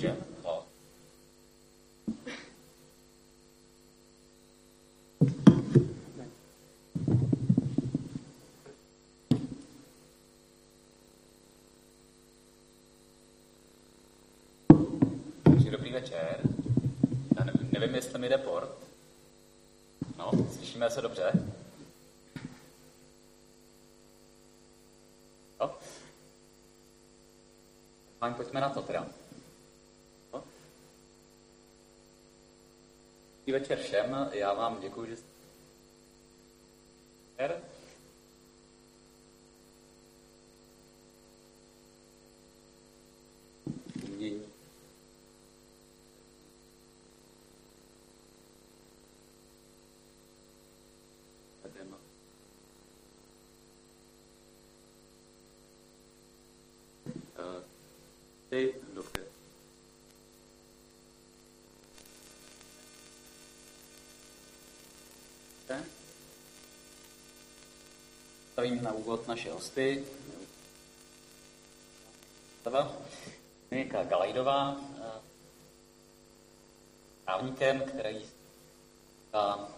Dobře? No. Takže dobrý večer. Já nevím, jestli mi jde port. No, slyšíme se dobře? No. Fajn, pojďme na to teda. Dobrý večer všem, já vám děkuji, že jste... Umění. Téma. Eh, Ty, dobře. Okay. Stavím na úvod naše hosty. Monika Galajdová, eh, právníkem, který a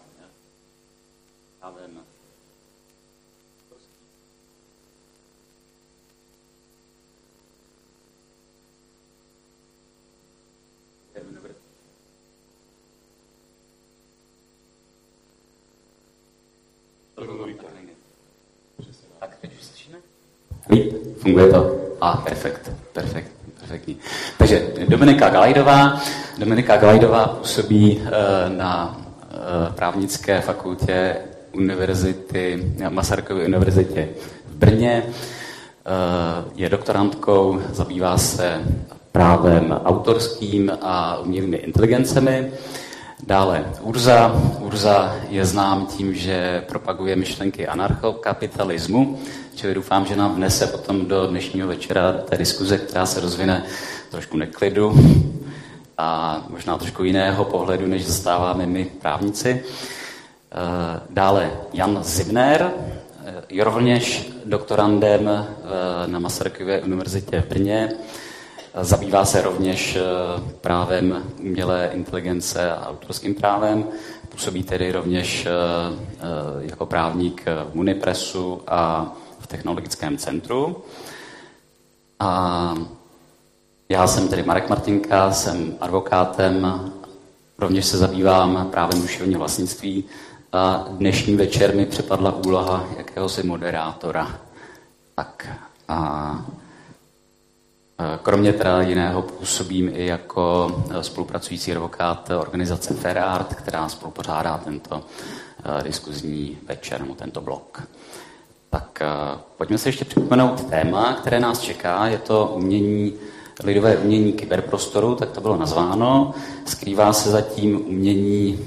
právem Tak, teď už slyšíme? Líp, funguje to? A, ah, perfekt, perfekt, perfektní. Takže Dominika Galajdová. Dominika Galajdová působí uh, na uh, právnické fakultě univerzity, Masarykovy univerzitě v Brně. Uh, je doktorantkou, zabývá se právem autorským a umělými inteligencemi. Dále Urza. Urza je znám tím, že propaguje myšlenky anarchokapitalismu, čili doufám, že nám vnese potom do dnešního večera té diskuze, která se rozvine trošku neklidu a možná trošku jiného pohledu, než zastáváme my právníci. Eh, dále Jan Zivner, eh, je rovněž doktorandem eh, na Masarykově univerzitě v Brně, Zabývá se rovněž eh, právem umělé inteligence a autorským právem. Působí tedy rovněž eh, eh, jako právník v Munipresu a Technologickém centru. A já jsem tedy Marek Martinka, jsem advokátem, rovněž se zabývám právem duševního vlastnictví a dnešní večer mi přepadla úloha jakéhosi moderátora. Tak a Kromě teda jiného působím i jako eh, spolupracující advokát organizace Ferrart, která spolupořádá tento eh, diskuzní večer, nebo tento blok. Tak eh, pojďme se ještě připomenout téma, které nás čeká. Je to umění, lidové umění kyberprostoru, tak to bylo nazváno. Skrývá se zatím umění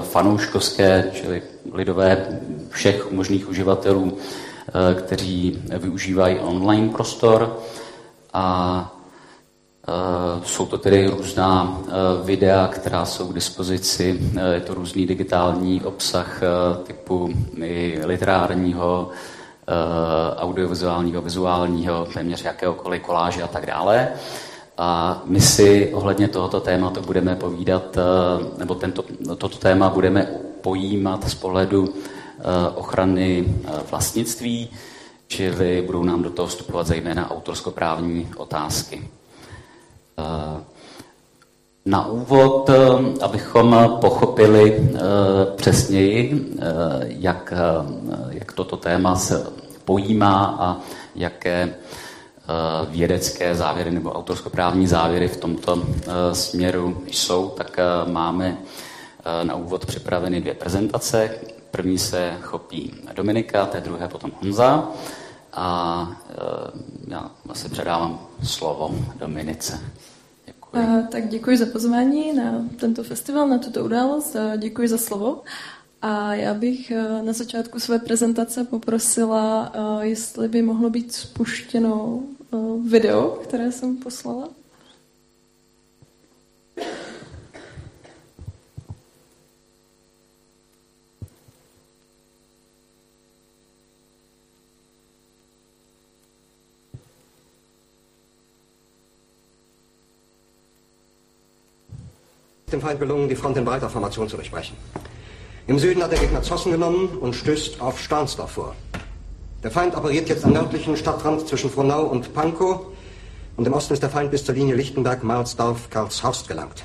fanouškovské, čili lidové všech možných uživatelů, kteří využívají online prostor a jsou to tedy různá videa, která jsou k dispozici. Je to různý digitální obsah typu i literárního, audiovizuálního, vizuálního, téměř jakéhokoliv koláže a tak dále. A my si ohledně tohoto tématu budeme povídat, nebo tento, toto téma budeme pojímat z pohledu ochrany vlastnictví, čili budou nám do toho vstupovat zejména autorskoprávní otázky. Eh, na úvod, eh, abychom pochopili eh, přesněji, jak, jak toto téma se pojímá a jaké vědecké závěry nebo autorskoprávní závěry v tomto směru jsou, tak máme na úvod připraveny dvě prezentace. První se chopí Dominika, té druhé potom Honza. A já asi předávám slovo Dominice. Děkuji. Uh, tak děkuji za pozvání na tento festival, na tuto událost. Uh, děkuji za slovo. A já bych uh, na začátku své prezentace poprosila, uh, jestli by mohlo být spuštěno video, které jsem poslala. Dem Feind gelungen, die Front in breiter Formation zu durchbrechen. Im Süden hat der Gegner Zossen genommen und stößt auf Stahnsdorf vor. Der Feind operiert jetzt am nördlichen Stadtrand zwischen Frohnau und Pankow Und im Osten ist der Feind bis zur Linie Lichtenberg, Marsdorf, Karlshorst gelangt.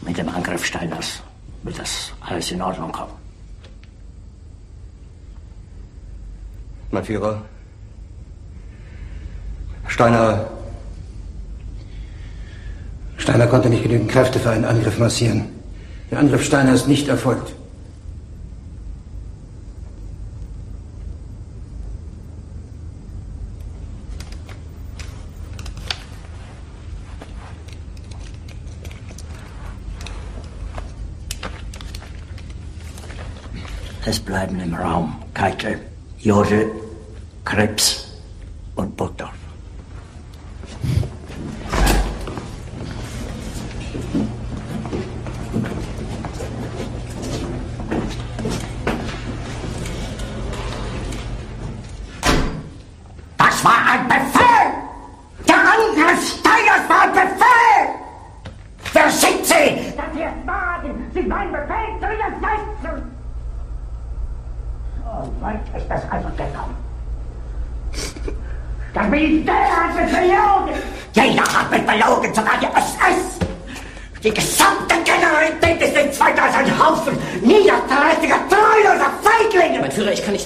Mit dem Angriff Steiners wird das alles in Ordnung kommen. Mein Führer, Steiner. Steiner konnte nicht genügend Kräfte für einen Angriff massieren. Der Angriff Steiner ist nicht erfolgt. Es bleiben im Raum Keitel, Jodl, Krebs und Burgdorf.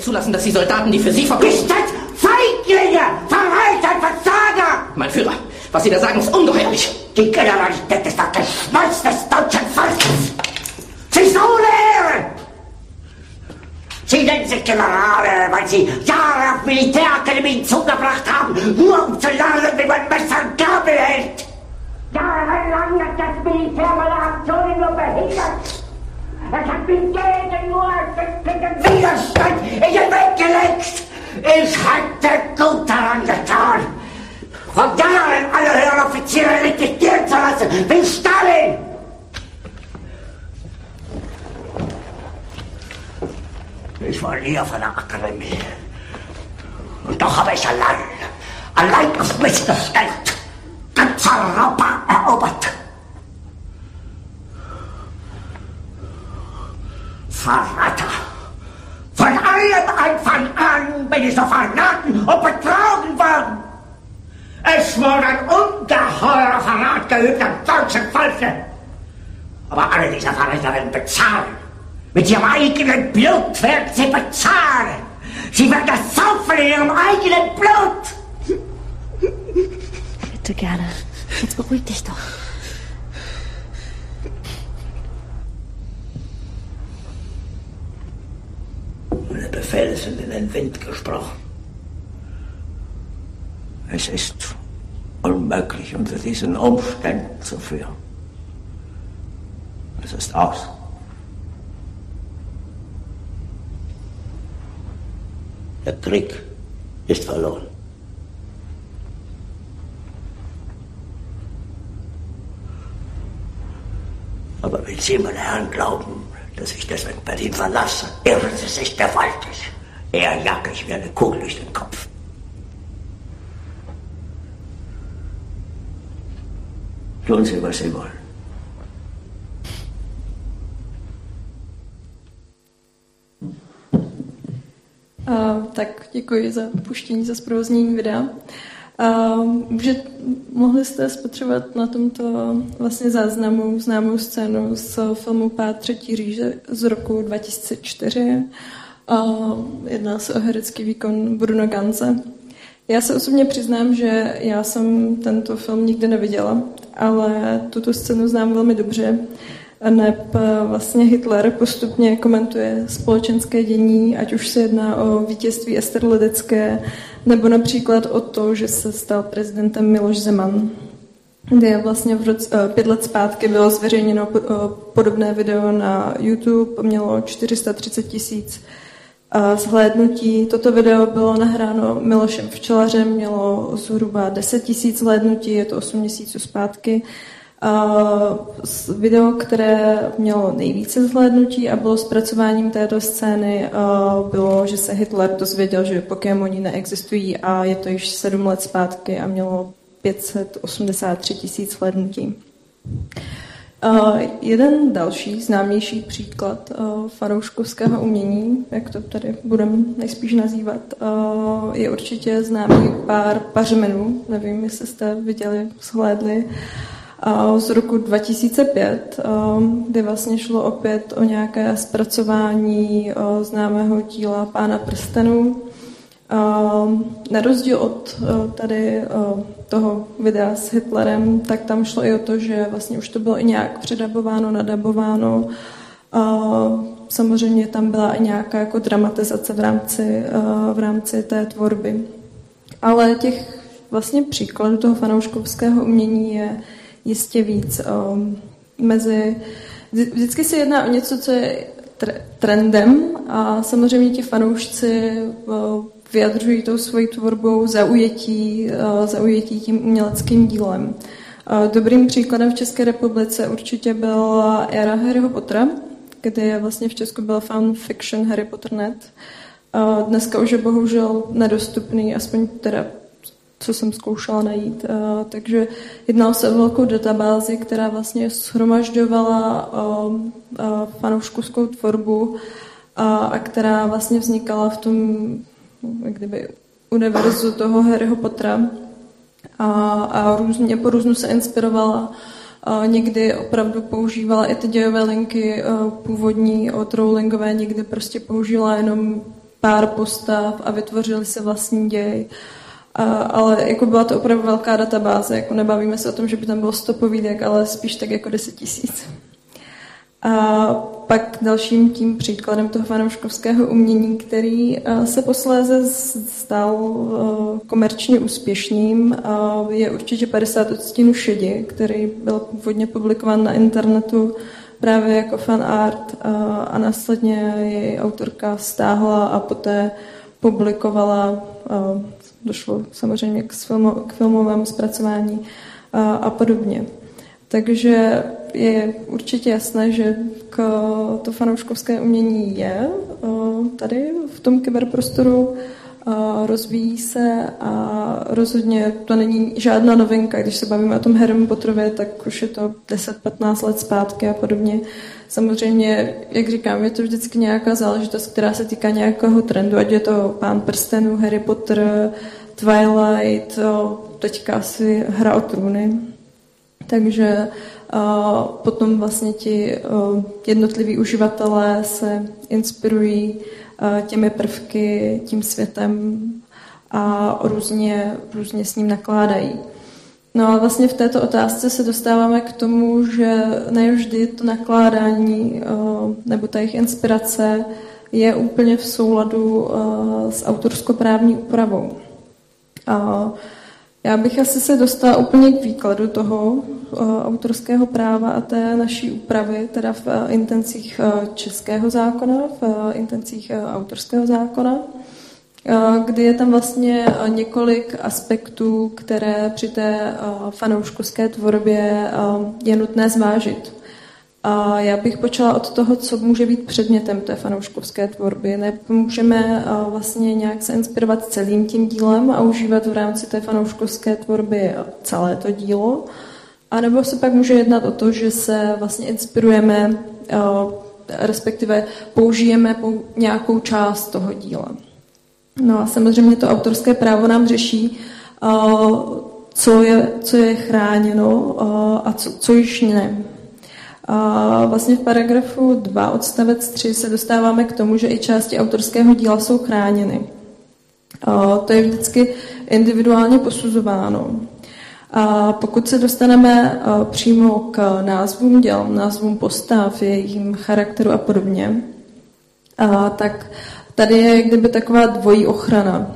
Zulassen, dass die Soldaten, die für Sie verbringen... Feiglinge! Verreiter, Versager! Mein Führer, was Sie da sagen, ist ungeheuerlich. Die Generalität ist das Geschmolz des deutschen Volkes! Sie ist ohne Ehre! Sie nennen sich Generale, weil Sie Jahre auf Militärakademien zugebracht haben, nur um zu lernen, wie man Messer und Gabel hält! Jahrelang hat das Militär meine Aktionen nur behindert! Es hat mich gegen nur den Widerstand in den Weg gelegt! Ich hätte gut daran getan, von Jahren alle höheren Offiziere liquidieren zu lassen, wie Stalin! Ich war nie auf einer Akademie. Und doch habe ich allein, allein auf mich gestellt, ganz Europa Verräter! Von allem Anfang an bin ich so verraten und betrogen worden. Es wurde ein ungeheurer Verrat geübt am deutschen Volke. Aber alle diese Verräter werden bezahlen. Mit ihrem eigenen Blut werden sie bezahlen. Sie werden das saufen in ihrem eigenen Blut. Bitte gerne. Jetzt beruhig dich doch. Sind in den Wind gesprochen. Es ist unmöglich, unter diesen Umständen zu führen. Es ist aus. Der Krieg ist verloren. Aber wenn Sie, meine Herren, glauben, dass ich deswegen Berlin verlasse, irren Sie sich gewaltig. Eher jag ich mir eine Kugel durch den Kopf. Tun Sie, was Sie wollen. Uh, tak děkuji za puštění, za zprovoznění videa. Uh, může, mohli jste spotřebovat na tomto vlastně záznamu známou scénu z filmu Pát třetí říže z roku 2004. Uh, jedná se o herecký výkon Bruno Ganze. Já se osobně přiznám, že já jsem tento film nikdy neviděla, ale tuto scénu znám velmi dobře. Neb vlastně Hitler postupně komentuje společenské dění, ať už se jedná o vítězství Ester Ledecké, nebo například o to, že se stal prezidentem Miloš Zeman. Kde vlastně v roce, pět let zpátky bylo zveřejněno podobné video na YouTube, mělo 430 tisíc zhlédnutí. Toto video bylo nahráno Milošem Včelařem, mělo zhruba 10 tisíc zhlédnutí, je to 8 měsíců zpátky. Uh, video, které mělo nejvíce zhlédnutí a bylo zpracováním této scény, uh, bylo, že se Hitler dozvěděl, že Pokémoni neexistují a je to již sedm let zpátky a mělo 583 tisíc zhlédnutí. Uh, jeden další známější příklad uh, fanouškovského umění, jak to tady budeme nejspíš nazývat, uh, je určitě známý pár pařmenů, nevím, jestli jste viděli, shlédli, uh, z roku 2005, uh, kdy vlastně šlo opět o nějaké zpracování uh, známého díla Pána prstenů, Ehm, na rozdíl od eh, tady eh, toho videa s Hitlerem, tak tam šlo i o to, že vlastně už to bylo i nějak předabováno, nadabováno. Samozřejmě tam byla i nějaká jako dramatizace v rámci, v rámci té tvorby. Ale těch vlastně příkladů toho fanouškovského umění je jistě víc. Ehm, mezi, vždycky se jedná o něco, co je trendem a samozřejmě ti fanoušci vyjadřují tou svojí tvorbou zaujetí, eh, zaujetí tím uměleckým dílem. Eh, dobrým příkladem v České republice určitě byla éra Harryho Pottera, kdy vlastně v Česku byl fan fiction Harry Potter net. Dneska už je bohužel nedostupný, aspoň teda co jsem zkoušela najít. Takže jednalo se o velkou databázi, která vlastně shromažďovala fanouškovskou tvorbu a která vlastně vznikala v tom kdyby univerzu toho Harryho Pottera a, a různě, po různu se inspirovala. A někdy opravdu používala i ty dějové linky původní od Rowlingové, někdy prostě použila jenom pár postav a vytvořili se vlastní děj. A, ale jako byla to opravdu velká databáze, jako nebavíme se o tom, že by tam bylo 100 povídek, ale spíš tak jako 10 tisíc. A pak dalším tím příkladem toho fanouškovského umění, který se posléze stal eh, komerčně úspěšným, je určitě 50 odstínů šedi, který byl původně publikován na internetu právě jako fan art a následně její autorka stáhla a poté publikovala, došlo samozřejmě k, filmovému zpracování a podobně. Takže je určitě jasné, že k, to fanouškovské umění je tady v tom kyberprostoru, rozvíjí se a rozhodně to není žádná novinka. Když se bavíme o tom Harry Potterovi, tak už je to 10-15 let zpátky a podobně. Samozřejmě, jak říkám, je to vždycky nějaká záležitost, která se týká nějakého trendu, ať je to Pán prstenů, Harry Potter, Twilight, teďka asi Hra o trůny. Takže potom vlastně ti jednotliví uživatelé se inspirují těmi prvky, tím světem a různě, různě s ním nakládají. No a vlastně v této otázce se dostáváme k tomu, že nevždy to nakládání nebo ta jejich inspirace je úplně v souladu s autorskoprávní úpravou. Já bych asi se dostala úplně k výkladu toho uh, autorského práva a té naší úpravy, teda v uh, intencích uh, českého zákona, v intencích autorského zákona, kdy je tam vlastně několik aspektů, které při té fanouškovské tvorbě je nutné zvážit. A já bych počala od toho, co může být předmětem té fanouškovské tvorby. Můžeme vlastně nějak se inspirovat celým tím dílem a užívat v rámci té fanouškovské tvorby celé to dílo. A nebo se pak může jednat o to, že se vlastně inspirujeme, respektive použijeme nějakou část toho díla. No a samozřejmě to autorské právo nám řeší, co je, co je chráněno a co, co již ne. A vlastně v paragrafu 2 odstavec 3 se dostáváme k tomu, že i části autorského díla jsou chráněny. A to je vždycky individuálně posuzováno. A pokud se dostaneme přímo k názvům děl, názvům postav, jejím charakteru a podobně, a tak tady je kdyby taková dvojí ochrana.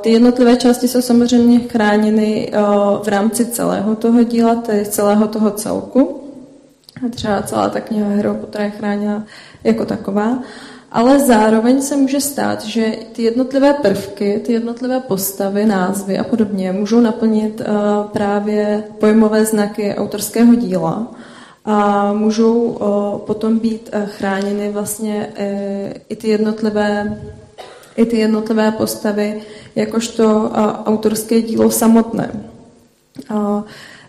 Ty jednotlivé části jsou samozřejmě chráněny v rámci celého toho díla, tedy celého toho celku. A třeba celá ta kniha Harry Potter je chráněna jako taková. Ale zároveň se může stát, že ty jednotlivé prvky, ty jednotlivé postavy, názvy a podobně můžou naplnit uh, právě pojmové znaky autorského díla a můžou uh, potom být uh, chráněny vlastně uh, i ty jednotlivé i ty jednotlivé postavy jakožto autorské dílo samotné.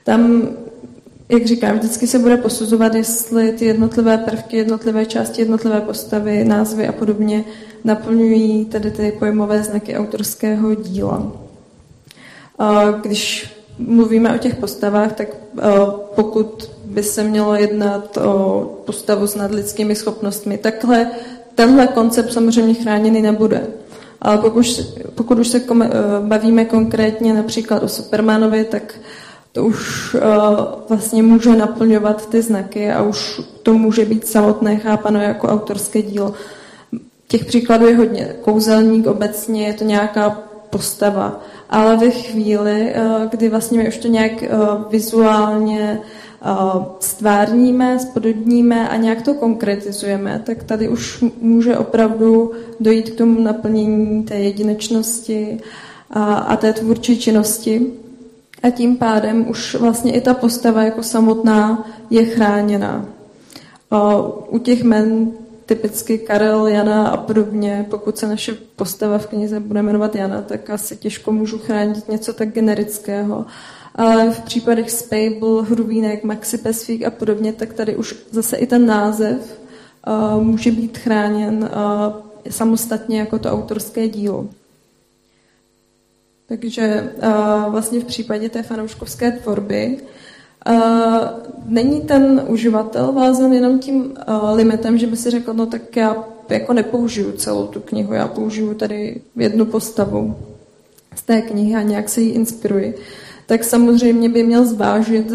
Tam jak říkám, vždycky se bude posuzovat, jestli ty jednotlivé prvky, jednotlivé části, jednotlivé postavy, názvy a podobně naplňují tedy ty pojmové znaky autorského díla. Když mluvíme o těch postavách, tak pokud by se mělo jednat o postavu s nadlidskými schopnostmi, takhle tenhle koncept samozřejmě chráněný nebude. Ale pokud, pokud už se bavíme konkrétně například o Supermanovi, tak to už uh, vlastně může naplňovat ty znaky a už to může být samotné chápano jako autorské dílo. Těch příkladů je hodně. Kouzelník obecně je to nějaká postava, ale ve chvíli, uh, kdy vlastně my už to nějak uh, vizuálně stvárníme, spodobníme a nějak to konkretizujeme, tak tady už může opravdu dojít k tomu naplnění té jedinečnosti a, a té tvůrčí činnosti. A tím pádem už vlastně i ta postava jako samotná je chráněná. U těch men typicky Karel, Jana a podobně, pokud se naše postava v knize bude jmenovat Jana, tak asi těžko můžu chránit něco tak generického. Ale v případech Spable, Hruvínek, Maxi Pesfík a podobně, tak tady už zase i ten název uh, může být chráněn uh, samostatně jako to autorské dílo. Takže uh, vlastně v případě té fanouškovské tvorby uh, není ten uživatel vázan jenom tím uh, limitem, že by si řekl, no tak já jako nepoužiju celou tu knihu, já použiju tady jednu postavu z té knihy a nějak se jí inspiruji. Tak samozřejmě by měl zvážit,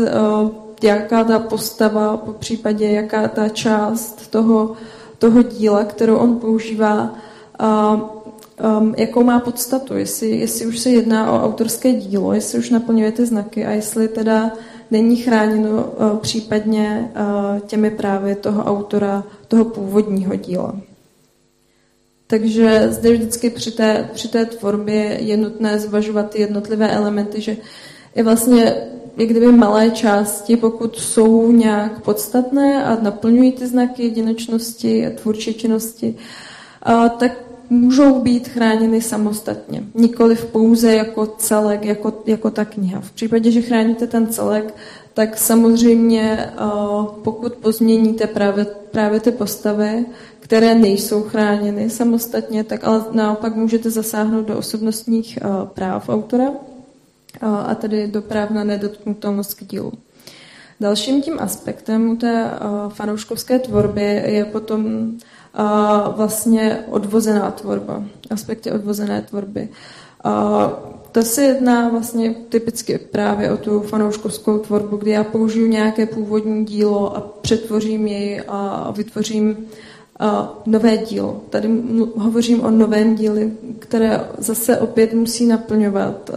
jaká ta postava, po případě jaká ta část toho, toho díla, kterou on používá, um, jakou má podstatu, jestli, jestli už se jedná o autorské dílo, jestli už naplňuje ty znaky a jestli teda není chráněno uh, případně uh, těmi právy toho autora, toho původního díla. Takže zde vždycky při té, při té tvorbě je nutné zvažovat ty jednotlivé elementy, že je vlastně jak kdyby malé části, pokud jsou nějak podstatné a naplňují ty znaky jedinečnosti a tvůrčí činnosti, tak můžou být chráněny samostatně, nikoli pouze jako celek, jako, jako ta kniha. V případě, že chráníte ten celek, tak samozřejmě eh, pokud pozměníte právě, právě ty postavy, které nejsou chráněny samostatně, tak ale naopak můžete zasáhnout do osobnostních eh, práv autora eh, a tedy do práv na nedotknutelnost k dílu. Dalším tím aspektem u té fanouškovské tvorby je potom a vlastně odvozená tvorba, aspekty odvozené tvorby. A to se jedná vlastně typicky právě o tu fanouškovskou tvorbu, kdy já použiju nějaké původní dílo a přetvořím jej a vytvořím nové dílo. Tady hovořím o novém díli, které zase opět musí naplňovat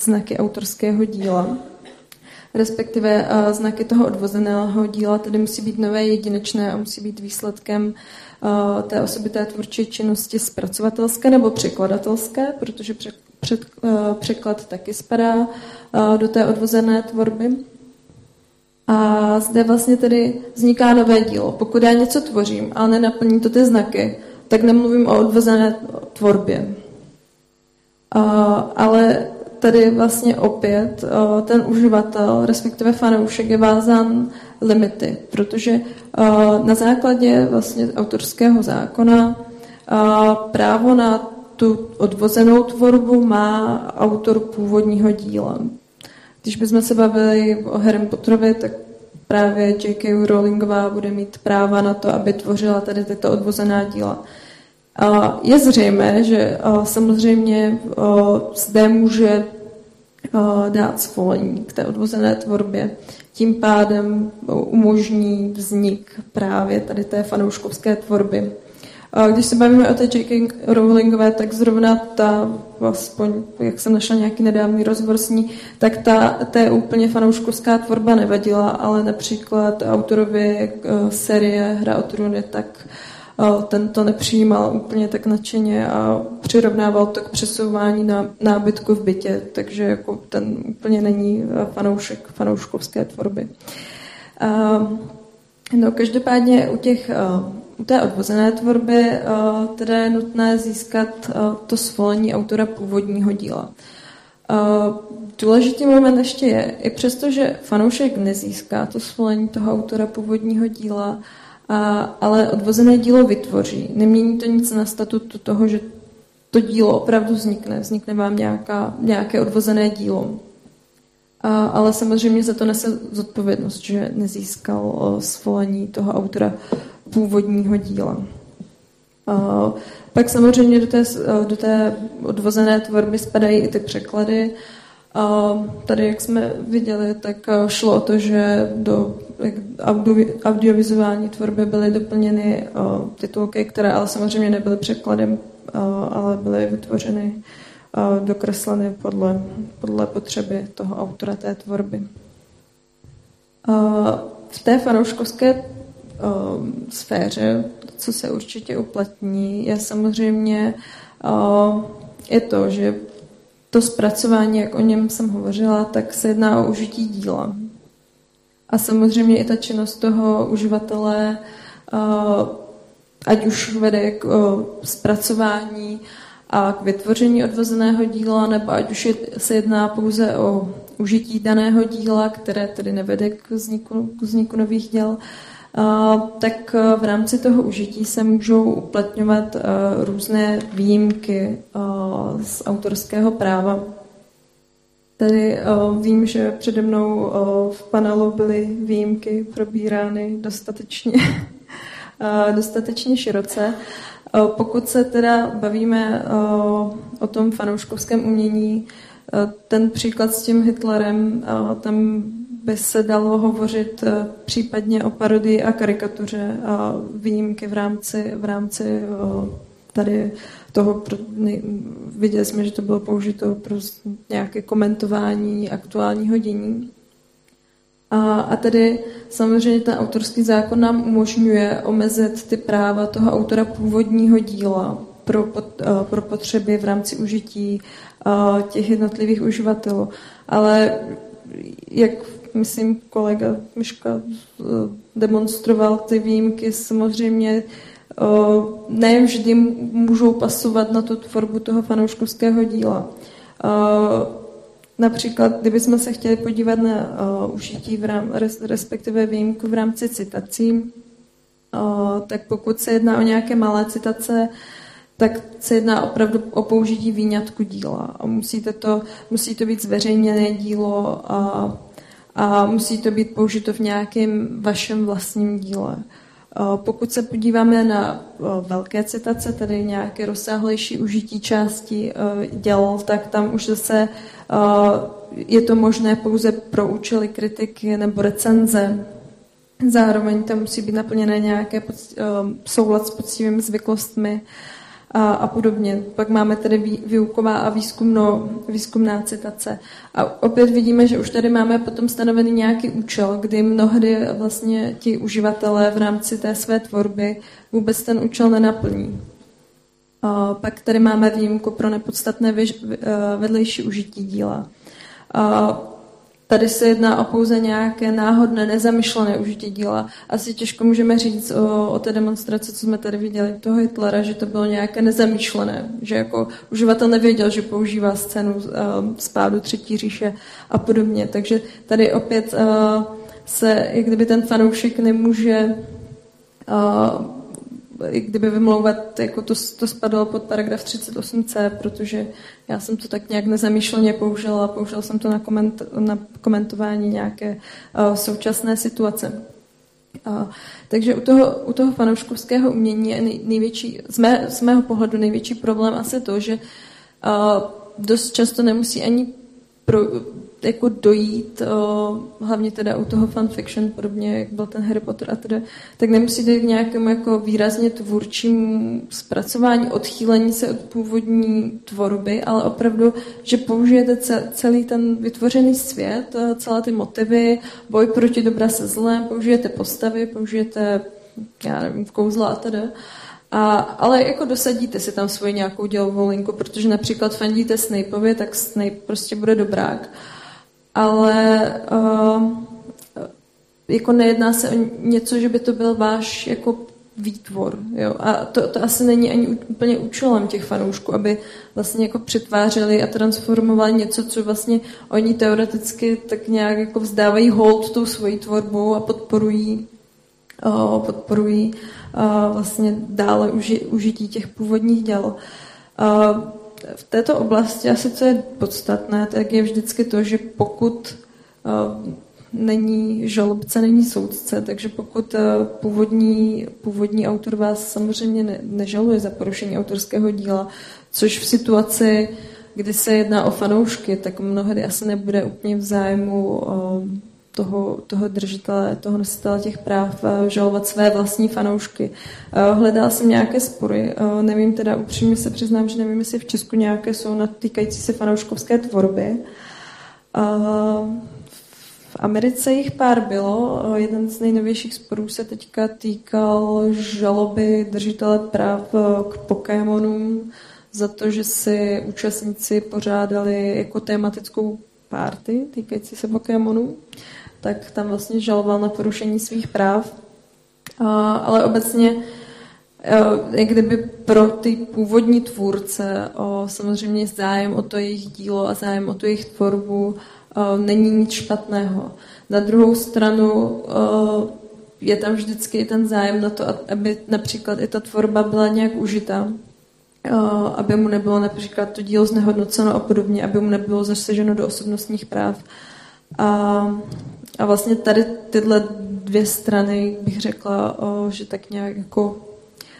znaky autorského díla respektive uh, znaky toho odvozeného díla tedy musí být nové, jedinečné a musí být výsledkem uh, té osobité tvůrčí činnosti zpracovatelské nebo překladatelské, protože uh, překlad taky spadá do té odvozené tvorby. A zde vlastně tedy vzniká nové dílo. Pokud já něco tvořím, ale nenaplní to ty znaky, tak nemluvím o odvozené tvorbě. Ale tady vlastně opět eh, ten uživatel, respektive fanoušek je vázán limity, protože eh, na základě vlastně autorského zákona eh, právo na tu odvozenou tvorbu má autor původního díla. Když bychom se bavili o Harry Potterovi, tak právě J.K. Rowlingová bude mít práva na to, aby tvořila tady tyto odvozená díla. Je zřejmé, že samozřejmě zde může dát svolení k té odvozené tvorbě. Tím pádem umožní vznik právě tady té fanouškovské tvorby. Když se bavíme o té J.K. Rowlingové, tak zrovna ta, aspoň jak jsem našla nějaký nedávný rozhovor s ní, tak ta, té úplně fanouškovská tvorba nevadila, ale například autorovi e, série Hra o trůny, tak ten to nepřijímal úplně tak nadšeně a přirovnával to k přesouvání na nábytku v bytě, takže jako ten úplně není fanoušek fanouškovské tvorby. No, každopádně u těch u té odvozené tvorby teda je nutné získat to svolení autora původního díla. Důležitý moment ještě je, i přesto, že fanoušek nezíská to svolení toho autora původního díla, a, ale odvozené dílo vytvoří. Nemění to nic na statutu toho, že to dílo opravdu vznikne. Vznikne vám nějaká, nějaké odvozené dílo. A, ale samozřejmě za to nese zodpovědnost, že nezískal svolení toho autora původního díla. A, pak samozřejmě do té, do té odvozené tvorby spadají i ty překlady. A tady, jak jsme viděli, tak šlo o to, že do audio, audiovizuální tvorby byly doplněny titulky, které ale samozřejmě nebyly překladem, ale byly vytvořeny, dokresleny podle, podle potřeby toho autora té tvorby. V té fanouškovské sféře, co se určitě uplatní, je samozřejmě je to, že to zpracování, jak o něm jsem hovořila, tak se jedná o užití díla. A samozřejmě i ta činnost toho uživatele, ať už vede k zpracování a k vytvoření odvozeného díla, nebo ať už se jedná pouze o užití daného díla, které tedy nevede k vzniku, k vzniku nových děl, tak v rámci toho užití se můžou uplatňovat různé výjimky z autorského práva. Tady vím, že přede mnou v panelu byly výjimky probírány dostatečně, dostatečně široce. Pokud se teda bavíme o tom fanouškovském umění, ten příklad s tím Hitlerem, tam by se dalo hovořit eh, případně o parodii a karikatuře a výjimky v rámci, v rámci eh, tady toho, viděli jsme, že to bylo použito pro nějaké komentování aktuálního dění. A, a tedy samozřejmě ten autorský zákon nám umožňuje omezit ty práva toho autora původního díla pro, eh, pro potřeby v rámci užití těch jednotlivých uživatelů. Ale jak myslím, kolega Miška eh, demonstroval ty výjimky, samozřejmě eh, ne vždy můžou pasovat na tu tvorbu toho fanouškovského díla. Eh, například, kdybychom se chtěli podívat na užití, v rám, respektive výjimku v rámci citací, tak pokud se jedná o nějaké malé citace, tak se jedná opravdu o použití výňatku díla. Musíte to, musí to být zveřejněné dílo a a musí to být použito v nějakém vašem vlastním díle. Pokud se podíváme na velké citace, tedy nějaké rozsáhlejší užití části děl, tak tam už zase je to možné pouze pro účely kritiky nebo recenze. Zároveň tam musí být naplněné nějaké soulad s poctivými zvyklostmi a, a podobně. Pak máme tedy výuková a výzkumno, výzkumná citace. A opět vidíme, že už tady máme potom stanovený nějaký účel, kdy mnohdy vlastně ti uživatelé v rámci té své tvorby vůbec ten účel nenaplní. A pak tady máme výjimku pro nepodstatné vedlejší užití díla. A Tady se jedná o pouze nějaké náhodné, nezamyšlené užití díla. Asi těžko můžeme říct o, o té demonstraci, co jsme tady viděli toho Hitlera, že to bylo nějaké nezamýšlené, že jako uživatel nevěděl, že používá scénu uh, z pádu třetí říše a podobně. Takže tady opět uh, se, jak kdyby ten fanoušek nemůže uh, kdyby vymlouvat, jako to, to spadlo pod paragraf 38c, protože já jsem to tak nějak nezamýšleně použila, použila jsem to na, koment, na komentování nějaké uh, současné situace. Uh, takže u toho, u toho fanouškovského umění je nej, největší, z, mé, z mého pohledu největší problém asi to, že uh, dost často nemusí ani pro, jako dojít, hlavně teda u toho fanfiction, podobně jak byl ten Harry Potter a teda, tak nemusí dojít k nějakému jako výrazně tvůrčímu zpracování, odchýlení se od původní tvorby, ale opravdu, že použijete celý ten vytvořený svět, celé ty motivy, boj proti dobra se zlem, použijete postavy, použijete, já nevím, kouzla a teda, a, ale jako dosadíte si tam svoji nějakou dělovou linku, protože například fandíte Snapeovi, tak Snape prostě bude dobrák ale uh, jako nejedná se o něco, že by to byl váš jako výtvor. Jo? A to, to asi není ani úplně účelem těch fanoušků, aby vlastně jako přetvářeli a transformovali něco, co vlastně oni teoreticky tak nějak jako vzdávají hold tou svojí tvorbou a podporují o, podporují o, vlastně dále uži, užití těch původních děl. O, v této oblasti asi co je podstatné, tak je vždycky to, že pokud není žalobce, není soudce, takže pokud eh, původní, původní autor vás samozřejmě ne, nežaluje za porušení autorského díla, což v situaci, kdy se jedná o fanoušky, tak mnohdy asi nebude úplně v zájmu eh, toho, toho držitele, toho nositele těch práv eh, žalovat své vlastní fanoušky. Hledala jsem nějaké spory, nevím teda, upřímně se přiznám, že nevím, jestli v Česku nějaké jsou na týkající se fanouškovské tvorby. Americe jich pár bylo. Jeden z nejnovějších sporů se teďka týkal žaloby držitele práv k Pokémonům za to, že si účastníci pořádali jako tématickou party týkající se Pokémonů, tak tam vlastně žaloval na porušení svých práv. ale obecně jak kdyby pro ty původní tvůrce samozřejmě zájem o to jejich dílo a zájem o tu jejich tvorbu Eh, není nic špatného. Na druhou stranu eh, je tam vždycky ten zájem na to, aby například i ta tvorba byla nějak užita, aby mu nebylo například to dílo znehodnoceno a podobně, aby mu nebylo zasaženo do osobnostních práv. A, a vlastně tady tyhle dvě strany bych řekla, že tak nějak jako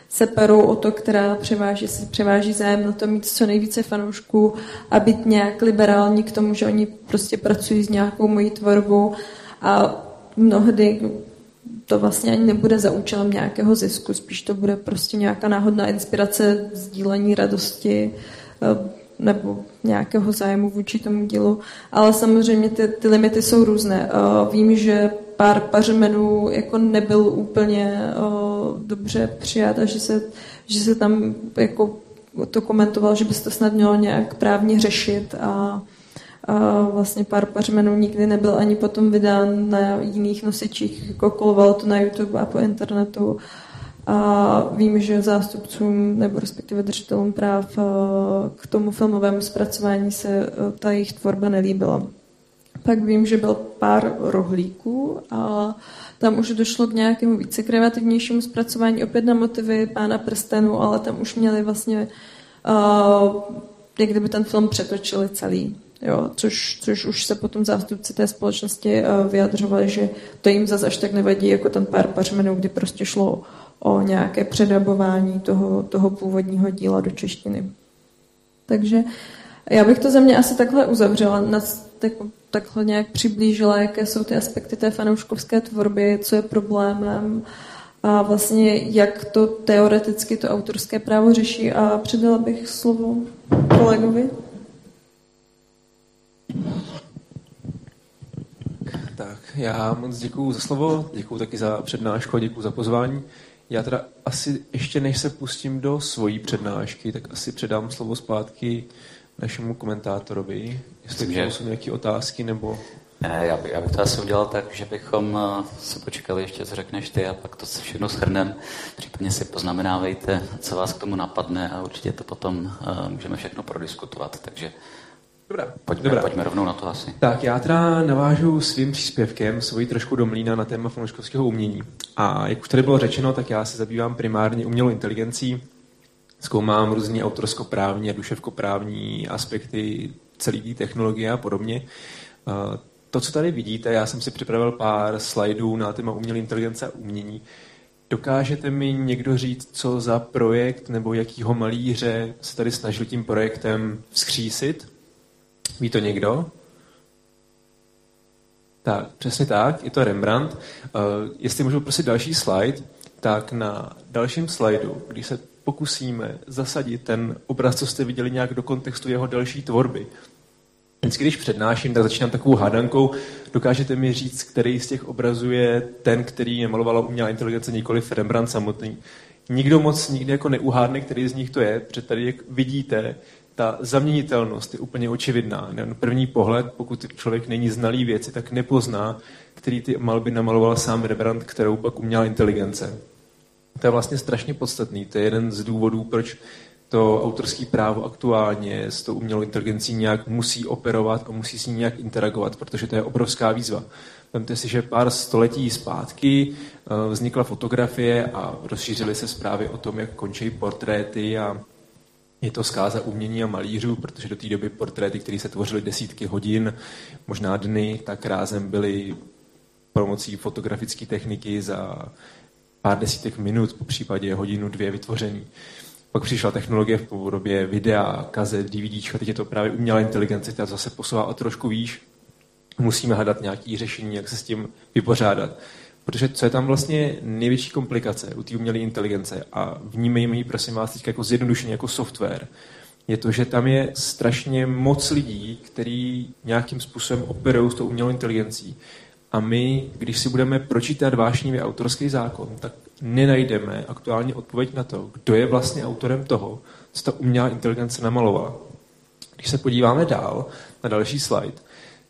se perou o to, která převáží, si převáží zájem na to mít co nejvíce fanoušků a být nějak liberální k tomu, že oni prostě pracují s nějakou mojí tvorbou a mnohdy to vlastně ani nebude za účelem nějakého zisku, spíš to bude prostě nějaká náhodná inspirace, sdílení radosti eh, nebo nějakého zájmu vůči tomu dílu. Ale samozřejmě ty, ty limity jsou různé. Eh, vím, že pár pařmenů jako nebyl úplně o, dobře přijat a že se, že se tam jako to komentoval, že by se to snad mělo nějak právně řešit a, a vlastně pár pařmenů nikdy nebyl ani potom vydán na jiných nosičích, jako to na YouTube a po internetu. A vím, že zástupcům nebo respektive držitelům práv k tomu filmovému zpracování se ta jejich tvorba nelíbila. Pak vím, že byl pár rohlíků a tam už došlo k nějakému více kreativnějšímu zpracování opět na motivy pána prstenu, ale tam už měli vlastně uh, jak kdyby ten film přetočili celý. Jo, což, což už se potom zástupci té společnosti uh, vyjadřovali, že to jim zase až tak nevadí, jako ten pár pařmenů, kdy prostě šlo o nějaké předabování toho, toho původního díla do češtiny. Takže já bych to ze mě asi takhle uzavřela. Na, jako takhle nějak přiblížila, jaké jsou ty aspekty té fanouškovské tvorby, co je problémem a vlastně jak to teoreticky to autorské právo řeší a předala bych slovo kolegovi. Tak, já moc děkuju za slovo, děkuju taky za přednášku a děkuju za pozvání. Já teda asi ještě než se pustím do svojí přednášky, tak asi předám slovo zpátky našemu komentátorovi, jestli že... jsou nějaké otázky nebo... Ne, já, by, já bych to asi udělal tak, že bychom eh, se počkali ještě, co řekneš ty a pak to všechno shrnem. Případně si poznamenávejte, co vás k tomu napadne a určitě to potom uh, můžeme všechno prodiskutovat. Takže Dobrá. Pojďme, Dobrá. pojďme rovnou na to asi. Tak já teda navážu svým příspěvkem svoji trošku do mlína na téma fanouškovského umění. A jak už tady bylo řečeno, tak já se zabývám primárně umělou inteligencí, zkoumám různé autorskoprávní a duševkoprávní aspekty celé té technologie a podobně. To, co tady vidíte, já jsem si připravil pár slajdů na téma umělé inteligence a umění. Dokážete mi někdo říct, co za projekt nebo jakýho malíře se tady snažil tím projektem vzkřísit? Ví to někdo? Tak, přesně tak, je to Rembrandt. Uh, jestli můžu prosit další slide, tak na dalším slajdu, když se pokusíme zasadit ten obraz, co jste viděli, nějak do kontextu jeho další tvorby. Vždycky, když přednáším, tak začínám takovou hádankou. Dokážete mi říct, který z těch obrazů je ten, který nemalovala umělá inteligence, nikoli Rembrandt samotný. Nikdo moc nikdy jako neuhádne, který z nich to je, protože tady, jak vidíte, ta zaměnitelnost je úplně očividná. Na první pohled, pokud člověk není znalý věci, tak nepozná, který ty malby namaloval sám Rembrandt, kterou pak uměla inteligence. To je vlastně strašně podstatný. To je jeden z důvodů, proč to autorský právo aktuálně s tou umělou inteligencí nějak musí operovat a musí s ní nějak interagovat, protože to je obrovská výzva. Vemte si, že pár století zpátky eh, vznikla fotografie a rozšířily se zprávy o tom, jak končí portréty a je to zkáza umění a malířů, protože do té doby portréty, které se tvořily desítky hodin, možná dny, tak rázem byly pomocí fotografické techniky za pár desítek minut, po případě hodinu, dvě vytvořený. Pak přišla technologie v podobě videa, kazet, DVDčka, teď je to právě umělá inteligence, která zase posouvá o trošku výš. Musíme hledat nějaké řešení, jak se s tím vypořádat. Protože co je tam vlastně největší komplikace u té umělé inteligence a vnímejme ji, prosím vás, teď jako zjednodušeně jako software, je to, že tam je strašně moc lidí, kteří nějakým způsobem operují s tou umělou inteligencí. A my, když si budeme pročítat vášnivý autorský zákon, tak nenajdeme aktuálně odpověď na to, kdo je vlastně autorem toho, co ta umělá inteligence namalovala. Když se podíváme dál na další slide,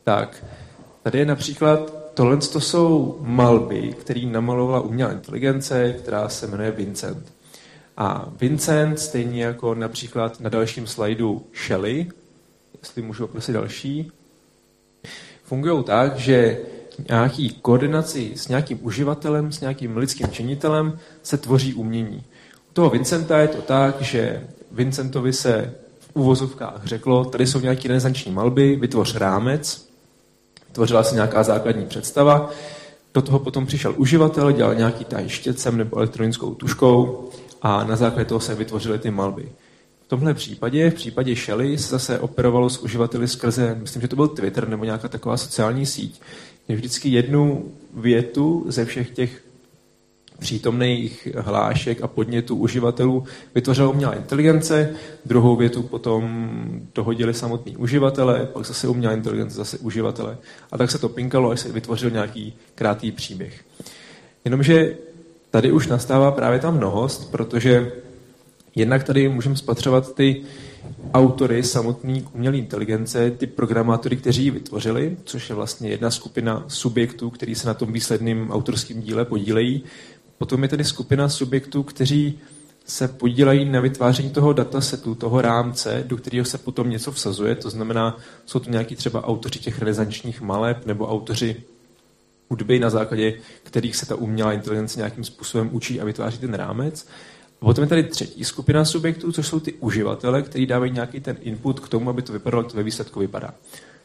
tak tady je například, tohle to jsou malby, které namalovala umělá inteligence, která se jmenuje Vincent. A Vincent, stejně jako například na dalším slajdu Shelley, jestli můžu poprosit další, fungují tak, že nějaký koordinaci s nějakým uživatelem, s nějakým lidským činitelem se tvoří umění. U toho Vincenta je to tak, že Vincentovi se v úvozovkách řeklo, tady jsou nějaké renesanční malby, vytvoř rámec, tvořila se nějaká základní představa, do toho potom přišel uživatel, dělal nějaký taj štětcem nebo elektronickou tuškou a na základě toho se vytvořily ty malby. V tomhle případě, v případě Shelly, se zase operovalo s uživateli skrze, myslím, že to byl Twitter nebo nějaká taková sociální síť, vždycky jednu větu ze všech těch přítomných hlášek a podnětů uživatelů vytvořila umělá inteligence, druhou větu potom dohodili samotní uživatelé, pak zase umělá inteligence, zase uživatele. A tak se to pinkalo, až se vytvořil nějaký krátký příběh. Jenomže tady už nastává právě ta mnohost, protože jednak tady můžeme spatřovat ty autory samotný umělé inteligence, ty programátory, kteří ji vytvořili, což je vlastně jedna skupina subjektů, který se na tom výsledném autorském díle podílejí. Potom je tedy skupina subjektů, kteří se podílejí na vytváření toho datasetu, toho rámce, do kterého se potom něco vsazuje. To znamená, jsou to nějaký třeba autoři těch renesančních maleb nebo autoři hudby, na základě kterých se ta umělá inteligence nějakým způsobem učí a vytváří ten rámec. A potom je tady třetí skupina subjektů, což jsou ty uživatele, kteří dávají nějaký ten input k tomu, aby to vypadalo, jak to ve výsledku vypadá.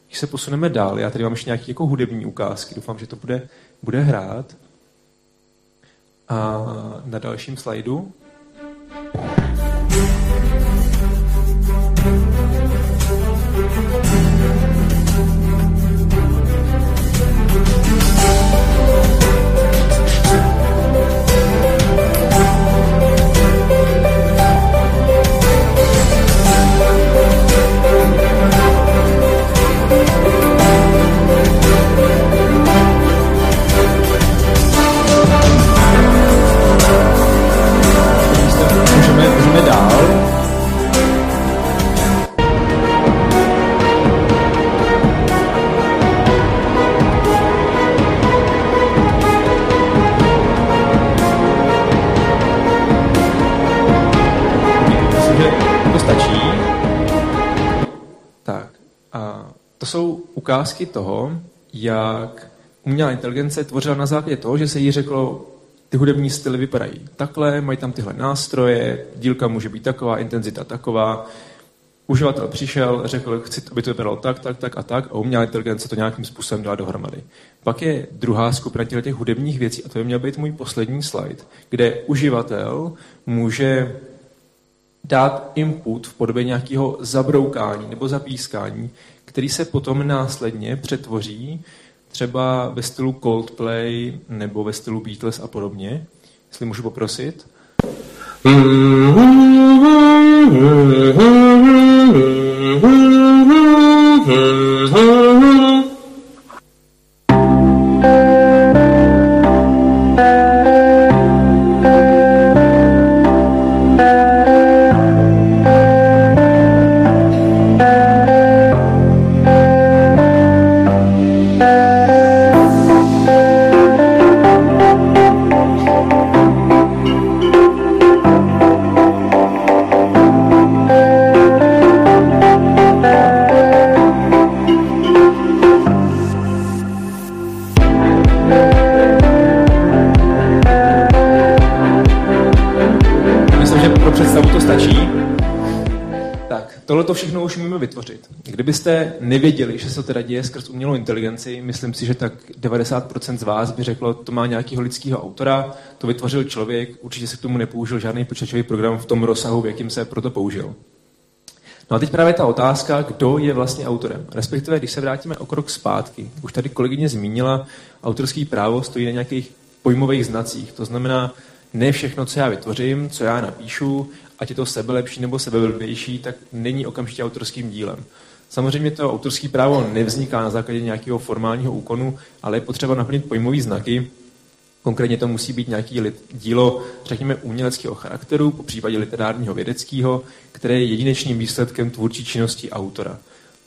Když se posuneme dál, já tady mám ještě nějaké jako hudební ukázky, doufám, že to bude, bude hrát. Na dalším slajdu. Jsou ukázky toho, jak umělá inteligence tvořila na základě toho, že se jí řeklo, ty hudební styly vypadají takhle, mají tam tyhle nástroje, dílka může být taková, intenzita taková. Uživatel přišel, řekl, chci, aby to vypadalo tak, tak, tak a tak a umělá inteligence to nějakým způsobem dala dohromady. Pak je druhá skupina těch hudebních věcí a to by měl být můj poslední slide, kde uživatel může dát input v podobě nějakého zabroukání nebo zapískání, který se potom následně přetvoří třeba ve stylu Coldplay nebo ve stylu Beatles a podobně. Jestli můžu poprosit. Mm-hmm. Nevěděli, že se to teda děje skrz umělou inteligenci, myslím si, že tak 90% z vás by řeklo, to má nějakého lidského autora, to vytvořil člověk, určitě se k tomu nepoužil žádný počítačový program v tom rozsahu, v jakým se proto použil. No a teď právě ta otázka, kdo je vlastně autorem. Respektive, když se vrátíme o krok zpátky, už tady kolegyně zmínila, autorský právo stojí na nějakých pojmových znacích. To znamená, ne všechno, co já vytvořím, co já napíšu, ať je to sebelepší nebo sebeblbější, tak není okamžitě autorským dílem. Samozřejmě to autorské právo nevzniká na základě nějakého formálního úkonu, ale je potřeba naplnit pojmové znaky. Konkrétně to musí být nějaký dílo, řekněme, uměleckého charakteru, po případě literárního vědeckého, které je jedinečným výsledkem tvůrčí činnosti autora.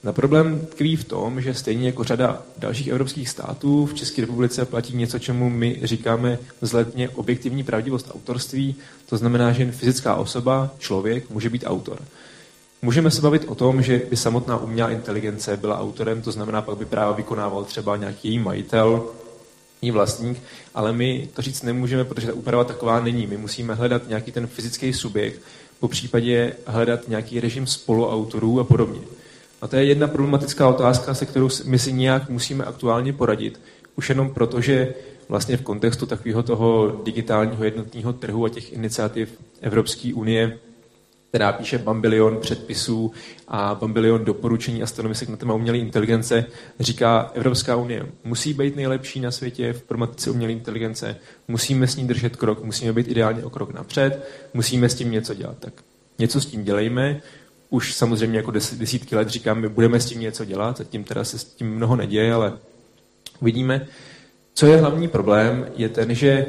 Na problém tkví v tom, že stejně jako řada dalších evropských států v České republice platí něco, čemu my říkáme vzhledně objektivní pravdivost autorství. To znamená, že jen fyzická osoba, člověk, může být autor. Můžeme se bavit o tom, že by samotná umělá inteligence byla autorem, to znamená, pak by práva vykonával třeba nějaký její majitel, její vlastník, ale my to říct nemůžeme, protože ta úprava taková není. My musíme hledat nějaký ten fyzický subjekt, po případě hledat nějaký režim spoluautorů a podobně. A to je jedna problematická otázka, se kterou my si nějak musíme aktuálně poradit. Už jenom proto, že vlastně v kontextu takového toho digitálního jednotného trhu a těch iniciativ Evropské unie, která píše bambilion předpisů a bambilion doporučení a stanovisek na téma umělé inteligence, říká Evropská unie musí být nejlepší na světě v problematice umělé inteligence, musíme s ní držet krok, musíme být ideálně o krok napřed, musíme s tím něco dělat. Tak něco s tím dělejme, už samozřejmě jako des, desítky let říkám, my budeme s tím něco dělat, zatím teda se s tím mnoho neděje, ale uvidíme. Co je hlavní problém, je ten, že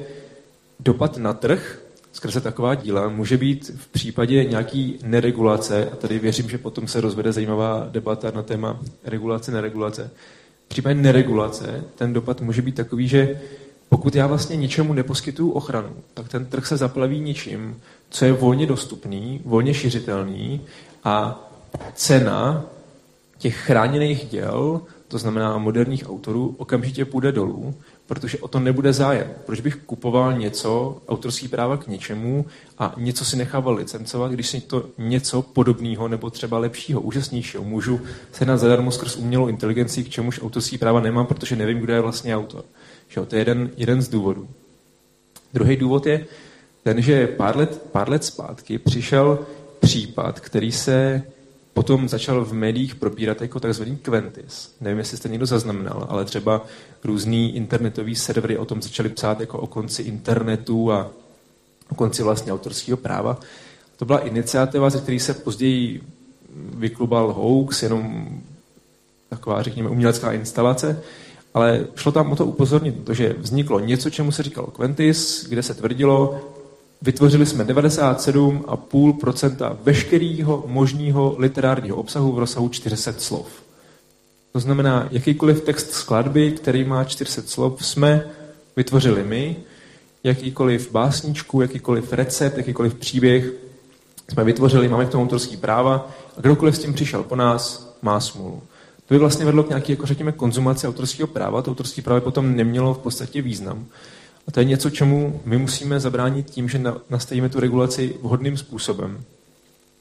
dopad na trh skrze taková díla může být v případě nějaký neregulace, a tady věřím, že potom se rozvede zajímavá debata na téma regulace, neregulace. V případě neregulace ten dopad může být takový, že pokud já vlastně ničemu neposkytuju ochranu, tak ten trh se zaplaví ničím, co je volně dostupný, volně šiřitelný a cena těch chráněných děl, to znamená moderních autorů, okamžitě půjde dolů, protože o to nebude zájem. Proč bych kupoval něco, autorský práva k něčemu a něco si nechával licencovat, když si to něco podobného nebo třeba lepšího, úžasnějšího můžu se na zadarmo skrz umělou inteligenci, k čemuž autorský práva nemám, protože nevím, kdo je vlastně autor. Že to je jeden, jeden z důvodů. Druhý důvod je ten, že pár let, pár let zpátky přišel případ, který se potom začal v médiích propírat jako takzvaný Quentis. Nevím, jestli jste někdo zaznamenal, ale třeba různý internetový servery o tom začali psát jako o konci internetu a o konci vlastně autorského práva. To byla iniciativa, ze které se později vyklubal hoax, jenom taková, řekněme, umělecká instalace, ale šlo tam o to upozornit, protože vzniklo něco, čemu se říkalo Quentis, kde se tvrdilo, Vytvořili jsme 97,5% veškerého možného literárního obsahu v rozsahu 400 slov. To znamená, jakýkoliv text skladby, který má 400 slov, jsme vytvořili my, jakýkoliv básničku, jakýkoliv recept, jakýkoliv příběh jsme vytvořili, máme k tomu autorský práva a kdokoliv s tím přišel po nás, má smůlu. To by vlastně vedlo k nějaké, jako řekněme, konzumaci autorského práva. To autorské právo potom nemělo v podstatě význam. A to je něco, čemu my musíme zabránit tím, že nastavíme tu regulaci vhodným způsobem.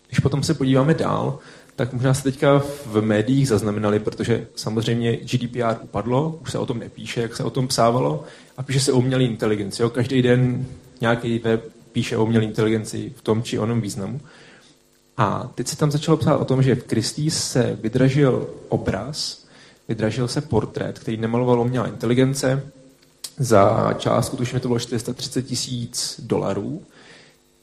Když potom se podíváme dál, tak možná se teďka v médiích zaznamenali, protože samozřejmě GDPR upadlo, už se o tom nepíše, jak se o tom psávalo, a píše se o umělé inteligenci. Jo? Každý den nějaký web píše o umělé inteligenci v tom či onom významu. A teď se tam začalo psát o tom, že v Christie's se vydražil obraz, vydražil se portrét, který nemaloval umělá inteligence, za částku, tuším, to bylo 430 tisíc dolarů.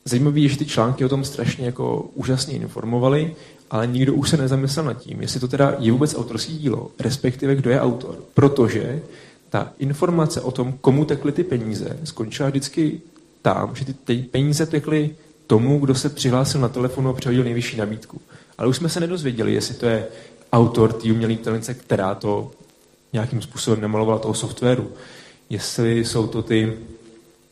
Zajímavé je, že ty články o tom strašně jako úžasně informovaly, ale nikdo už se nezamyslel nad tím, jestli to teda je vůbec autorský dílo, respektive kdo je autor. Protože ta informace o tom, komu tekly ty peníze, skončila vždycky tam, že ty, ty peníze tekly tomu, kdo se přihlásil na telefonu a přehodil nejvyšší nabídku. Ale už jsme se nedozvěděli, jestli to je autor té umělé inteligence, která to nějakým způsobem nemalovala toho softwaru, jestli jsou to ty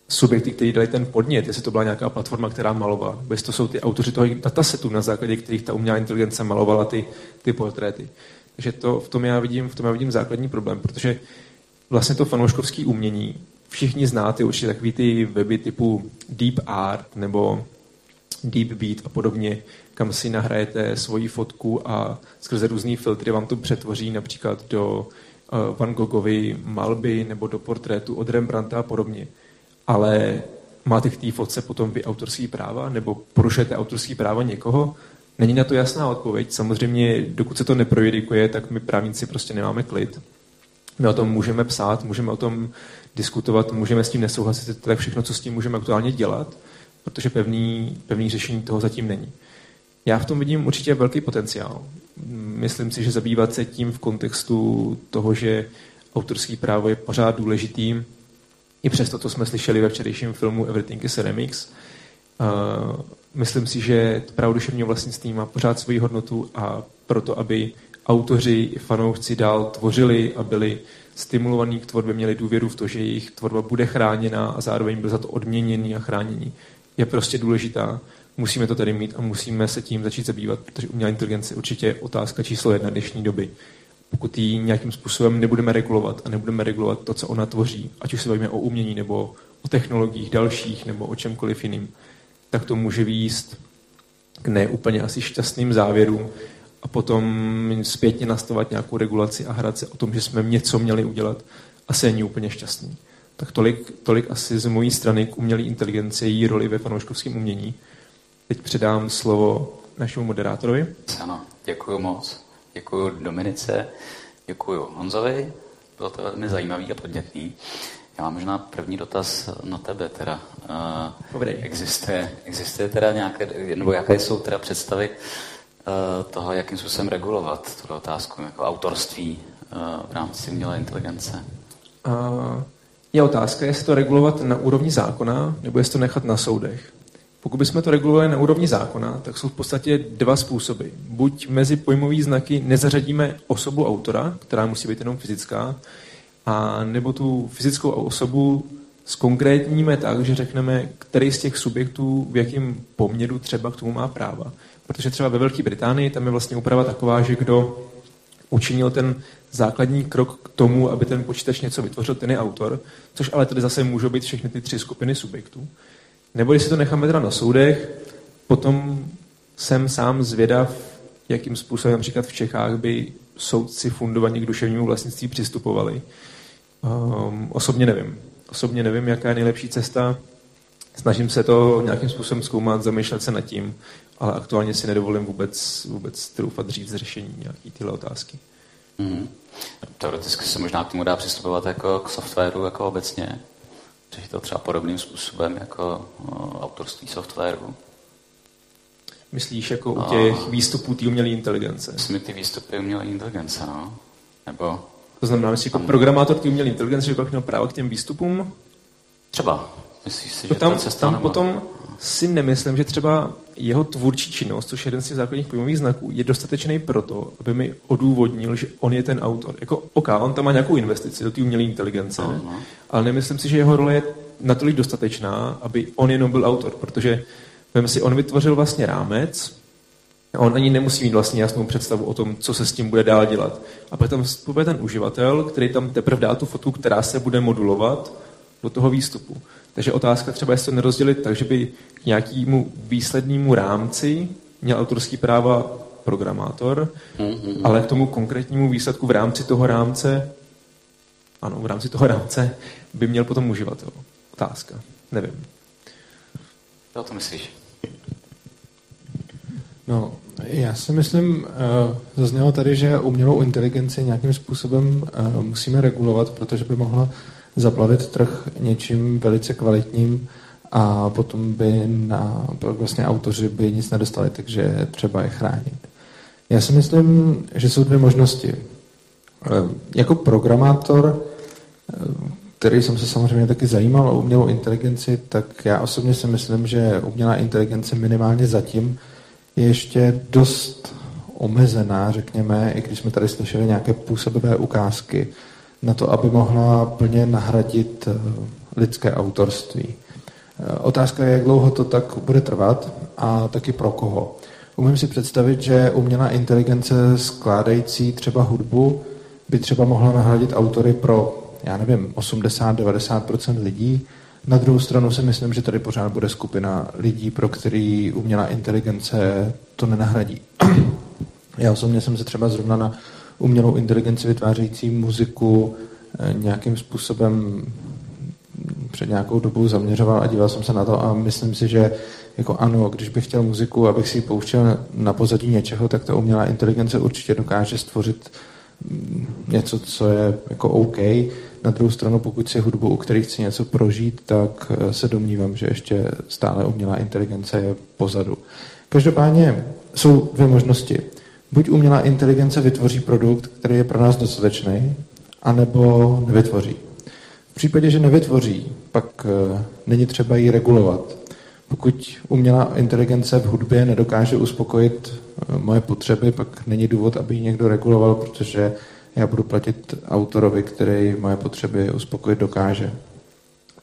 subjekty, kteří dali ten podnět, jestli to byla nějaká platforma, která malovala, bez to jsou ty autoři toho datasetu, na základě kterých ta umělá inteligence malovala ty, ty portréty. Takže to, v, tom já vidím, v tom já vidím základní problém, protože vlastně to fanouškovské umění, všichni znáte určitě takový ty weby typu Deep Art nebo Deep Beat a podobně, kam si nahrajete svoji fotku a skrze různý filtry vám to přetvoří například do Van Goghovy malby nebo do portrétu od Rembrandta a podobně. Ale máte k té fotce potom vy autorský práva nebo porušujete autorský práva někoho? Není na to jasná odpověď. Samozřejmě, dokud se to neprojudikuje, tak my právníci prostě nemáme klid. My o tom můžeme psát, můžeme o tom diskutovat, můžeme s tím nesouhlasit, to je všechno, co s tím můžeme aktuálně dělat, protože pevný, pevný řešení toho zatím není. Já v tom vidím určitě velký potenciál. Myslím si, že zabývat se tím v kontextu toho, že autorský právo je pořád důležitý, i přes to, co jsme slyšeli ve včerejším filmu Everything is a Remix. Uh, myslím si, že právo duševního vlastnictví má pořád svoji hodnotu a proto, aby autoři i fanoušci dál tvořili a byli stimulovaní k tvorbě, měli důvěru v to, že jejich tvorba bude chráněna a zároveň byl za to odměněný a chráněný, je prostě důležitá. Musíme to tady mít a musíme se tím začít zabývat, protože umělá inteligence je určitě otázka číslo jedna dnešní doby. Pokud ji nějakým způsobem nebudeme regulovat a nebudeme regulovat to, co ona tvoří, ať už se bavíme o umění nebo o technologiích dalších nebo o čemkoliv jiným, tak to může výjist k neúplně asi šťastným závěrům a potom zpětně nastavovat nějakou regulaci a hrát se o tom, že jsme něco měli udělat, asi není úplně šťastný. Tak tolik, tolik asi z mojí strany k umělé inteligenci, její roli ve fanouškovském umění. Teď předám slovo našemu moderátorovi. Ano, děkuji moc. Děkuji Dominice, děkuji Honzovi. Bylo to velmi zajímavý a podnětný. Já mám možná první dotaz na tebe teda. Dobrý. Existuje, existuje teda nějaké, nebo jaké jsou teda představy uh, toho, jakým způsobem regulovat tu otázku, jako autorství uh, v rámci umělé inteligence? Je otázka, jestli to regulovat na úrovni zákona, nebo jestli to nechat na soudech. Pokud bychom to regulovali na úrovni zákona, tak jsou v podstatě dva způsoby. Buď mezi pojmové znaky nezařadíme osobu autora, která musí být jenom fyzická, a nebo tu fyzickou osobu zkonkrétníme tak, že řekneme, který z těch subjektů v jakém poměru třeba k tomu má práva. Protože třeba ve Velké Británii tam je vlastně úprava taková, že kdo učinil ten základní krok k tomu, aby ten počítač něco vytvořil, ten je autor, což ale tady zase můžou být všechny ty tři skupiny subjektů. Nebo si to necháme teda na soudech, potom jsem sám zvědav, jakým způsobem například v Čechách by soudci fundovaní k duševnímu vlastnictví přistupovali. Um, osobně nevím. Osobně nevím, jaká je nejlepší cesta. Snažím se to nějakým způsobem zkoumat, zamýšlet se nad tím, ale aktuálně si nedovolím vůbec, vůbec troufat říct řešení nějaký tyhle otázky. Mm. Teoreticky se možná k tomu dá přistupovat jako k softwaru jako obecně. Řešit to třeba podobným způsobem jako o, autorství softwaru. Myslíš jako no, u těch výstupů té umělé inteligence? Myslím, ty výstupy umělé inteligence, no. Nebo... To znamená, že jako tam... programátor té umělé inteligence, že pak měl právo k těm výstupům? Třeba. Myslíš si, to že tam, ta cesta tam nebo... potom si nemyslím, že třeba jeho tvůrčí činnost, což je jeden z těch základních pojmových znaků, je dostatečný proto, aby mi odůvodnil, že on je ten autor. Jako, OK, on tam má nějakou investici do té umělé inteligence, uh-huh. ale nemyslím si, že jeho role je natolik dostatečná, aby on jenom byl autor, protože vem si, on vytvořil vlastně rámec, on ani nemusí mít vlastně jasnou představu o tom, co se s tím bude dál dělat. A pak tam vstupuje ten uživatel, který tam teprve dá tu fotku, která se bude modulovat do toho výstupu. Takže otázka třeba, jestli to nerozdělit tak, že by k nějakému výslednému rámci měl autorský práva programátor, mm-hmm. ale k tomu konkrétnímu výsledku v rámci toho rámce, ano, v rámci toho rámce by měl potom uživatel. Otázka. Nevím. Co to myslíš? No, já si myslím, uh, zaznělo tady, že umělou inteligenci nějakým způsobem uh, musíme regulovat, protože by mohla zaplavit trh něčím velice kvalitním a potom by na, vlastně autoři by nic nedostali, takže třeba je chránit. Já si myslím, že jsou dvě možnosti. Eh, jako programátor, eh, který jsem se samozřejmě taky zajímal o umělou inteligenci, tak já osobně si myslím, že umělá inteligence minimálně zatím je ještě dost omezená, řekněme, i když jsme tady slyšeli nějaké působivé ukázky na to, aby mohla plně nahradit eh, lidské autorství. Eh, otázka je, jak dlouho to tak bude trvat a taky pro koho. Umím si představit, že umělá inteligence skládající třeba hudbu by třeba mohla nahradit autory pro, já nevím, 80-90% lidí, Na druhou stranu si myslím, že tady pořád bude skupina lidí, pro který umělá inteligence to nenahradí. Já osobně jsem se třeba zrovna na umělou inteligenci vytvářející muziku eh, nějakým způsobem před nějakou dobou zaměřoval a díval jsem se na to a myslím si, že jako ano, když bych chtěl muziku, abych si ji pouštěl na pozadí něčeho, tak ta umělá inteligence určitě dokáže stvořit mm, něco, co je jako OK. Na druhou stranu, pokud si hudbu, u který chci něco prožít, tak eh, se domnívám, že ještě stále umělá inteligence je pozadu. Každopádně jsou dvě možnosti. Buď umělá inteligence vytvoří produkt, který je pro nás dostatečný, anebo nevytvoří. V případě, že nevytvoří, pak eh, není třeba ji regulovat. Pokud umělá inteligence v hudbě nedokáže uspokojit eh, moje potřeby, pak není důvod, aby ji někdo reguloval, protože já budu platit autorovi, který moje potřeby uspokojit dokáže.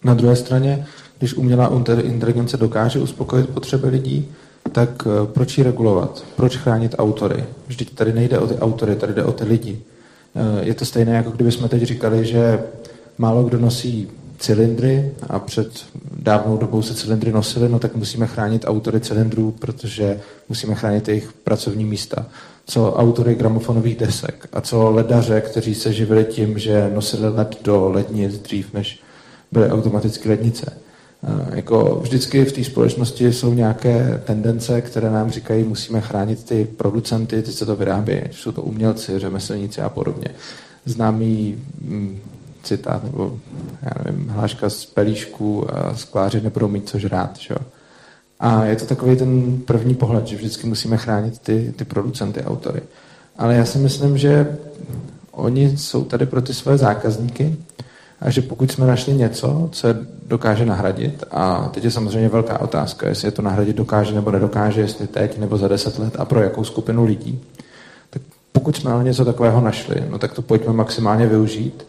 Na druhé straně, když umělá inteligence dokáže uspokojit potřeby lidí, tak eh, proč ji regulovat? Proč chránit autory? Vždyť tady nejde o ty autory, tady jde o ty lidi. Je to stejné, jako kdyby jsme teď říkali, že málo kdo nosí cylindry a před dávnou dobou se cylindry nosily, no tak musíme chránit autory cylindrů, protože musíme chránit jejich pracovní místa. Co autory gramofonových desek a co ledaře, kteří se živili tím, že nosili led do lednic dřív, než byly automaticky lednice. Jako vždycky v té společnosti jsou nějaké tendence, které nám říkají, musíme chránit ty producenty, ty, co to vyrábějí, jsou to umělci, řemeslníci a podobně. Známý mm, citát, nebo já nevím, hláška z pelíšku a skláři nebudou mít co žrát. Že? A je to takový ten první pohled, že vždycky musíme chránit ty, ty producenty, autory. Ale já si myslím, že oni jsou tady pro ty své zákazníky a že pokud jsme našli něco, co je dokáže nahradit, a teď je samozřejmě velká otázka, jestli je to nahradit dokáže nebo nedokáže, jestli teď nebo za deset let a pro jakou skupinu lidí, tak pokud jsme ale něco takového našli, no tak to pojďme maximálně využít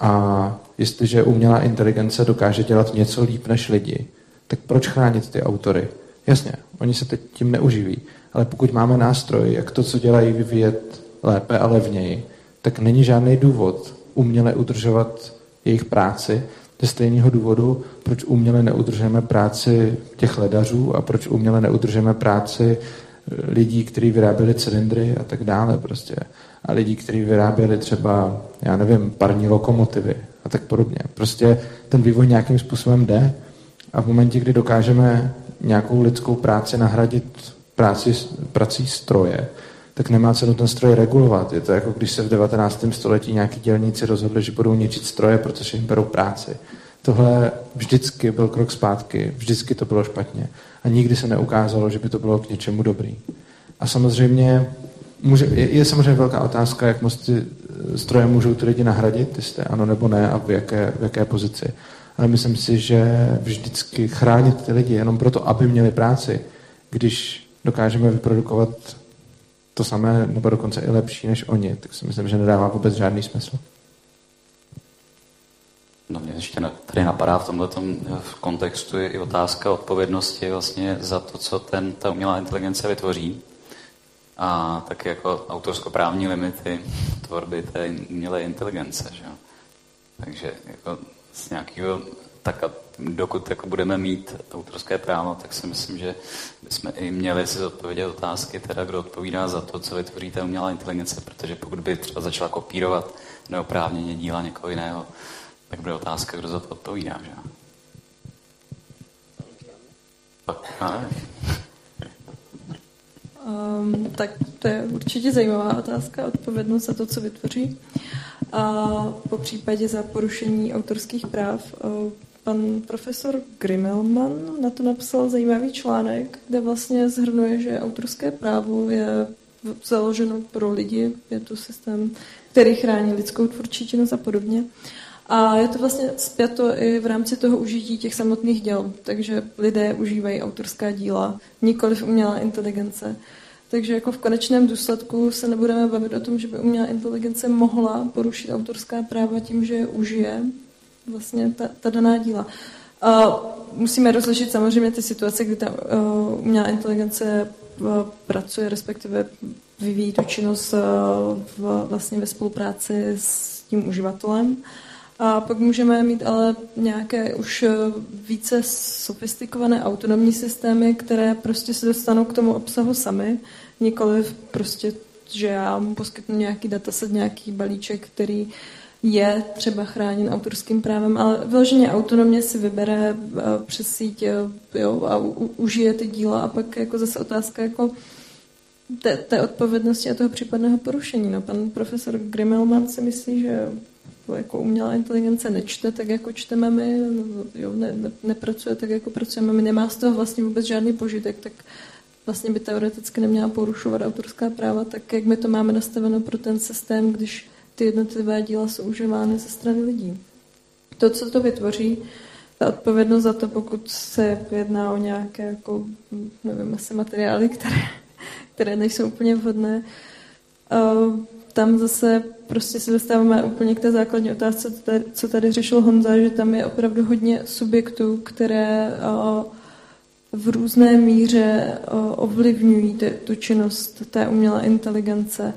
a jestliže umělá inteligence dokáže dělat něco líp než lidi, tak proč chránit ty autory? Jasně, oni se teď tím neuživí, ale pokud máme nástroj, jak to, co dělají, vyvíjet lépe a levněji, tak není žádný důvod uměle udržovat jejich práci. Ze stejného důvodu, proč uměle neudržujeme práci těch ledařů a proč uměle neudržujeme práci lidí, kteří vyráběli cylindry a tak dále prostě a lidí, kteří vyráběli třeba, já nevím, parní lokomotivy a tak podobně. Prostě ten vývoj nějakým způsobem jde a v momentě, kdy dokážeme nějakou lidskou práci nahradit práci, prací stroje, tak nemá cenu ten stroj regulovat. Je to jako když se v 19. století nějaký dělníci rozhodli, že budou ničit stroje, protože jim berou práci. Tohle vždycky byl krok zpátky, vždycky to bylo špatně. A nikdy se neukázalo, že by to bylo k něčemu dobrý. A samozřejmě může, je, je samozřejmě velká otázka, jak moc ty eh, stroje můžou ty lidi nahradit, jestli ano nebo ne a v jaké, v jaké pozici. Ale myslím si, že vždycky chránit ty lidi jenom proto, aby měli práci, když dokážeme vyprodukovat to samé, nebo dokonce i lepší než oni, tak si myslím, že nedává vůbec žádný smysl. No mě ještě tady napadá v tomto v kontextu je i otázka odpovědnosti vlastně za to, co ten, ta umělá inteligence vytvoří a taky jako autorskoprávní limity tvorby té umělé inteligence. Že? Takže jako z nějakého, tak a dokud jako budeme mít autorské právo, tak si myslím, že bychom i měli si zodpovědět otázky, teda kdo odpovídá za to, co vytvoří ta umělá inteligence, protože pokud by třeba začala kopírovat neoprávněně díla někoho jiného, tak bude otázka, kdo za to odpovídá. Že? Tak, Um, tak to je určitě zajímavá otázka, odpovědnost za to, co vytvoří. A po případě za porušení autorských práv uh, pan profesor Grimmelman na to napsal zajímavý článek, kde vlastně zhrnuje, že autorské právo je založeno pro lidi, je to systém, který chrání lidskou tvůrčí činnost a podobně. A je to vlastně zpěto i v rámci toho užití těch samotných děl. Takže lidé užívají autorská díla, nikoliv umělá inteligence. Takže jako v konečném důsledku se nebudeme bavit o tom, že by umělá inteligence mohla porušit autorská práva tím, že je užije vlastně ta, ta daná díla. A musíme rozlišit samozřejmě ty situace, kdy ta uh, umělá inteligence uh, pracuje, respektive vyvíjí tu činnost uh, v, vlastně ve spolupráci s tím uživatelem. A pak můžeme mít ale nějaké už více sofistikované autonomní systémy, které prostě se dostanou k tomu obsahu sami, nikoli prostě, že já mu poskytnu nějaký dataset, nějaký balíček, který je třeba chráněn autorským právem, ale vyloženě autonomně si vybere eh, přes síť eh, jo, a u, užije ty díla a pak jako zase otázka jako té, té odpovědnosti a toho případného porušení. No, pan profesor Grimmelman si myslí, že jako umělá inteligence nečte tak, jako čteme my, jo, ne, ne, nepracuje tak, jako pracujeme my, nemá z toho vlastně vůbec žádný požitek, tak vlastně by teoreticky neměla porušovat autorská práva, tak jak my to máme nastaveno pro ten systém, když ty jednotlivé díla jsou užívány ze strany lidí. To, co to vytvoří, ta odpovědnost za to, pokud se jedná o nějaké, jako, nevím, asi materiály, které, které nejsou úplně vhodné, tam zase prostě se dostáváme úplně k té základní otázce, co tady řešil Honza, že tam je opravdu hodně subjektů, které v různé míře ovlivňují tu činnost té umělé inteligence.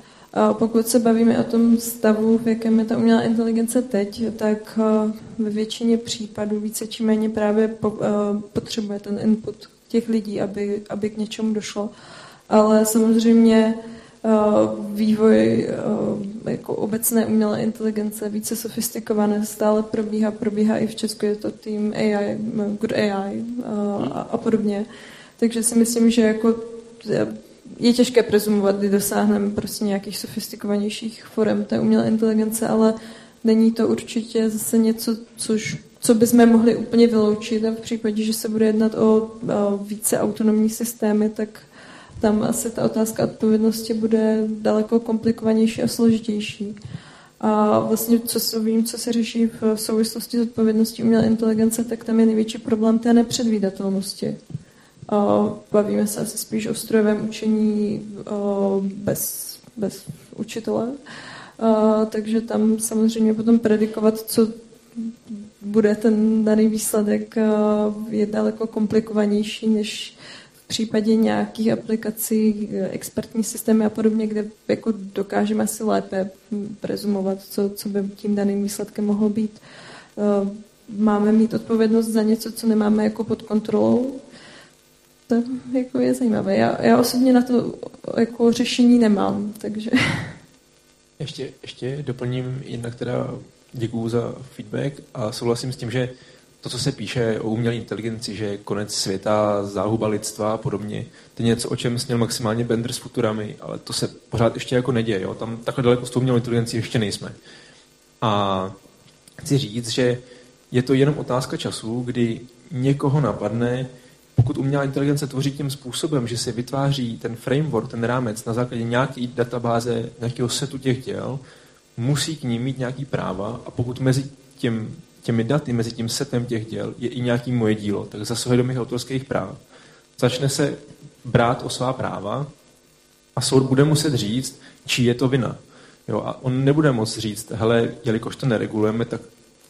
Pokud se bavíme o tom stavu, v jakém je ta umělá inteligence teď, tak ve většině případů více či méně právě potřebuje ten input těch lidí, aby, aby k něčemu došlo. Ale samozřejmě vývoj jako obecné umělé inteligence, více sofistikované, stále probíhá, probíhá i v Česku, je to tým AI, Good AI a, a podobně. Takže si myslím, že jako je těžké prezumovat, kdy dosáhneme prostě nějakých sofistikovanějších forem té umělé inteligence, ale není to určitě zase něco, což, co bychom mohli úplně vyloučit a v případě, že se bude jednat o, o více autonomní systémy, tak tam asi ta otázka odpovědnosti bude daleko komplikovanější a složitější. A vlastně, co se vím, co se řeší v souvislosti s odpovědností umělé inteligence, tak tam je největší problém té nepředvídatelnosti. Bavíme se asi spíš o strojovém učení bez, bez učitele. Takže tam samozřejmě potom predikovat, co bude ten daný výsledek, je daleko komplikovanější, než v případě nějakých aplikací, expertní systémy a podobně, kde jako dokážeme asi lépe prezumovat, co, co by tím daným výsledkem mohlo být. Máme mít odpovědnost za něco, co nemáme jako pod kontrolou, to jako je zajímavé. Já, já osobně na to jako řešení nemám, takže... Ještě, ještě doplním jednak teda děkuju za feedback a souhlasím s tím, že to, co se píše o umělé inteligenci, že konec světa, záhuba lidstva a podobně, to je něco, o čem sněl maximálně Bender s futurami, ale to se pořád ještě jako neděje. Jo? Tam takhle daleko s tou umělou inteligencí ještě nejsme. A chci říct, že je to jenom otázka času, kdy někoho napadne, pokud umělá inteligence tvoří tím způsobem, že se vytváří ten framework, ten rámec na základě nějaké databáze, nějakého setu těch děl, musí k ním mít nějaký práva a pokud mezi tím, těmi daty, mezi tím setem těch děl je i nějaký moje dílo, tak zasahuje do mých autorských práv. Začne se brát o svá práva a soud bude muset říct, či je to vina. Jo, a on nebude moct říct, hele, jelikož to neregulujeme, tak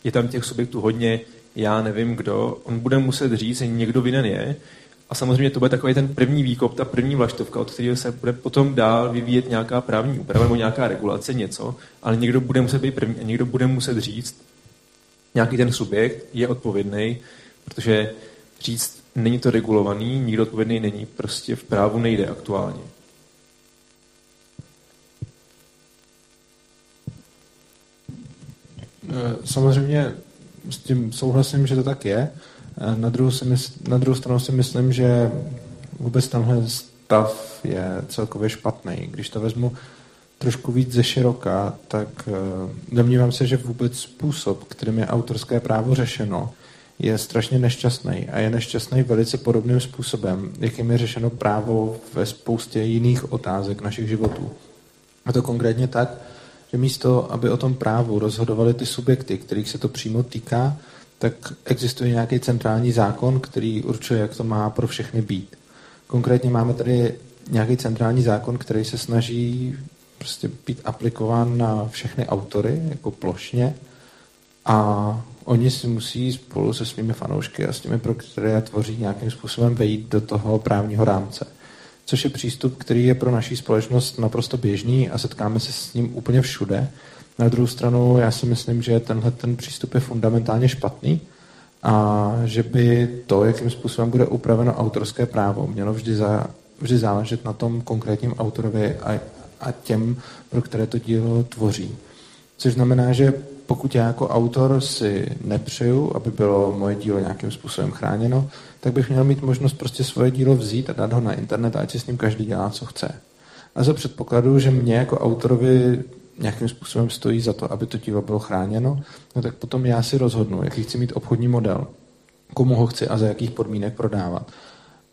je tam těch subjektů hodně, já nevím kdo, on bude muset říct, že někdo vinen je. A samozřejmě to bude takový ten první výkop, ta první vlaštovka, od kterého se bude potom dál vyvíjet nějaká právní úprava nebo nějaká regulace, něco, ale někdo bude muset být první a někdo bude muset říct, nějaký ten subjekt je odpovědný, protože říct, není to regulovaný, nikdo odpovědný není, prostě v právu nejde aktuálně. Samozřejmě s tím souhlasím, že to tak je. Na druhou, si mysl, na druhou stranu si myslím, že vůbec tenhle stav je celkově špatný. Když to vezmu trošku víc ze široka, tak uh, domnívám se, že vůbec způsob, kterým je autorské právo řešeno, je strašně nešťastný a je nešťastný velice podobným způsobem, jakým je řešeno právo ve spoustě jiných otázek našich životů. A to konkrétně tak, že místo, aby o tom právu rozhodovali ty subjekty, kterých se to přímo týká, tak existuje nějaký centrální zákon, který určuje, jak to má pro všechny být. Konkrétně máme tady nějaký centrální zákon, který se snaží prostě být aplikován na všechny autory, jako plošně, a oni si musí spolu se svými fanoušky a s těmi, pro které tvoří nějakým způsobem vejít do toho právního rámce což je přístup, který je pro naší společnost naprosto běžný a setkáme se s ním úplně všude. Na druhou stranu já si myslím, že tenhle ten přístup je fundamentálně špatný a že by to, jakým způsobem bude upraveno autorské právo, mělo vždy, za, vždy záležet na tom konkrétním autorovi a, a těm, pro které to dílo tvoří. Což znamená, že pokud já jako autor si nepřeju, aby bylo moje dílo nějakým způsobem chráněno, tak bych měl mít možnost prostě svoje dílo vzít a dát ho na internet a ať si s ním každý dělá, co chce. A za předpokladu, že mě jako autorovi nějakým způsobem stojí za to, aby to dílo bylo chráněno, no tak potom já si rozhodnu, jaký chci mít obchodní model, komu ho chci a za jakých podmínek prodávat.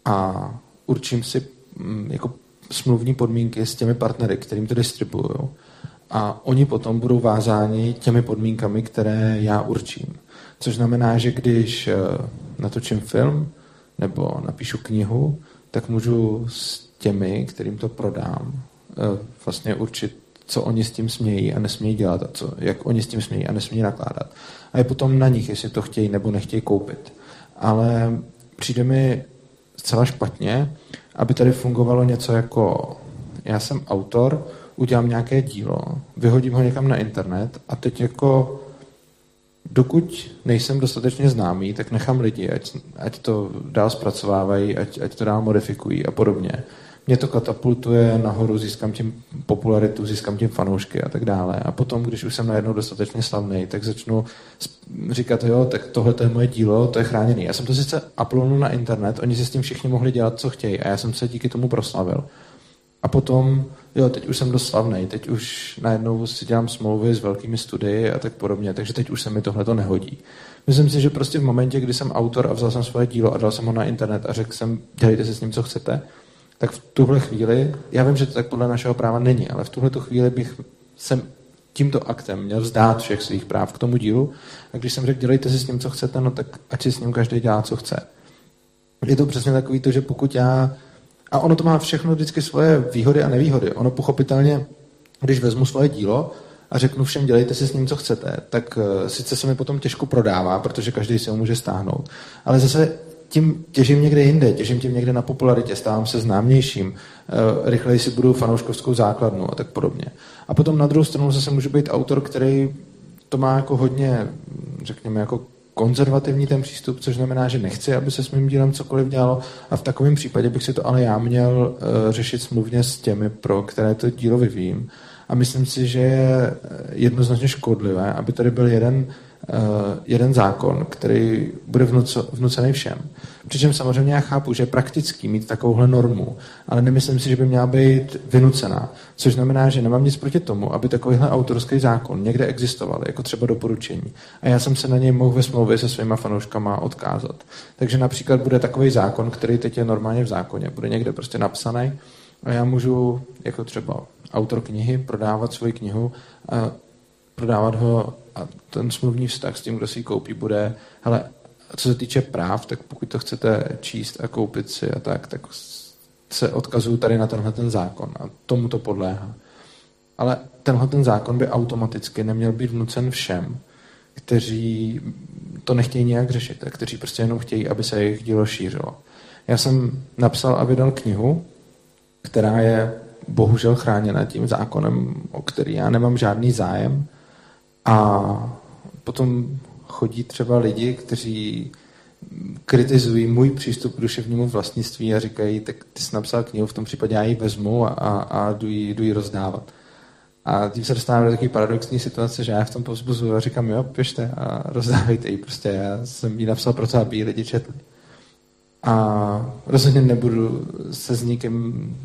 A určím si mm, jako smluvní podmínky s těmi partnery, kterým to distribuují. A oni potom budou vázáni těmi podmínkami, které já určím. Což znamená, že když eh, natočím film nebo napíšu knihu, tak můžu s těmi, kterým to prodám, eh, vlastně určit, co oni s tím smějí a nesmějí dělat a co, jak oni s tím smějí a nesmějí nakládat. A je potom na nich, jestli to chtějí nebo nechtějí koupit. Ale přijde mi zcela špatně, aby tady fungovalo něco jako já jsem autor, udělám nějaké dílo, vyhodím ho někam na internet a teď jako dokud nejsem dostatečně známý, tak nechám lidi, ať, ať to dál zpracovávají, ať, ať to dál modifikují a podobně. Mě to katapultuje nahoru, získám tím popularitu, získám tím fanoušky a tak dále. A potom, když už jsem najednou dostatečně slavný, tak začnu říkat, jo, tak tohle je moje dílo, to je chráněný. Já jsem to sice uploadnul na internet, oni si s tím všichni mohli dělat, co chtějí a já jsem se díky tomu proslavil. A potom, jo, teď už jsem dost slavný, teď už najednou si dělám smlouvy s velkými studii a tak podobně, takže teď už se mi tohle to nehodí. Myslím si, že prostě v momentě, kdy jsem autor a vzal jsem svoje dílo a dal jsem ho na internet a řekl jsem, dělejte si s ním, co chcete, tak v tuhle chvíli, já vím, že to tak podle našeho práva není, ale v tuhle chvíli bych jsem tímto aktem měl vzdát všech svých práv k tomu dílu a když jsem řekl, dělejte si s ním, co chcete, no tak ať si s ním každý dělá, co chce. Je to přesně takový to, že pokud já a ono to má všechno vždycky svoje výhody a nevýhody. Ono pochopitelně, když vezmu svoje dílo a řeknu všem, dělejte si s ním, co chcete, tak uh, sice se mi potom těžko prodává, protože každý si ho může stáhnout. Ale zase tím těžím někde jinde, těžím tím někde na popularitě, stávám se známějším, uh, rychleji si budu fanouškovskou základnu a tak podobně. A potom na druhou stranu zase může být autor, který to má jako hodně, řekněme, jako konzervativní ten přístup, což znamená, že nechci, aby se s mým dílem cokoliv dělalo a v takovém případě bych si to ale já měl uh, řešit smluvně s těmi, pro které to dílo vyvím. A myslím si, že je jednoznačně škodlivé, aby tady byl jeden Eh, jeden zákon, který bude vnucený všem. Přičemž samozřejmě já chápu, že je praktický mít takovouhle normu, ale nemyslím si, že by měla být vynucená. Což znamená, že nemám nic proti tomu, aby takovýhle autorský zákon někde existoval, jako třeba doporučení. A já jsem se na něj mohl ve smlouvě se svýma fanouškama odkázat. Takže například bude takový zákon, který teď je normálně v zákoně, bude někde prostě napsaný a já můžu jako třeba autor knihy prodávat svoji knihu a prodávat ho a ten smluvní vztah s tím, kdo si ji koupí, bude, hele, co se týče práv, tak pokud to chcete číst a koupit si a tak, tak se odkazuju tady na tenhle ten zákon a tomu to podléhá. Ale tenhle ten zákon by automaticky neměl být vnucen všem, kteří to nechtějí nějak řešit a kteří prostě jenom chtějí, aby se jejich dílo šířilo. Já jsem napsal a vydal knihu, která je bohužel chráněna tím zákonem, o který já nemám žádný zájem, a potom chodí třeba lidi, kteří kritizují můj přístup k duševnímu vlastnictví a říkají, tak ty jsi napsal knihu, v tom případě já ji vezmu a, a, a jdu, ji, jdu ji rozdávat. A tím se dostávám do takové paradoxní situace, že já v tom povzbuzuju a říkám, jo, pište a rozdávejte ji. Prostě já jsem ji napsal proto, aby ji lidi četli. A rozhodně nebudu se s nikým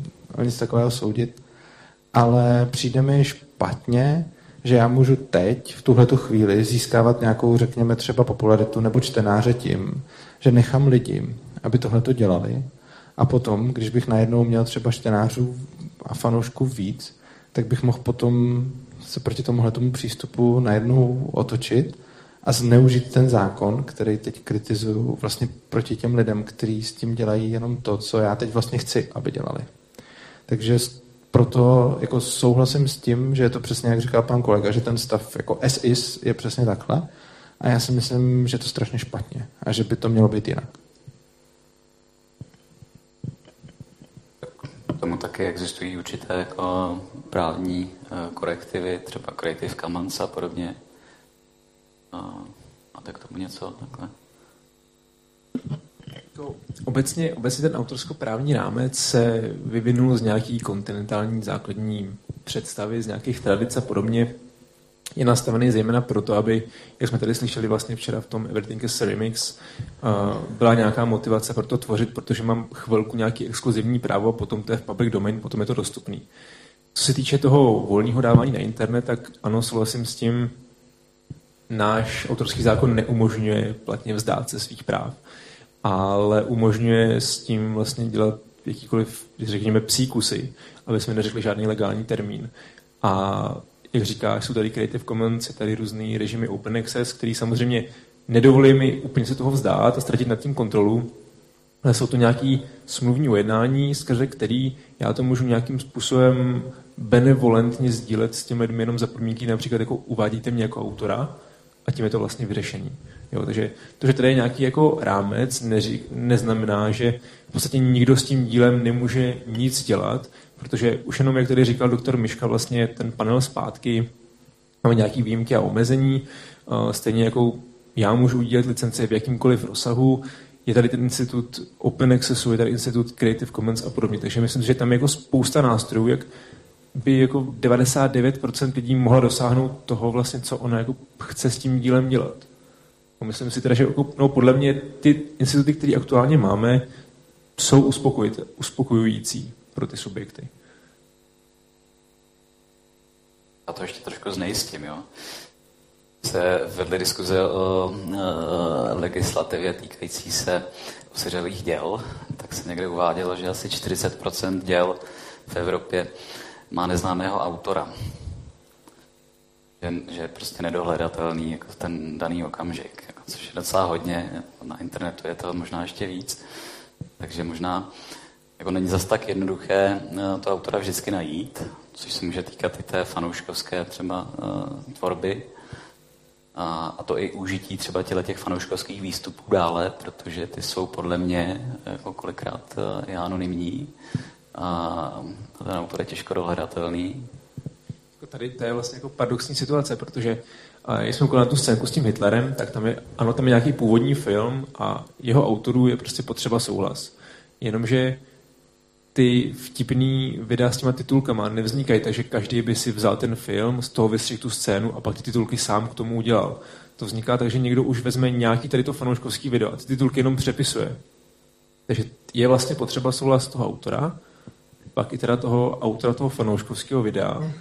nic takového soudit, ale přijde mi špatně, že já můžu teď, v tuhle chvíli, získávat nějakou, řekněme, třeba popularitu nebo čtenáře tím, že nechám lidi, aby tohle to dělali. A potom, když bych najednou měl třeba čtenářů a fanoušků víc, tak bych mohl potom se proti tomuhle tomu přístupu najednou otočit a zneužít ten zákon, který teď kritizuju vlastně proti těm lidem, kteří s tím dělají jenom to, co já teď vlastně chci, aby dělali. Takže proto jako souhlasím s tím, že je to přesně, jak říkal pan kolega, že ten stav jako as is je přesně takhle. A já si myslím, že to strašně špatně a že by to mělo být jinak. tomu taky existují určité jako právní uh, korektivy, třeba Creative Commons a podobně. Uh, máte k tomu něco takhle? Jako obecně, obecně ten autorskoprávní rámec se vyvinul z nějaký kontinentální základní představy, z nějakých tradic a podobně. Je nastavený zejména proto, aby, jak jsme tady slyšeli vlastně včera v tom Everything is a Remix, uh, byla nějaká motivace pro to tvořit, protože mám chvilku nějaký exkluzivní právo a potom to je v public domain, potom je to dostupný. Co se týče toho volného dávání na internet, tak ano, souhlasím s tím, náš autorský zákon neumožňuje platně vzdát se svých práv ale umožňuje s tím vlastně dělat jakýkoliv, řekněme, psí kusy, aby jsme neřekli žádný legální termín. A jak říkáš, jsou tady Creative Commons, je tady různý režimy Open Access, který samozřejmě nedovolí mi úplně se toho vzdát a ztratit nad tím kontrolu, ale jsou to nějaký smluvní ujednání, skrze který já to můžu nějakým způsobem benevolentně sdílet s těmi lidmi jenom za podmínky, například jako uvádíte mě jako autora a tím je to vlastně vyřešení. Jo, takže to, že tady je nějaký jako rámec, neří, neznamená, že v podstatě nikdo s tím dílem nemůže nic dělat, protože už jenom, jak tady říkal doktor Miška, vlastně ten panel zpátky, máme nějaké výjimky a omezení, stejně jako já můžu udělat licence v jakýmkoliv rozsahu, je tady ten institut Open Accessu, je tady institut Creative Commons a podobně. Takže myslím, že tam je jako spousta nástrojů, jak by jako 99% lidí mohla dosáhnout toho vlastně, co ona jako chce s tím dílem dělat. A myslím si teda, že jako, no, podle mě ty instituty, které aktuálně máme, jsou uspokojující pro ty subjekty. A to ještě trošku znejistím, jo. Se vedly diskuze o e, legislativě týkající se osiřelých děl, tak se někde uvádělo, že asi 40% děl v Evropě má neznámého autora. Že, že je prostě nedohledatelný jako ten daný okamžik, jako, což je docela hodně, na internetu je to možná ještě víc, takže možná jako není zas tak jednoduché uh, to autora vždycky najít, což se může týkat i té fanouškovské třeba uh, tvorby, a, a to i užití třeba těle těch fanouškovských výstupů dále, protože ty jsou podle mě jako kolikrát i anonymní a autor je těžko dohledatelný, tady to je vlastně jako paradoxní situace, protože když jsme na tu scénku s tím Hitlerem, tak tam je, ano, tam je nějaký původní film a jeho autorů je prostě potřeba souhlas. Jenomže ty vtipný videa s těma titulkama nevznikají, takže každý by si vzal ten film, z toho vystřihl tu scénu a pak ty titulky sám k tomu udělal. To vzniká tak, že někdo už vezme nějaký tady to fanouškovský video a ty titulky jenom přepisuje. Takže je vlastně potřeba souhlas toho autora, pak i teda toho autora toho fanouškovského videa,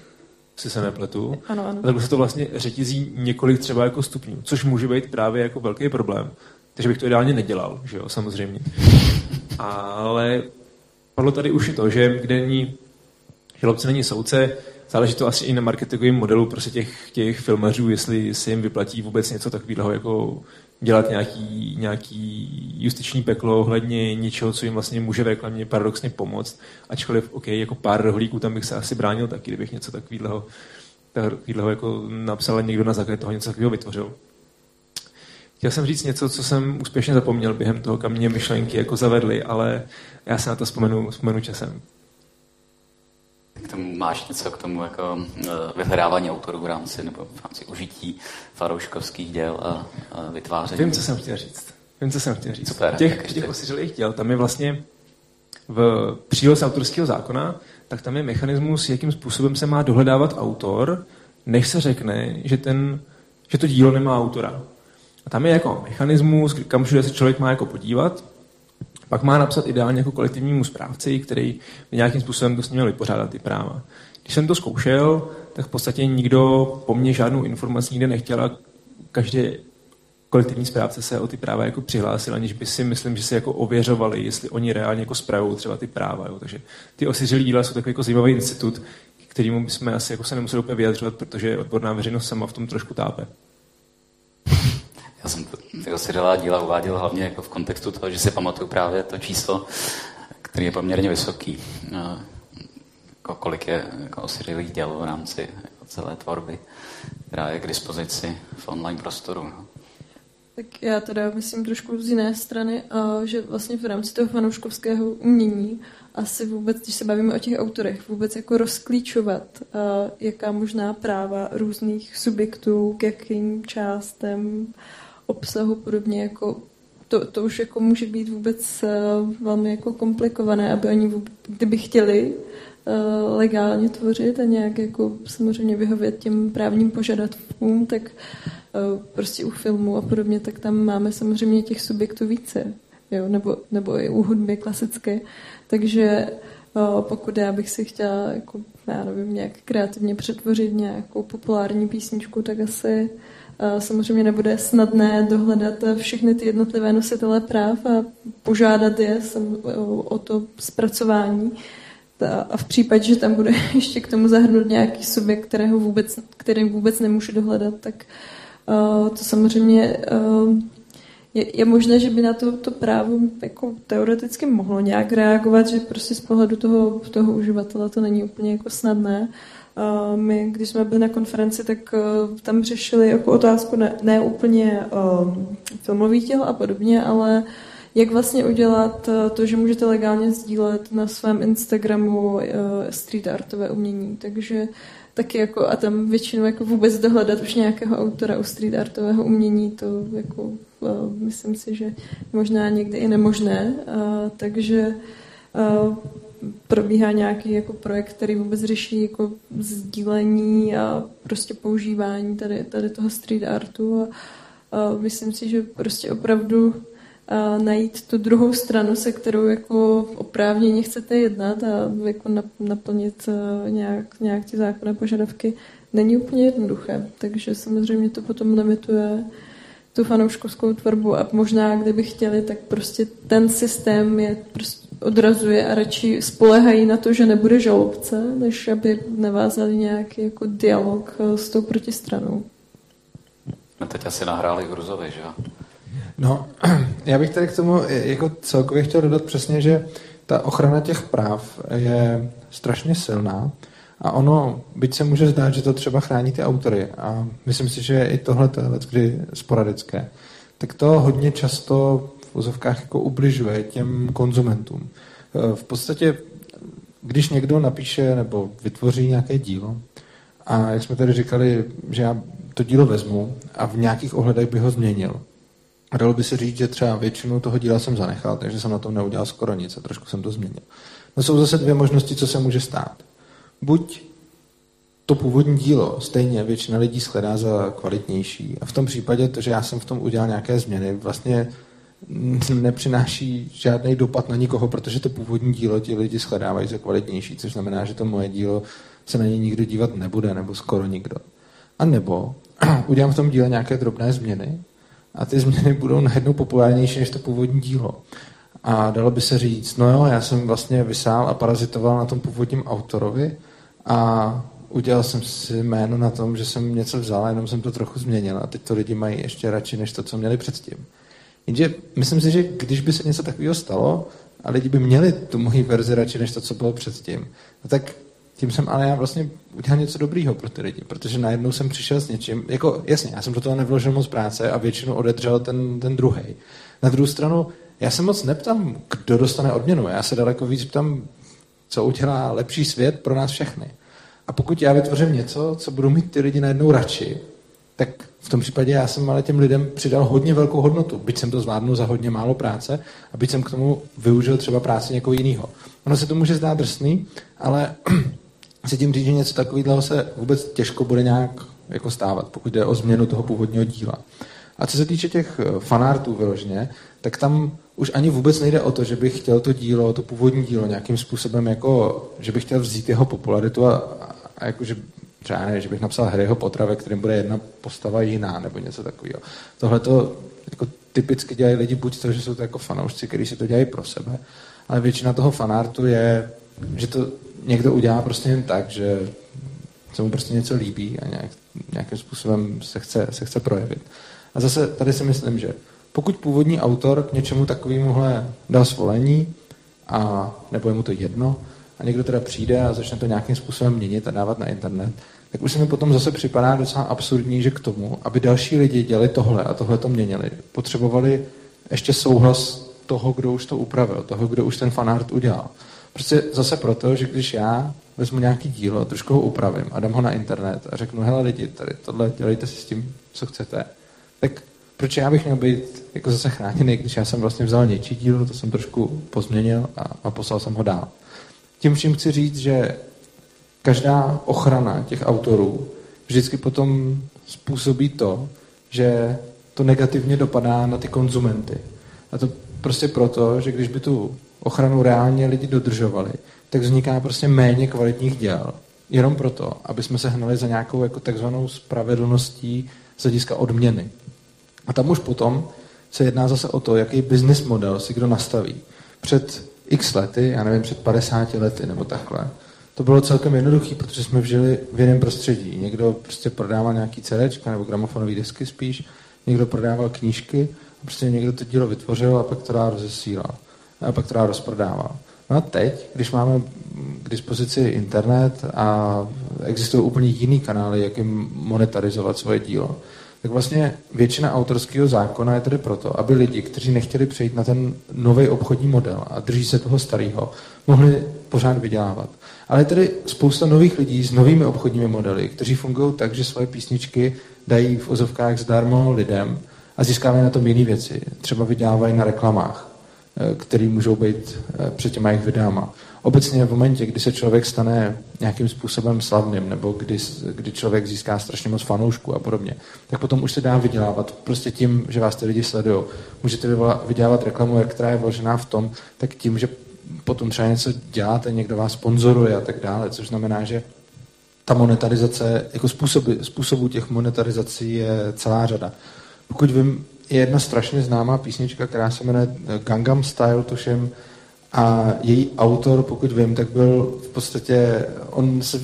si se nepletu. Ano, ano. A takhle se to vlastně řetězí několik třeba jako stupňů, což může být právě jako velký problém. Takže bych to ideálně nedělal, že jo, samozřejmě. Ale padlo tady už i to, že kde není žalobce není soudce, záleží to asi i na marketingovém modelu prostě těch, těch filmařů, jestli si jim vyplatí vůbec něco takového jako dělat nějaký, nějaký justiční peklo ohledně něčeho, co jim vlastně může v reklamě paradoxně pomoct. Ačkoliv, OK, jako pár rohlíků tam bych se asi bránil taky, kdybych něco takového, takového jako napsal někdo na základě toho něco takového vytvořil. Chtěl jsem říct něco, co jsem úspěšně zapomněl během toho, kam mě myšlenky jako zavedly, ale já se na to vzpomenu, vzpomenu časem. K tomu máš něco k tomu jako vyhledávání autorů v rámci nebo v rámci užití farouškovských děl a, a vytváření? Vím, co jsem chtěl říct. Vím, co jsem chtěl říct. Super. Těch, těch osiřelých děl, tam je vlastně v příloze autorského zákona, tak tam je mechanismus, jakým způsobem se má dohledávat autor, než se řekne, že, ten, že to dílo nemá autora. A tam je jako mechanismus, kam všude se člověk má jako podívat, pak má napsat ideálně jako kolektivnímu správci, který by nějakým způsobem to s ním měl vypořádat ty práva. Když jsem to zkoušel, tak v podstatě nikdo po mně žádnou informaci nikde nechtěl a každý kolektivní správce se o ty práva jako přihlásil, aniž by si myslím, že si jako ověřovali, jestli oni reálně jako spravují třeba ty práva. Jo. Takže ty osiřelí díla jsou takový jako zajímavý institut, kterýmu bychom asi jako se nemuseli úplně vyjadřovat, protože odborná veřejnost sama v tom trošku tápe. Jsem ty osiřelá díla uváděl hlavně jako v kontextu toho, že si pamatuju právě to číslo, který je poměrně vysoký. No, jako kolik je jako osiřelých děl v rámci jako celé tvorby, která je k dispozici v online prostoru. No. Tak já teda myslím trošku z jiné strany, že vlastně v rámci toho fanouškovského umění asi vůbec, když se bavíme o těch autorech, vůbec jako rozklíčovat, jaká možná práva různých subjektů k jakým částem obsahu podobně jako to, to už jako může být vůbec velmi jako komplikované, aby oni, kdyby chtěli legálně tvořit a nějak jako samozřejmě vyhovět těm právním požadavkům, tak Eh, prostě u filmu a podobně, tak tam máme samozřejmě těch subjektů více, jo? Nebo, nebo i u hudby klasické. Takže eh, pokud já bych si chtěla jako, já nevím, nějak kreativně přetvořit nějakou populární písničku, tak asi eh, samozřejmě nebude snadné dohledat všechny ty jednotlivé nositele práv a požádat je o to zpracování. A v případě, že tam bude ještě k tomu zahrnout nějaký subjekt, kterého vůbec, který vůbec nemůžu dohledat, tak to samozřejmě je, je možné, že by na to, to právo jako teoreticky mohlo nějak reagovat, že prostě z pohledu toho, toho uživatele to není úplně jako snadné. Uh, my, když jsme byli na konferenci, tak uh, tam řešili jako otázku ne, ne úplně uh, filmových těl a podobně, ale jak vlastně udělat to, že můžete legálně sdílet na svém Instagramu street artové umění. Takže taky jako, a tam většinou jako vůbec dohledat už nějakého autora u street artového umění, to jako myslím si, že možná někdy i nemožné, takže probíhá nějaký jako projekt, který vůbec řeší jako sdílení a prostě používání tady, tady toho street artu a, a myslím si, že prostě opravdu najít tu druhou stranu, se kterou jako oprávněně chcete jednat a jako naplnit nějak, nějak ty zákonné požadavky, není úplně jednoduché. Takže samozřejmě to potom limituje tu fanouškovskou tvorbu a možná, kdyby chtěli, tak prostě ten systém je prostě odrazuje a radši spolehají na to, že nebude žalobce, než aby nevázali nějaký jako dialog s tou protistranou. No teď asi nahráli Gruzovi, že jo? No, já bych tady k tomu jako celkově chtěl dodat přesně, že ta ochrana těch práv je strašně silná a ono, byť se může zdát, že to třeba chrání ty autory a myslím si, že i tohle to je kdy sporadické, tak to hodně často v úzovkách jako ubližuje těm konzumentům. V podstatě, když někdo napíše nebo vytvoří nějaké dílo a jak jsme tady říkali, že já to dílo vezmu a v nějakých ohledech bych ho změnil, a dalo by se říct, že třeba většinu toho díla jsem zanechal, takže jsem na tom neudělal skoro nic a trošku jsem to změnil. No jsou zase dvě možnosti, co se může stát. Buď to původní dílo stejně většina lidí shledá za kvalitnější a v tom případě to, že já jsem v tom udělal nějaké změny, vlastně nepřináší žádný dopad na nikoho, protože to původní dílo ti lidi shledávají za kvalitnější, což znamená, že to moje dílo se na něj nikdo dívat nebude, nebo skoro nikdo. A nebo udělám v tom díle nějaké drobné změny a ty změny budou najednou populárnější než to původní dílo. A dalo by se říct, no jo, já jsem vlastně vysál a parazitoval na tom původním autorovi a udělal jsem si jméno na tom, že jsem něco vzal, jenom jsem to trochu změnil a teď to lidi mají ještě radši než to, co měli předtím. Jenže myslím si, že když by se něco takového stalo a lidi by měli tu moji verzi radši než to, co bylo předtím, no tak tím jsem ale já vlastně udělal něco dobrýho pro ty lidi, protože najednou jsem přišel s něčím, jako jasně, já jsem do toho nevložil moc práce a většinu odedřel ten, ten druhý. Na druhou stranu, já se moc neptám, kdo dostane odměnu, já se daleko víc ptám, co udělá lepší svět pro nás všechny. A pokud já vytvořím něco, co budou mít ty lidi najednou radši, tak v tom případě já jsem ale těm lidem přidal hodně velkou hodnotu, byť jsem to zvládnul za hodně málo práce a byť jsem k tomu využil třeba práci někoho jiného. Ono se to může zdát drsný, ale chci tím říct, že něco takového se vůbec těžko bude nějak jako stávat, pokud jde o změnu toho původního díla. A co se týče těch eh, fanartů vyloženě, tak tam už ani vůbec nejde o to, že bych chtěl to dílo, to původní dílo nějakým způsobem jako, že bych chtěl vzít jeho popularitu a, a jako, že třeba ne, že bych napsal Harryho Pottera, ve kterém bude jedna postava jiná nebo něco takového. Tohle to jako typicky dělají lidi buď to, že jsou to jako fanoušci, kteří si to dělají pro sebe, ale většina toho fanartu je, že to někdo udělá prostě jen tak, že se mu prostě něco líbí a nějak, nějakým způsobem se chce, se chce projevit. A zase tady si myslím, že pokud původní autor k něčemu takovémuhle dal svolení, a, nebo je mu to jedno, a někdo teda přijde a začne to nějakým způsobem měnit a dávat na internet, tak už se mi potom zase připadá docela absurdní, že k tomu, aby další lidi dělali tohle a tohle to měnili, potřebovali ještě souhlas toho, kdo už to upravil, toho, kdo už ten fanart udělal. Prostě zase proto, že když já vezmu nějaký dílo, trošku ho upravím a dám ho na internet a řeknu, hele lidi, tady tohle dělejte si s tím, co chcete, tak proč já bych měl být jako zase chráněný, když já jsem vlastně vzal něčí dílo, to jsem trošku pozměnil a, a poslal jsem ho dál. Tím vším chci říct, že každá ochrana těch autorů vždycky potom způsobí to, že to negativně dopadá na ty konzumenty. A to prostě proto, že když by tu ochranu reálně lidi dodržovali, tak vzniká prostě méně kvalitních děl. Jenom proto, aby jsme se hnali za nějakou jako takzvanou spravedlností z hlediska odměny. A tam už potom se jedná zase o to, jaký business model si kdo nastaví. Před x lety, já nevím, před 50 lety nebo takhle, to bylo celkem jednoduché, protože jsme žili v jiném prostředí. Někdo prostě prodával nějaký CD nebo gramofonové disky spíš, někdo prodával knížky, a prostě někdo to dílo vytvořil a pak to dá rozesílal. A pak to dá rozprodával. No a teď, když máme k dispozici internet a existují úplně jiný kanály, jak jim monetarizovat svoje dílo, tak vlastně většina autorského zákona je tedy proto, aby lidi, kteří nechtěli přejít na ten nový obchodní model a drží se toho starého, mohli pořád vydělávat. Ale je tedy spousta nových lidí s novými obchodními modely, kteří fungují tak, že svoje písničky dají v ozovkách zdarma lidem a získávají na tom jiné věci. Třeba vydělávají na reklamách, které můžou být eh, před těma jejich videama obecně v momentě, kdy se člověk stane nějakým způsobem slavným, nebo kdy, kdy člověk získá strašně moc fanoušků a podobně, tak potom už se dá vydělávat prostě tím, že vás ty lidi sledují. Můžete vydělávat reklamu, která je vložená v tom, tak tím, že potom třeba něco děláte, někdo vás sponzoruje a tak dále, což znamená, že ta monetarizace, jako způsoby, způsobů těch monetarizací je celá řada. Pokud vím, je jedna strašně známá písnička, která se jmenuje Gangnam Style, tuším, a její autor, pokud vím, tak byl v podstatě, on se,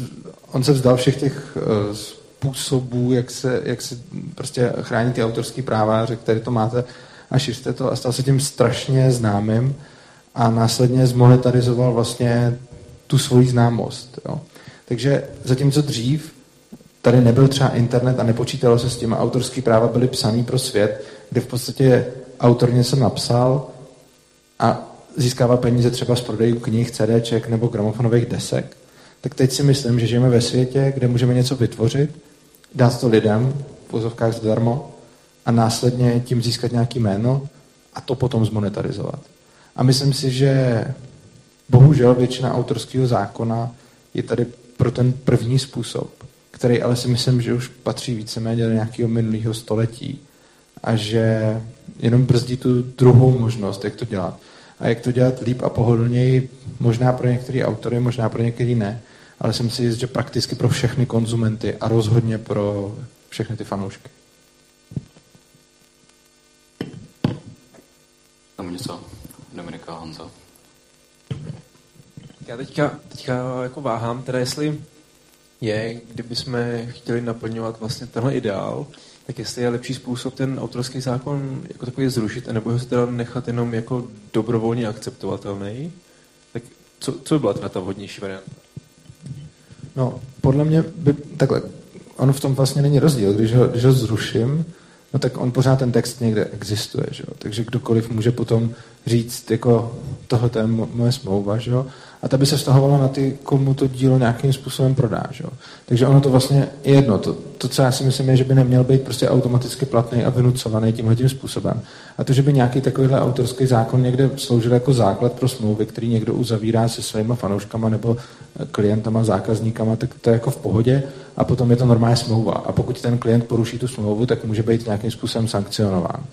on se vzdal všech těch uh, způsobů, jak se, jak se prostě chrání ty autorské práva, řekl, tady to máte a šiřte to a stal se tím strašně známým a následně zmonetarizoval vlastně tu svoji známost. Jo. Takže zatímco dřív tady nebyl třeba internet a nepočítalo se s tím a autorské práva byly psaný pro svět, kde v podstatě autor něco napsal a získává peníze třeba z prodejů knih, CDček nebo gramofonových desek, tak teď si myslím, že žijeme ve světě, kde můžeme něco vytvořit, dát to lidem v pozovkách zdarma a následně tím získat nějaký jméno a to potom zmonetarizovat. A myslím si, že bohužel většina autorského zákona je tady pro ten první způsob, který ale si myslím, že už patří víceméně do nějakého minulého století a že jenom brzdí tu druhou možnost, jak to dělat a jak to dělat líp a pohodlněji, možná pro některé autory, možná pro některé ne, ale jsem si jist, že prakticky pro všechny konzumenty a rozhodně pro všechny ty fanoušky. Tam něco, Dominika Honzo. Já teďka, teďka jako váhám, teda jestli je, kdyby jsme chtěli naplňovat vlastně tenhle ideál, tak jestli je lepší způsob ten autorský zákon jako takový zrušit, nebo ho se teda nechat jenom jako dobrovolně akceptovatelný, tak co, co by byla teda ta vhodnější varianta? No, podle mě by, takhle, on v tom vlastně není rozdíl. Když ho, když ho zruším, no tak on pořád ten text někde existuje, že jo? takže kdokoliv může potom říct, jako tohle je moje smlouva, že jo? A ta by se vztahovala na ty, komu to dílo nějakým způsobem prodá. Že? Takže ono to vlastně je jedno. To, to, co já si myslím, je, že by neměl být prostě automaticky platný a vynucovaný tímhle tím způsobem. A to, že by nějaký takovýhle autorský zákon někde sloužil jako základ pro smlouvy, který někdo uzavírá se svými fanouškama nebo klientama, zákazníkama, tak to je jako v pohodě a potom je to normální smlouva. A pokud ten klient poruší tu smlouvu, tak může být nějakým způsobem sankcionován.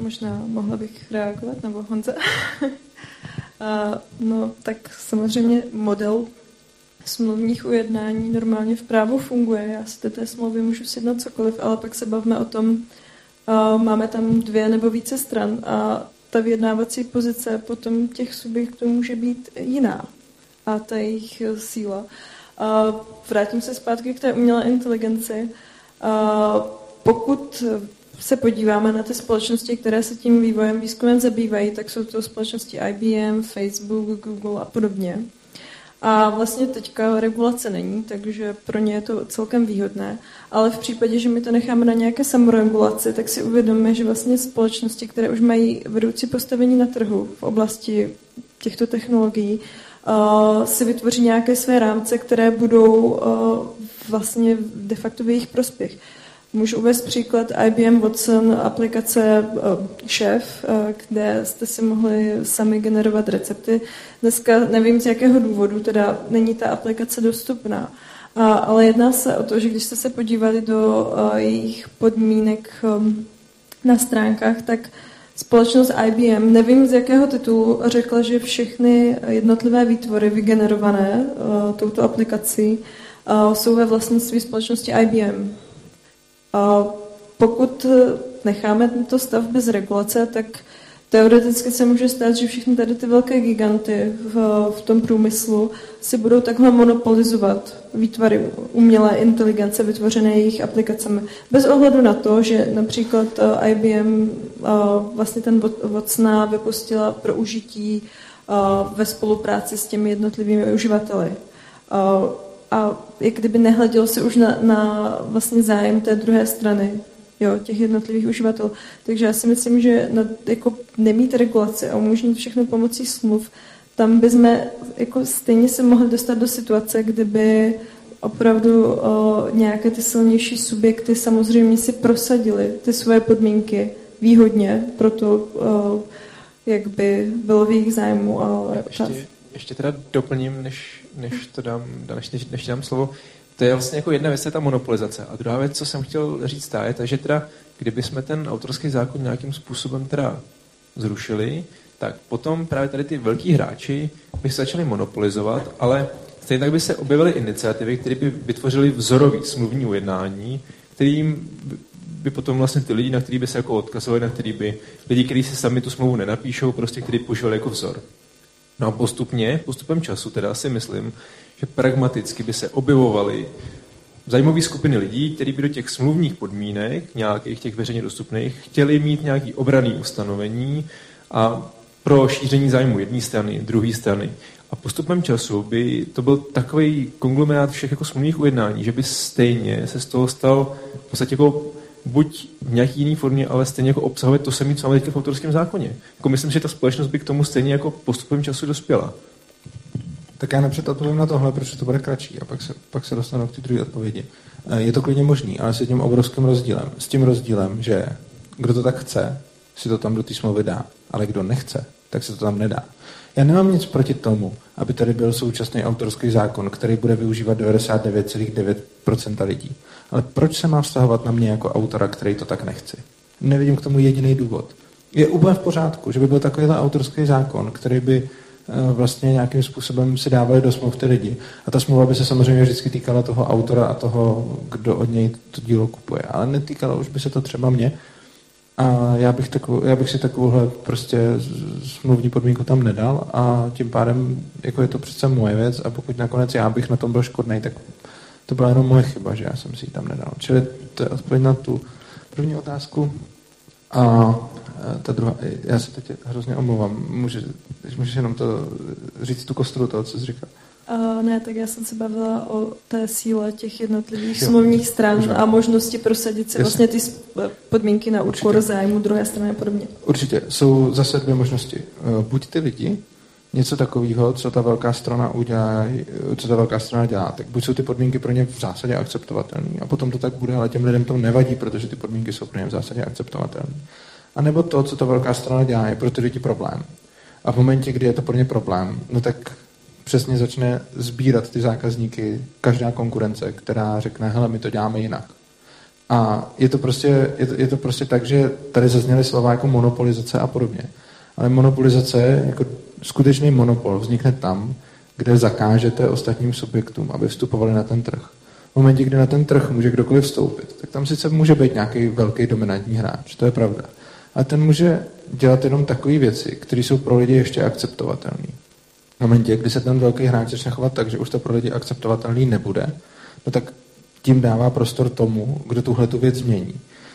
Možná mohla bych reagovat, nebo Honza? No, tak samozřejmě model smluvních ujednání normálně v právu funguje. Já si do té smlouvy můžu sjednat cokoliv, ale pak se bavíme o tom, máme tam dvě nebo více stran a ta vyjednávací pozice potom těch subjektů může být jiná a ta jejich síla. Vrátím se zpátky k té umělé inteligenci. Pokud se podíváme na ty společnosti, které se tím vývojem, výzkumem zabývají, tak jsou to společnosti IBM, Facebook, Google a podobně. A vlastně teďka regulace není, takže pro ně je to celkem výhodné. Ale v případě, že my to necháme na nějaké samoregulaci, tak si uvědomíme, že vlastně společnosti, které už mají vedoucí postavení na trhu v oblasti těchto technologií, uh, si vytvoří nějaké své rámce, které budou uh, vlastně de facto v jejich prospěch. Můžu uvést příklad IBM Watson aplikace Chef, uh, kde jste si mohli sami generovat recepty. Dneska nevím z jakého důvodu, teda není ta aplikace dostupná. Uh, ale jedná se o to, že když jste se podívali do uh, jejich podmínek um, na stránkách, tak společnost IBM, nevím z jakého titulu, řekla, že všechny jednotlivé výtvory vygenerované touto aplikací jsou ve vlastnictví společnosti IBM. Pokud necháme tento stav bez regulace, tak teoreticky se může stát, že všechny tady ty velké giganty v, v tom průmyslu si budou takhle monopolizovat výtvary umělé inteligence vytvořené jejich aplikacemi. Bez ohledu na to, že například eh, IBM eh, vlastně ten Watsona vypustila pro užití eh, ve spolupráci s těmi jednotlivými uživateli a jak kdyby nehledělo se už na, na vlastně zájem té druhé strany, jo, těch jednotlivých uživatelů. Takže já si myslím, že na, jako nemít regulaci a umožnit všechno pomocí smluv, tam bychom jako stejně se mohli dostat do situace, kdyby opravdu o, nějaké ty silnější subjekty samozřejmě si prosadili ty svoje podmínky výhodně pro to, o, jak by bylo v jejich zájmu. A ještě, ještě teda doplním, než než to dám, než, než, než dám slovo, to je vlastně jako jedna věc, je ta monopolizace. A druhá věc, co jsem chtěl říct, je ta, že teda, kdyby jsme ten autorský zákon nějakým způsobem teda zrušili, tak potom právě tady ty velký hráči by se začali monopolizovat, ale stejně tak by se objevily iniciativy, které by vytvořily vzorový smluvní ujednání, kterým by potom vlastně ty lidi, na který by se jako odkazovali, na který by lidi, kteří si sami tu smlouvu nenapíšou, prostě který používali jako vzor. No a postupně, postupem času teda si myslím, že pragmaticky by se objevovaly zajímavé skupiny lidí, kteří by do těch smluvních podmínek, nějakých těch veřejně dostupných, chtěli mít nějaký obraný ustanovení a pro šíření zájmu jedné strany, druhé strany. A postupem času by to byl takový konglomerát všech jako smluvních ujednání, že by stejně se z toho stal v podstatě jako buď v nějaký jiný formě, ale stejně jako obsahuje to samé, co máme v autorském zákoně. Jako myslím, že ta společnost by k tomu stejně jako postupem času dospěla. Tak já odpovím na tohle, protože to bude kratší a pak se, pak se dostanu k té druhé odpovědi. Eh, je to klidně možný, ale s tím obrovským rozdílem. S tím rozdílem, že kdo to tak chce, si to tam do té smlouvy dá, ale kdo nechce, tak se to tam nedá. Já nemám nic proti tomu, aby tady byl současný autorský zákon, který bude využívat 99,9% lidí. Ale proč se má vztahovat na mě jako autora, který to tak nechci? Nevidím k tomu jediný důvod. Je úplně v pořádku, že by byl takovýhle autorský zákon, který by eh, vlastně nějakým způsobem si dávali do smluv ty lidi. A ta smlouva by se samozřejmě vždycky týkala toho autora a toho, kdo od něj to dílo kupuje. Ale netýkala už by se to třeba mě. A já bych, takovou, já bych si takovouhle prostě smluvní podmínku tam nedal a tím pádem jako je to přece moje věc a pokud nakonec já bych na tom byl škodný, tak to byla jenom moje chyba, že já jsem si ji tam nedal. Čili to je odpověď na tu první otázku. A ta druhá, já se teď hrozně omlouvám, může, můžeš jenom to říct tu kostru toho, co jsi říkal. Uh, ne, tak já jsem se bavila o té síle těch jednotlivých jo. smluvních stran Možná. a možnosti prosadit si Jasně. vlastně ty podmínky na úkor zájmu druhé strany a podobně. Určitě. Jsou zase dvě možnosti. Buď ty lidi, něco takového, co ta velká strana udělá, co ta velká strana dělá, tak buď jsou ty podmínky pro ně v zásadě akceptovatelné a potom to tak bude, ale těm lidem to nevadí, protože ty podmínky jsou pro ně v zásadě akceptovatelné. A nebo to, co ta velká strana dělá, je pro ty lidi problém. A v momentě, kdy je to pro ně problém, no tak přesně začne sbírat ty zákazníky každá konkurence, která řekne, hele, my to děláme jinak. A je to prostě, je to, je to prostě tak, že tady zazněly slova jako monopolizace a podobně. Ale monopolizace, jako skutečný monopol, vznikne tam, kde zakážete ostatním subjektům, aby vstupovali na ten trh. V momentě, kdy na ten trh může kdokoliv vstoupit, tak tam sice může být nějaký velký dominantní hráč, to je pravda. Ale ten může dělat jenom takové věci, které jsou pro lidi ještě akceptovatelné. V momentě, kdy se ten velký hráč začne chovat tak, že už to pro lidi akceptovatelný nebude, no tak tím dává prostor tomu, kdo tuhle tu věc změní.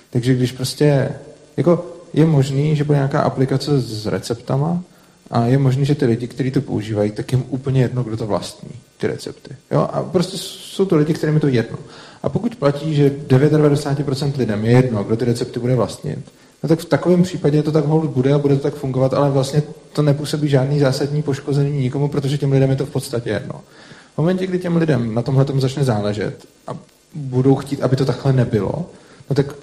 Takže když prostě, jako je možný, že bude nějaká aplikace s receptama a je možný, že ty lidi, kteří to používají, tak jim úplně jedno, kdo to vlastní, ty recepty. Jo? A prostě jsou to lidi, kterým je to jedno. A pokud platí, že 99% lidem je jedno, kdo ty recepty bude vlastnit, no tak v takovém případě to tak hold bude a bude to tak fungovat, ale vlastně to nepůsobí žádný zásadní poškození nikomu, protože těm lidem je to v podstatě jedno. V momentě, kdy těm lidem na tomhle tomu začne záležet a budou chtít, aby to takhle nebylo, no tak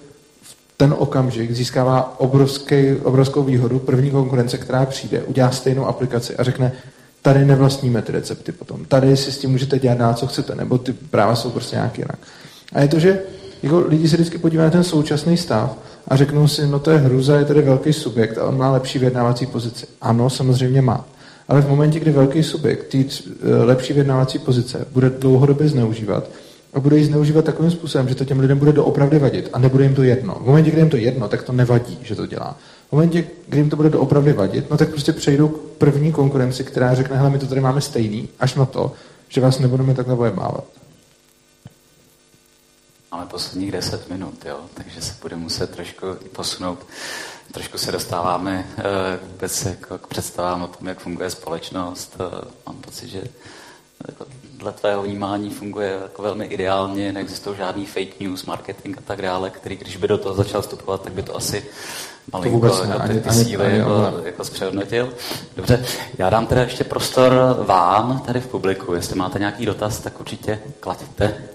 ten okamžik získává obrovský, obrovskou výhodu první konkurence, která přijde, udělá stejnou aplikaci a řekne, tady nevlastníme ty recepty potom, tady si s tím můžete dělat dál, co chcete, nebo ty práva jsou prostě nějak jinak. A je to, že jako lidi se vždycky podívají na ten současný stav a řeknou si, no to je hruza, je tady velký subjekt a on má lepší vyjednávací pozici. Ano, samozřejmě má. Ale v momentě, kdy velký subjekt ty eh, lepší vyjednávací pozice bude dlouhodobě zneužívat a bude ji zneužívat takovým způsobem, že to těm lidem bude doopravdy vadit a nebude jim to jedno. V momentě, kdy jim to jedno, tak to nevadí, že to dělá. V momentě, kdy jim to bude doopravdy vadit, no tak prostě přejdou k první konkurenci, která řekne, hele, my to tady máme stejný, až na to, že vás nebudeme takhle vojemávat. Máme posledních 10 minut, jo, takže se budeme muset trošku posunout. Trošku se dostáváme uh, vůbec jako k představám o tom, jak funguje společnost. Uh, mám pocit, že dle tvého vnímání funguje jako velmi ideálně, neexistují žádný fake news, marketing a tak dále, který když by do toho začal vstupovat, tak by to asi malinko to vůbec ne, jako ty, ty ani, síly ani, jako, ani, jako zpřehodnotil. Dobře, já dám teda ještě prostor vám tady v publiku. Jestli máte nějaký dotaz, tak určitě klaďte.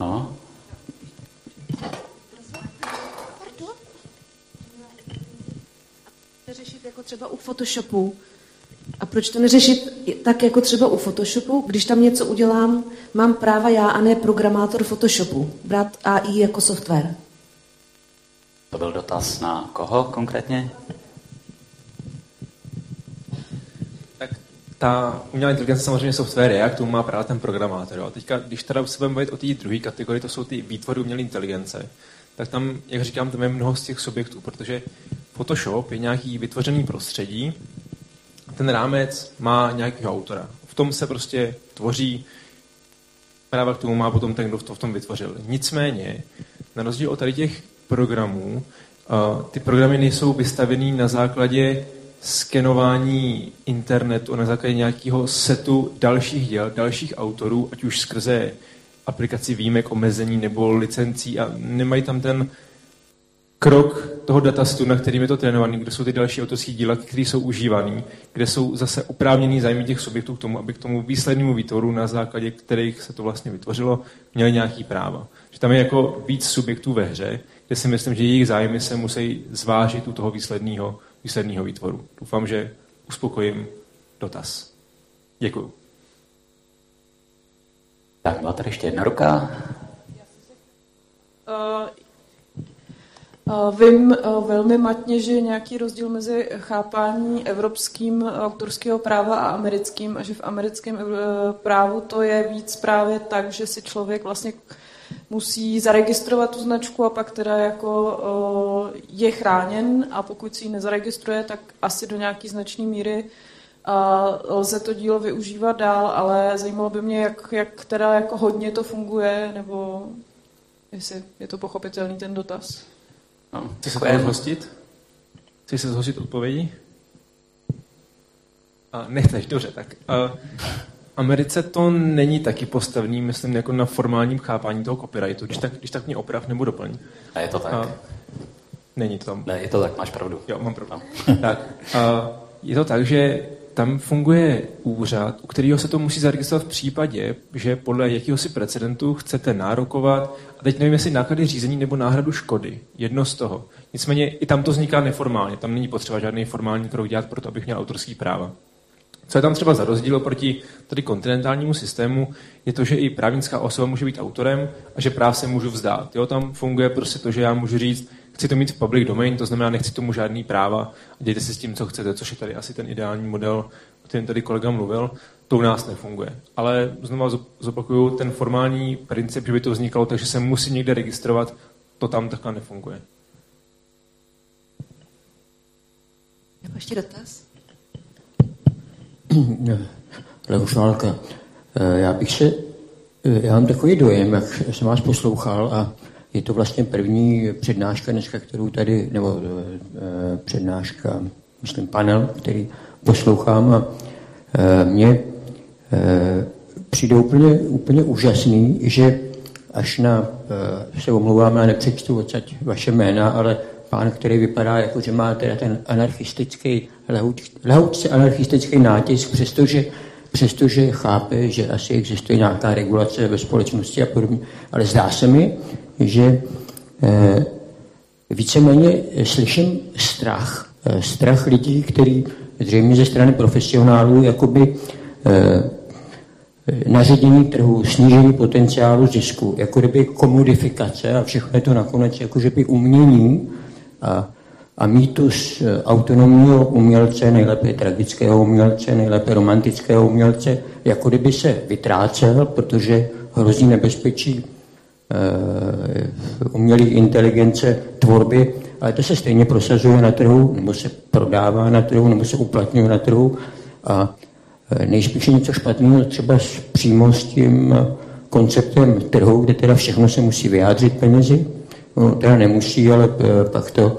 No. Neřešit jako třeba u Photoshopu. A proč to neřešit tak jako třeba u Photoshopu, když tam něco udělám, mám práva já a ne programátor Photoshopu. Brát AI jako software. To byl dotaz na koho konkrétně? ta umělá inteligence samozřejmě software je, jak tomu má právě ten programátor. Jo. Teďka, když teda se budeme bavit o té druhé kategorii, to jsou ty výtvory umělé inteligence, tak tam, jak říkám, tam je mnoho z těch subjektů, protože Photoshop je nějaký vytvořený prostředí, ten rámec má nějakého autora. V tom se prostě tvoří, právě k tomu má potom ten, kdo to v tom vytvořil. Nicméně, na rozdíl od tady těch programů, ty programy nejsou vystavený na základě skenování internetu na základě nějakého setu dalších děl, dalších autorů, ať už skrze aplikaci výjimek, omezení nebo licencí a nemají tam ten krok toho datastu, na kterým je to trénovaný, kde jsou ty další autorské díla, které jsou užívaný, kde jsou zase oprávněný zájmy těch subjektů k tomu, aby k tomu výslednému výtvoru, na základě kterých se to vlastně vytvořilo, měli nějaký práva. Že tam je jako víc subjektů ve hře, kde si myslím, že jejich zájmy se musí zvážit u toho výsledného výsledného výtvoru. Doufám, že uspokojím dotaz. Děkuju. Tak, byla tady ještě jedna ruka. Uh, vím uh, velmi matně, že je nějaký rozdíl mezi chápání evropským autorského práva a americkým a že v americkém právu to je víc právě tak, že si člověk vlastně musí zaregistrovat tu značku a pak teda jako je chráněn a pokud si ji nezaregistruje, tak asi do nějaký značné míry lze to dílo využívat dál, ale zajímalo by mě, jak, jak teda jako hodně to funguje, nebo jestli je to pochopitelný ten dotaz. No, Chci se to zhostit? Chci se zhostit odpovědí? A nechceš, dobře, tak. Uh, Americe to není taky postavný, myslím, jako na formálním chápání toho copyrightu. Když tak, když tak mě oprav nebo doplň. A je to tak. A, není to tam. Ne, je to tak, máš pravdu. Jo, mám pravdu. No. tak, a, je to tak, že tam funguje úřad, u kterého se to musí zaregistrovat v případě, že podle jakéhosi precedentu chcete nárokovat, a teď nevím, jestli náklady řízení nebo náhradu škody, jedno z toho. Nicméně i tam to vzniká neformálně, tam není potřeba žádný formální krok dělat pro to, abych měl autorský práva. Co je tam třeba za rozdíl proti tady kontinentálnímu systému, je to, že i právnická osoba může být autorem a že práv se můžu vzdát. Jo, tam funguje prostě to, že já můžu říct, chci to mít v public domain, to znamená, nechci tomu žádný práva a dějte si s tím, co chcete, což je tady asi ten ideální model, o kterém tady kolega mluvil. To u nás nefunguje. Ale znovu zopakuju, ten formální princip, že by to vznikalo, takže se musí někde registrovat, to tam takhle nefunguje. Ještě dotaz? Leoš Válka. Eh, já bych se Já mám takový dojem, jak jsem vás poslouchal a je to vlastně první přednáška dneska, kterou tady, nebo e, přednáška, myslím panel, který poslouchám a e, mně e, přijde úplně, úplně úžasný, že až na, se omlouvám, já nepřečtu odsaď vaše jména, ale pán, který vypadá jako, že má teda ten anarchistický, lehoučce anarchistický nátisk, přestože přestože chápe, že asi existuje nějaká regulace ve společnosti a podobně. Ale zdá se mi, že eh, víceméně slyším strach. Eh, strach lidí, který zřejmě ze strany profesionálů jakoby eh, naředění trhu, snížení potenciálu zisku, jako kdyby komodifikace a všechno je to nakonec jako by umění a a mýtus autonomního umělce, nejlépe tragického umělce, nejlépe romantického umělce, jako kdyby se vytrácel, protože hrozí nebezpečí umělé inteligence tvorby, ale to se stejně prosazuje na trhu, nebo se prodává na trhu, nebo se uplatňuje na trhu. A uh, nejspíše něco špatného třeba s, přímo s tím konceptem trhu, kde teda všechno se musí vyjádřit penězi. No, teda nemusí, ale pak to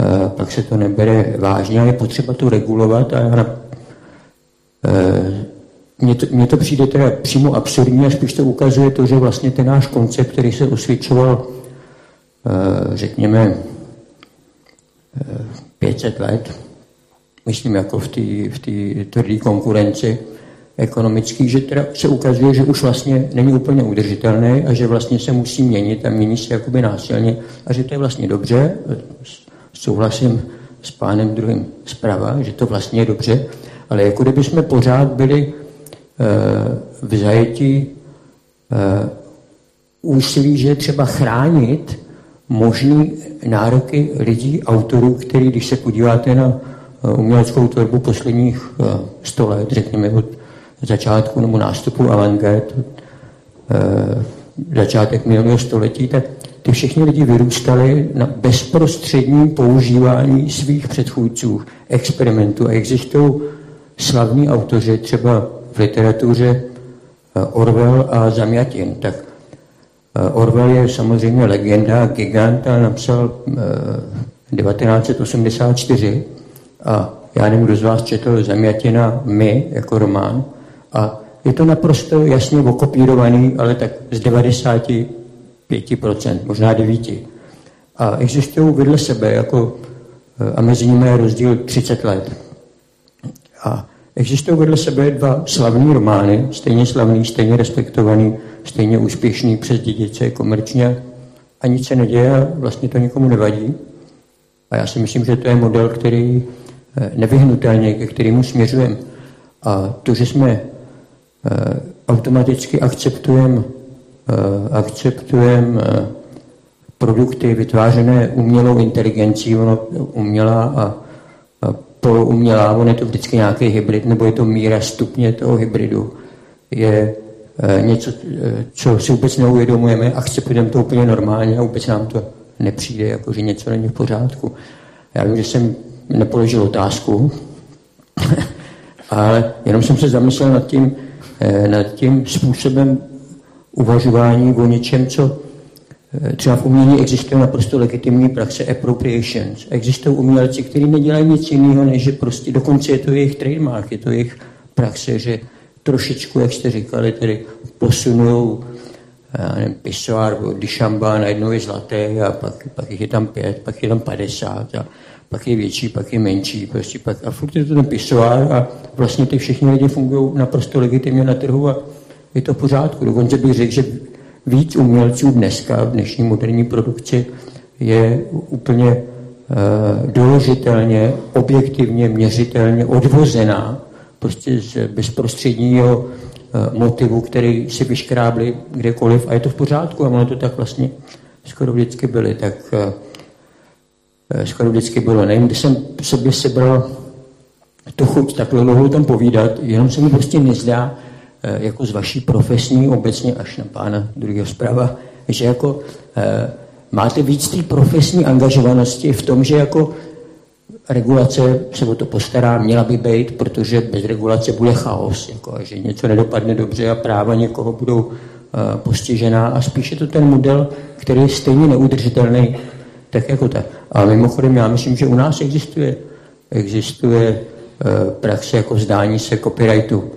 Eh, pak se to nebere vážně a je potřeba to regulovat a já, eh, mně to, mně to přijde teda přímo absurdní a spíš to ukazuje to, že vlastně ten náš koncept, který se osvědčoval, eh, řekněme, 500 let, myslím jako v té v tvrdé konkurenci ekonomický, že teda se ukazuje, že už vlastně není úplně udržitelný a že vlastně se musí měnit a mění se jakoby násilně a že to je vlastně dobře, souhlasím s pánem druhým zprava, že to vlastně je dobře, ale jako kdyby jsme pořád byli v zajetí e, úsilí, že je třeba chránit možný nároky lidí, autorů, který, když se podíváte na e, uměleckou tvorbu posledních e, 100 let, řekněme od začátku nebo nástupu avantgard, začátek minulého století, tak ty všichni lidi vyrůstali na bezprostředním používání svých předchůdců, experimentů. A existují slavní autoři, třeba v literatuře eh, Orwell a Zamjatin. Tak eh, Orwell je samozřejmě legenda, gigant a napsal 1984 eh, a já nevím, kdo z vás četl Zamjatina My jako román a je to naprosto jasně okopírovaný, ale tak z 90 5%, možná 9%. A existují vedle sebe, jako, a mezi nimi je rozdíl 30 let. A existují vedle sebe dva slavní romány, stejně slavný, stejně respektovaný, stejně úspěšný přes dědice komerčně a nic se neděje a vlastně to nikomu nevadí. A já si myslím, že to je model, který eh, nevyhnutelně, ke kterému směřujeme. A to, že jsme eh, automaticky akceptujeme Eh, akceptujeme eh, produkty vytvářené umělou inteligencí, umělá a poloumělá, ono je to vždycky nějaký hybrid, nebo je to míra stupně toho hybridu. Je e, něco, co si vůbec neuvědomujeme, akceptujeme to úplně normálně a vůbec nám to nepřijde, jako že něco není v pořádku. Já vím, že jsem nepoložil otázku, ale jenom jsem se zamyslel nad tím, nad tím způsobem uvažování o něčem, co eh, třeba v umění existuje naprosto legitimní praxe appropriations. Existují umělci, kteří nedělají nic jiného, než že prostě dokonce je to jejich trademark, je to jejich praxe, že trošičku, jak jste říkali, tedy posunují pisoár od Duchampa najednou je zlaté a pak, pak je tam pět, pak je tam padesát a pak je větší, pak je menší, prostě pak, a furt je to ten pisoár a vlastně ty všichni lidi fungují naprosto legitimně na trhu a je to v pořádku. Dokonce bych řekl, že víc umělců dneska v dnešní moderní produkci je úplně uh, doložitelně, objektivně, měřitelně odvozená prostě z bezprostředního uh, motivu, který si vyškrábli kdekoliv a je to v pořádku a ono to tak vlastně skoro vždycky byly. Tak uh, skoro vždycky bylo. Nevím, když jsem sobě sebral to chuť takhle dlouho tam povídat, jenom se mi prostě nezdá, jako z vaší profesní, obecně až na pána druhého zprava, že jako e, máte víc té profesní angažovanosti v tom, že jako regulace se o to postará, měla by být, protože bez regulace bude chaos, jako, že něco nedopadne dobře a práva někoho budou postižená a spíše to ten model, který je stejně neudržitelný, tak jako tak. A mimochodem já myslím, že u nás existuje, existuje eh, praxe jako vzdání se copyrightu.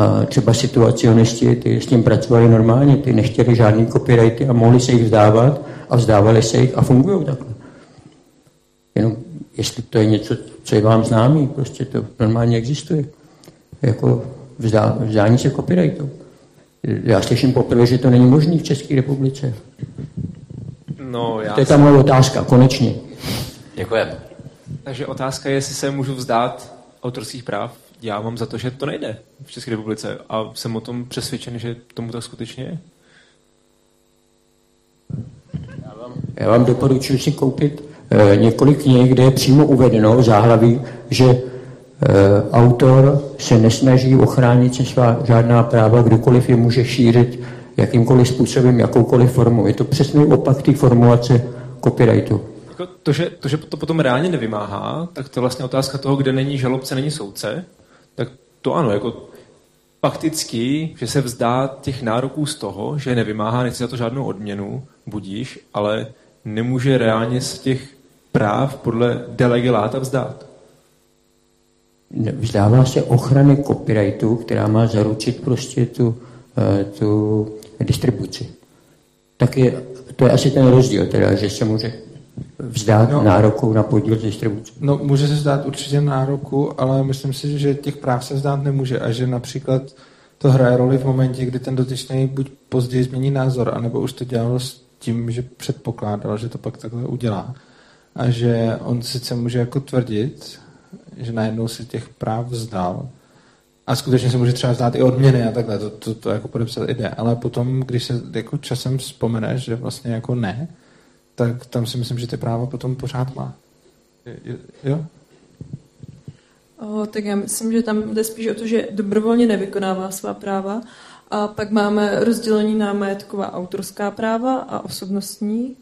A třeba situacionisti, ty s tím pracovali normálně, ty nechtěli žádný copyrighty a mohli se jich vzdávat a vzdávali se jich a fungují takhle. Jenom jestli to je něco, co je vám známý, prostě to normálně existuje. Jako vzdá, vzdání se copyrightu. Já slyším poprvé, že to není možné v České republice. No, já to je ta moje otázka, konečně. Děkujeme. Takže otázka je, jestli se můžu vzdát autorských práv. Já mám za to, že to nejde v České republice a jsem o tom přesvědčen, že tomu tak skutečně je. Já vám doporučuji si koupit e, několik knih, kde je přímo uvedeno v záhlaví, že e, autor se nesnaží ochránit se svá žádná práva, kdokoliv je může šířit jakýmkoliv způsobem, jakoukoliv formou. Je to přesný opak té formulace copyrightu. Jako to, že, to, že to potom reálně nevymáhá, tak to je vlastně otázka toho, kde není žalobce, není soudce, to ano, jako fakticky, že se vzdá těch nároků z toho, že nevymáhá, nechce za to žádnou odměnu, budíš, ale nemůže reálně z těch práv podle delegeláta vzdát. Vzdává se ochrany copyrightu, která má zaručit prostě tu, eh, tu distribuci. Tak je, to je asi ten rozdíl, teda, že se může vzdát no, nároku na podíl z distribuce. No, může se vzdát určitě nároku, ale myslím si, že těch práv se vzdát nemůže a že například to hraje roli v momentě, kdy ten dotyčný buď později změní názor, anebo už to dělal s tím, že předpokládal, že to pak takhle udělá. A že on sice může jako tvrdit, že najednou se těch práv vzdal, a skutečně se může třeba zdát i odměny a takhle, to, to, to jako podepsat jde. Ale potom, když se jako časem vzpomeneš, že vlastně jako ne, tak tam si myslím, že ty práva potom pořád má. Jo? O, tak já myslím, že tam jde spíš o to, že dobrovolně nevykonává svá práva a pak máme rozdělení na majetková autorská práva a osobnostní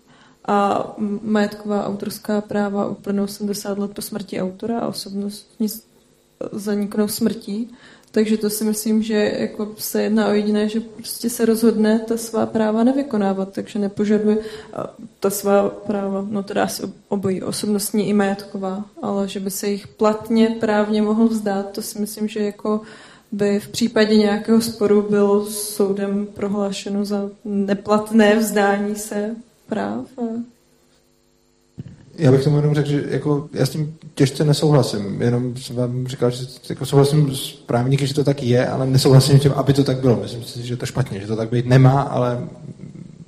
a majetková autorská práva uplynou 70 let po smrti autora a osobnostní zaniknou smrtí. Takže to si myslím, že jako se jedná o jediné, že prostě se rozhodne ta svá práva nevykonávat, takže nepožaduje ta svá práva, no teda asi obojí, osobnostní i majetková, ale že by se jich platně právně mohl vzdát, to si myslím, že jako by v případě nějakého sporu bylo soudem prohlášeno za neplatné vzdání se práv. A já bych tomu jenom řekl, že jako, já s tím těžce nesouhlasím. Jenom jsem vám říkal, že jako souhlasím s právníky, že to tak je, ale nesouhlasím s tím, aby to tak bylo. Myslím si, že je to špatně, že to tak být nemá, ale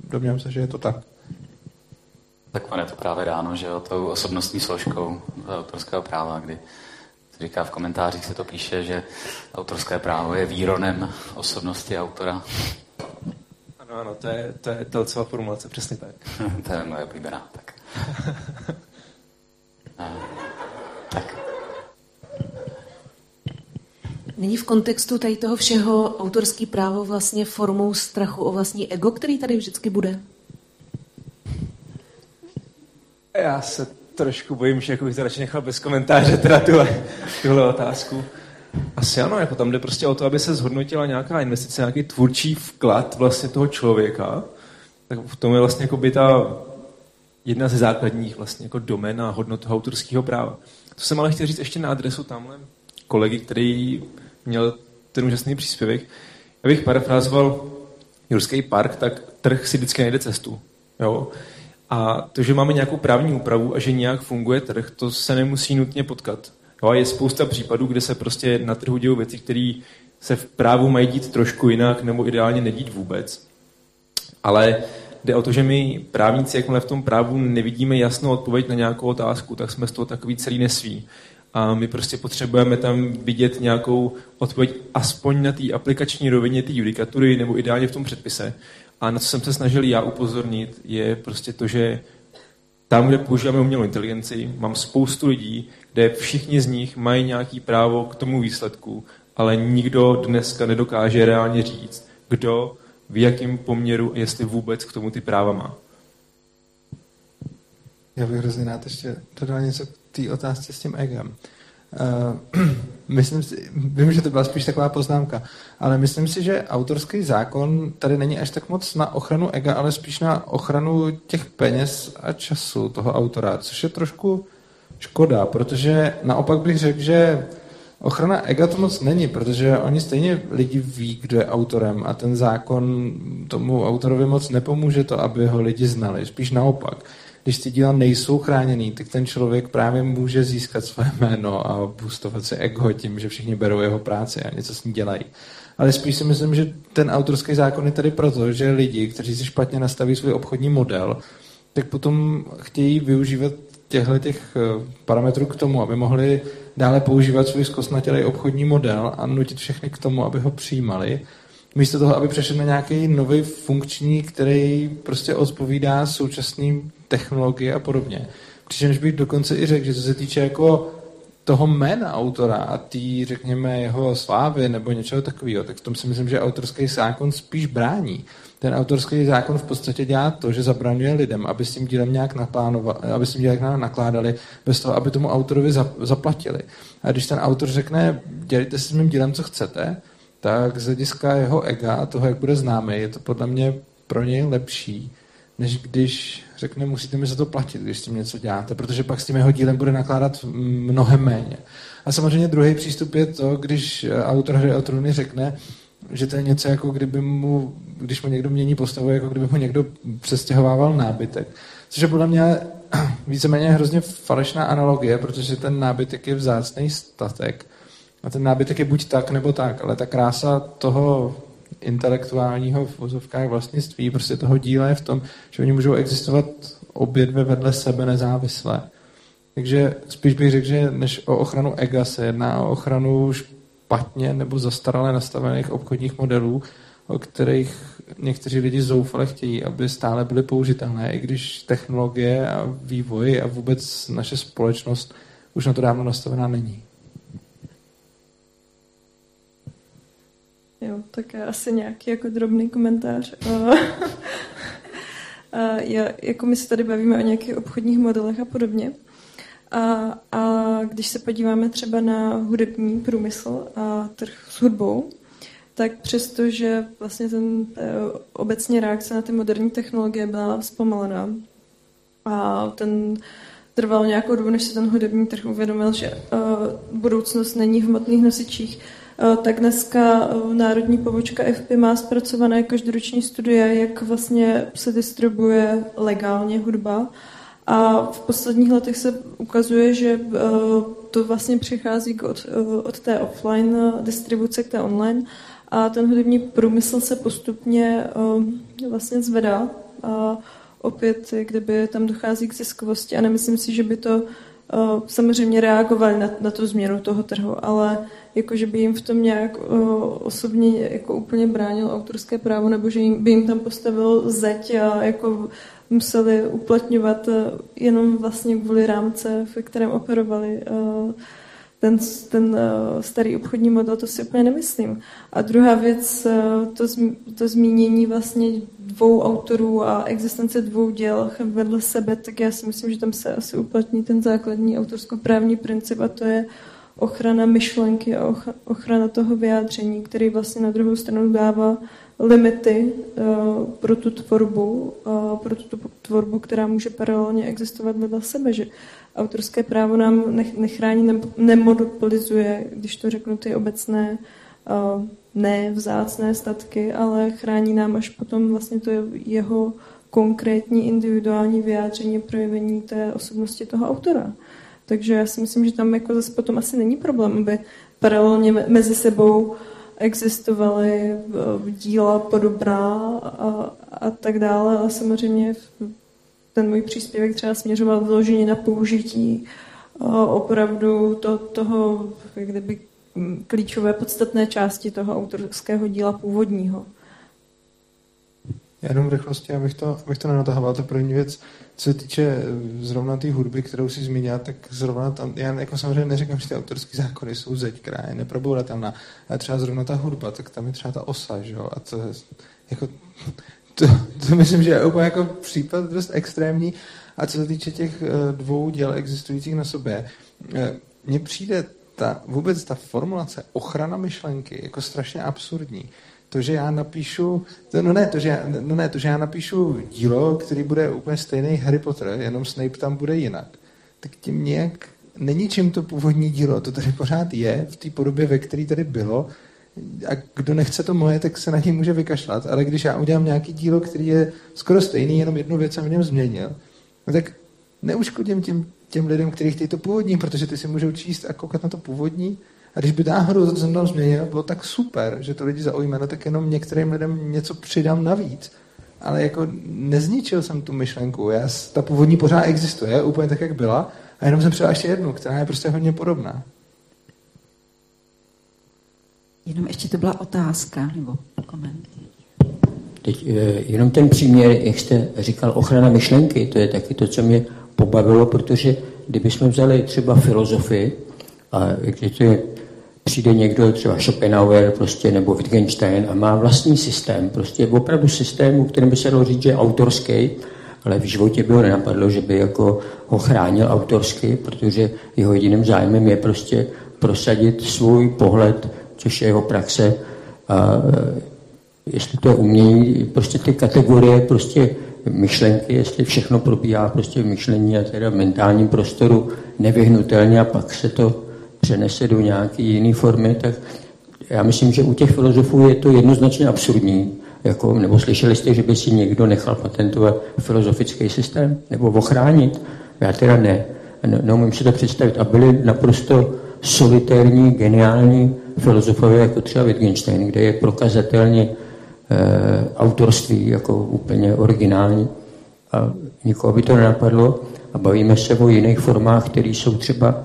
domnívám se, že je to tak. Tak on je to právě dáno, že jo, tou osobnostní složkou autorského práva, kdy se říká v komentářích se to píše, že autorské právo je výronem osobnosti autora. Ano, ano, to je, to je telcová formulace, přesně tak. to je moje oblíbená, tak. tak. Není v kontextu tady toho všeho autorský právo vlastně formou strachu o vlastní ego, který tady vždycky bude? Já se trošku bojím, že jako bych to radši nechal bez komentáře teda tuhle, tuhle otázku. Asi ano, jako tam jde prostě o to, aby se zhodnotila nějaká investice, nějaký tvůrčí vklad vlastně toho člověka. Tak v tom je vlastně jako by ta jedna ze základních vlastně jako domen a hodnot autorského práva. To jsem ale chtěl říct ještě na adresu tamhle kolegy, který měl ten úžasný příspěvek. Já bych parafrázoval Jurský park, tak trh si vždycky najde cestu. Jo? A to, že máme nějakou právní úpravu a že nějak funguje trh, to se nemusí nutně potkat. Jo? A je spousta případů, kde se prostě na trhu dějí věci, které se v právu mají dít trošku jinak nebo ideálně nedít vůbec. Ale jde o to, že my právníci, jakmile v tom právu nevidíme jasnou odpověď na nějakou otázku, tak jsme z toho takový celý nesví. A my prostě potřebujeme tam vidět nějakou odpověď aspoň na té aplikační rovině té judikatury nebo ideálně v tom předpise. A na co jsem se snažil já upozornit, je prostě to, že tam, kde používáme umělou inteligenci, mám spoustu lidí, kde všichni z nich mají nějaký právo k tomu výsledku, ale nikdo dneska nedokáže reálně říct, kdo v jakém poměru, jestli vůbec k tomu ty práva má. Já bych hrozně rád ještě dodal něco k té otázce s tím egem. Uh, myslím si, vím, že to byla spíš taková poznámka, ale myslím si, že autorský zákon tady není až tak moc na ochranu ega, ale spíš na ochranu těch peněz a času toho autora, což je trošku škoda, protože naopak bych řekl, že ochrana ega to moc není, protože oni stejně lidi ví, kdo je autorem a ten zákon tomu autorovi moc nepomůže to, aby ho lidi znali, spíš naopak když ty díla nejsou chráněný, tak ten člověk právě může získat své jméno a boostovat si ego tím, že všichni berou jeho práci a něco s ní dělají. Ale spíš si myslím, že ten autorský zákon je tady proto, že lidi, kteří si špatně nastaví svůj obchodní model, tak potom chtějí využívat těchto těch eh, parametrů k tomu, aby mohli dále používat svůj zkosnatělý obchodní model a nutit všechny k tomu, aby ho přijímali místo toho, aby přešel na nějaký nový funkční, který prostě odpovídá současným technologii a podobně. Přičemž bych dokonce i řekl, že co se týče jako toho jména autora a tý, řekněme, jeho slávy nebo něčeho takového, tak v tom si myslím, že autorský zákon spíš brání. Ten autorský zákon v podstatě dělá to, že zabraňuje lidem, aby s tím dílem nějak aby s tím dílem nakládali, bez toho, aby tomu autorovi zaplatili. A když ten autor řekne, dělejte si s mým dílem, co chcete, tak z hlediska jeho ega toho, jak bude známý, je to podle mě pro něj lepší, než když řekne, musíte mi za to platit, když s tím něco děláte, protože pak s tím jeho dílem bude nakládat mnohem méně. A samozřejmě druhý přístup je to, když autor hry o trůny řekne, že to je něco jako kdyby mu, když mu někdo mění postavu, jako kdyby mu někdo přestěhovával nábytek. Což je podle mě víceméně hrozně falešná analogie, protože ten nábytek je vzácný statek a ten nábytek je buď tak, nebo tak, ale ta krása toho intelektuálního v vozovkách vlastnictví, prostě toho díla je v tom, že oni můžou existovat obě dvě vedle sebe nezávisle. Takže spíš bych řekl, že než o ochranu ega se jedná o ochranu špatně nebo zastaralé nastavených obchodních modelů, o kterých někteří lidi zoufale chtějí, aby stále byly použitelné, i když technologie a vývoj a vůbec naše společnost už na to dávno nastavená není. Jo, tak asi nějaký jako drobný komentář. já, jako my se tady bavíme o nějakých obchodních modelech a podobně. A, a když se podíváme třeba na hudební průmysl a trh s hudbou, tak přesto, že vlastně ten e, obecně reakce na ty moderní technologie byla zpomalená a ten trval nějakou dobu, než se ten hudební trh uvědomil, že uh, budoucnost není v hmotných nosičích, Eh, tak dneska eh, národní pobočka FP má zpracované každoroční studie, jak vlastně se distribuje legálně hudba. A v posledních letech se ukazuje, že eh, to vlastně přichází od, od té offline distribuce k té online a ten hudební průmysl se postupně vlastně zvedá. A opět, kdyby tam dochází k ziskovosti a nemyslím si, že by to samozřejmě reagovali na, na tu změnu toho trhu, ale jako že by jim v tom nějak osobně jako úplně bránil autorské právo, nebo že jim, by jim tam postavil zeď a jako museli uplatňovat jenom vlastně kvůli rámce, ve kterém operovali ten, ten starý obchodní model, to si úplně nemyslím. A druhá věc, to, to zmínění vlastně dvou autorů a existence dvou děl vedle sebe, tak já si myslím, že tam se asi uplatní ten základní autorskoprávní princip a to je ochrana myšlenky a ochrana toho vyjádření, který vlastně na druhou stranu dává limity uh, pro tu tvorbu, pro tu tvorbu, která může paralelně existovat vedle sebe, že autorské právo nám nechrání, ne, nemonopolizuje, když to řeknu, ty obecné uh, nevzácné statky, ale chrání nám až potom vlastně to jeho konkrétní individuální vyjádření projevení té osobnosti toho autora. Takže já si myslím, že tam jako zase potom asi není problém, aby paralelně mezi sebou existovaly díla podobná a, a tak dále, ale samozřejmě ten můj příspěvek třeba směřoval vyloženě na použití opravdu to, toho, jak kdyby klíčové podstatné části toho autorského díla původního. Já jenom v rychlosti, abych to, abych to nenatahoval. To první věc, co se týče eh, zrovna té hudby, kterou si zmínila, tak zrovna tam, já jako samozřejmě neříkám, že ty autorské zákony jsou zeď, která je neprobouratelná, ale třeba zrovna ta hudba, tak tam je třeba ta osa, že jo, a to jako, to, to myslím, že je úplně jako případ dost extrémní. A co se týče těch eh, dvou děl existujících na sobě, eh, mně přijde ta, vůbec ta formulace ochrana myšlenky jako strašně absurdní. To, že já napíšu, to, no ne, to, že já, no ne, to, že já napíšu dílo, který bude úplně stejný Harry Potter, jenom Snape tam bude jinak, tak tím nějak není čím to původní dílo, to tady pořád je v té podobě, ve které tady bylo. A kdo nechce to moje, tak se na něj může vykašlat, ale když já udělám nějaký dílo, který je skoro stejný, jenom jednu věc jsem v něm změnil, no tak neuškodím těm, těm lidem, kteří chtějí to původní, protože ty si můžou číst a koukat na to původní a když by náhodou to, co jsem tam změnil, bylo tak super, že to lidi zaujme, no tak jenom některým lidem něco přidám navíc. Ale jako nezničil jsem tu myšlenku. Já, ta původní pořád existuje, úplně tak, jak byla, a jenom jsem přidal ještě jednu, která je prostě hodně podobná. Jenom ještě to byla otázka nebo koment. Teď eh, jenom ten příměr, jak jste říkal, ochrana myšlenky, to je taky to, co mě pobavilo, protože kdybychom vzali třeba filozofii, a když to je, přijde někdo, třeba Schopenhauer prostě, nebo Wittgenstein a má vlastní systém, prostě opravdu systém, u kterém by se dalo říct, že je autorský, ale v životě by ho nenapadlo, že by jako ho chránil autorsky, protože jeho jediným zájmem je prostě prosadit svůj pohled, což je jeho praxe. A e, jestli to umění, prostě ty kategorie, prostě myšlenky, jestli všechno probíhá prostě v myšlení a teda v mentálním prostoru nevyhnutelně a pak se to přenese do nějaké jiné formy, tak já myslím, že u těch filozofů je to jednoznačně absurdní. Jako, nebo slyšeli jste, že by si někdo nechal patentovat filozofický systém? Nebo ochránit? Já teda ne. Neumím si to představit. A byli naprosto solitérní, geniální filozofové, jako třeba Wittgenstein, kde je prokazatelně e, autorství jako úplně originální. A nikoho by to nenapadlo. A bavíme se o jiných formách, které jsou třeba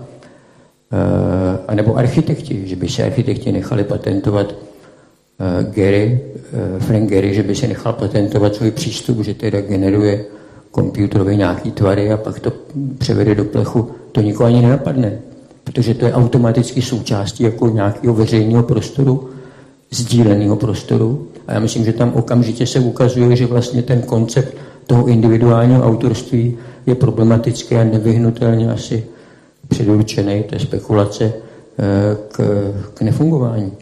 Eh, a nebo architekti, že by se architekti nechali patentovat uh, Gary, uh, Frank Gary, že by se nechal patentovat svůj přístup, že teda generuje počítačově nějaký tvary a pak to převede do plechu, to nikoho ani nenapadne, protože to je automaticky součástí jako nějakého veřejného prostoru, sdíleného prostoru. A já myslím, že tam okamžitě se ukazuje, že vlastně ten koncept toho individuálního autorství je problematický a nevyhnutelně asi předurčený té spekulace eh, k, k nefungování.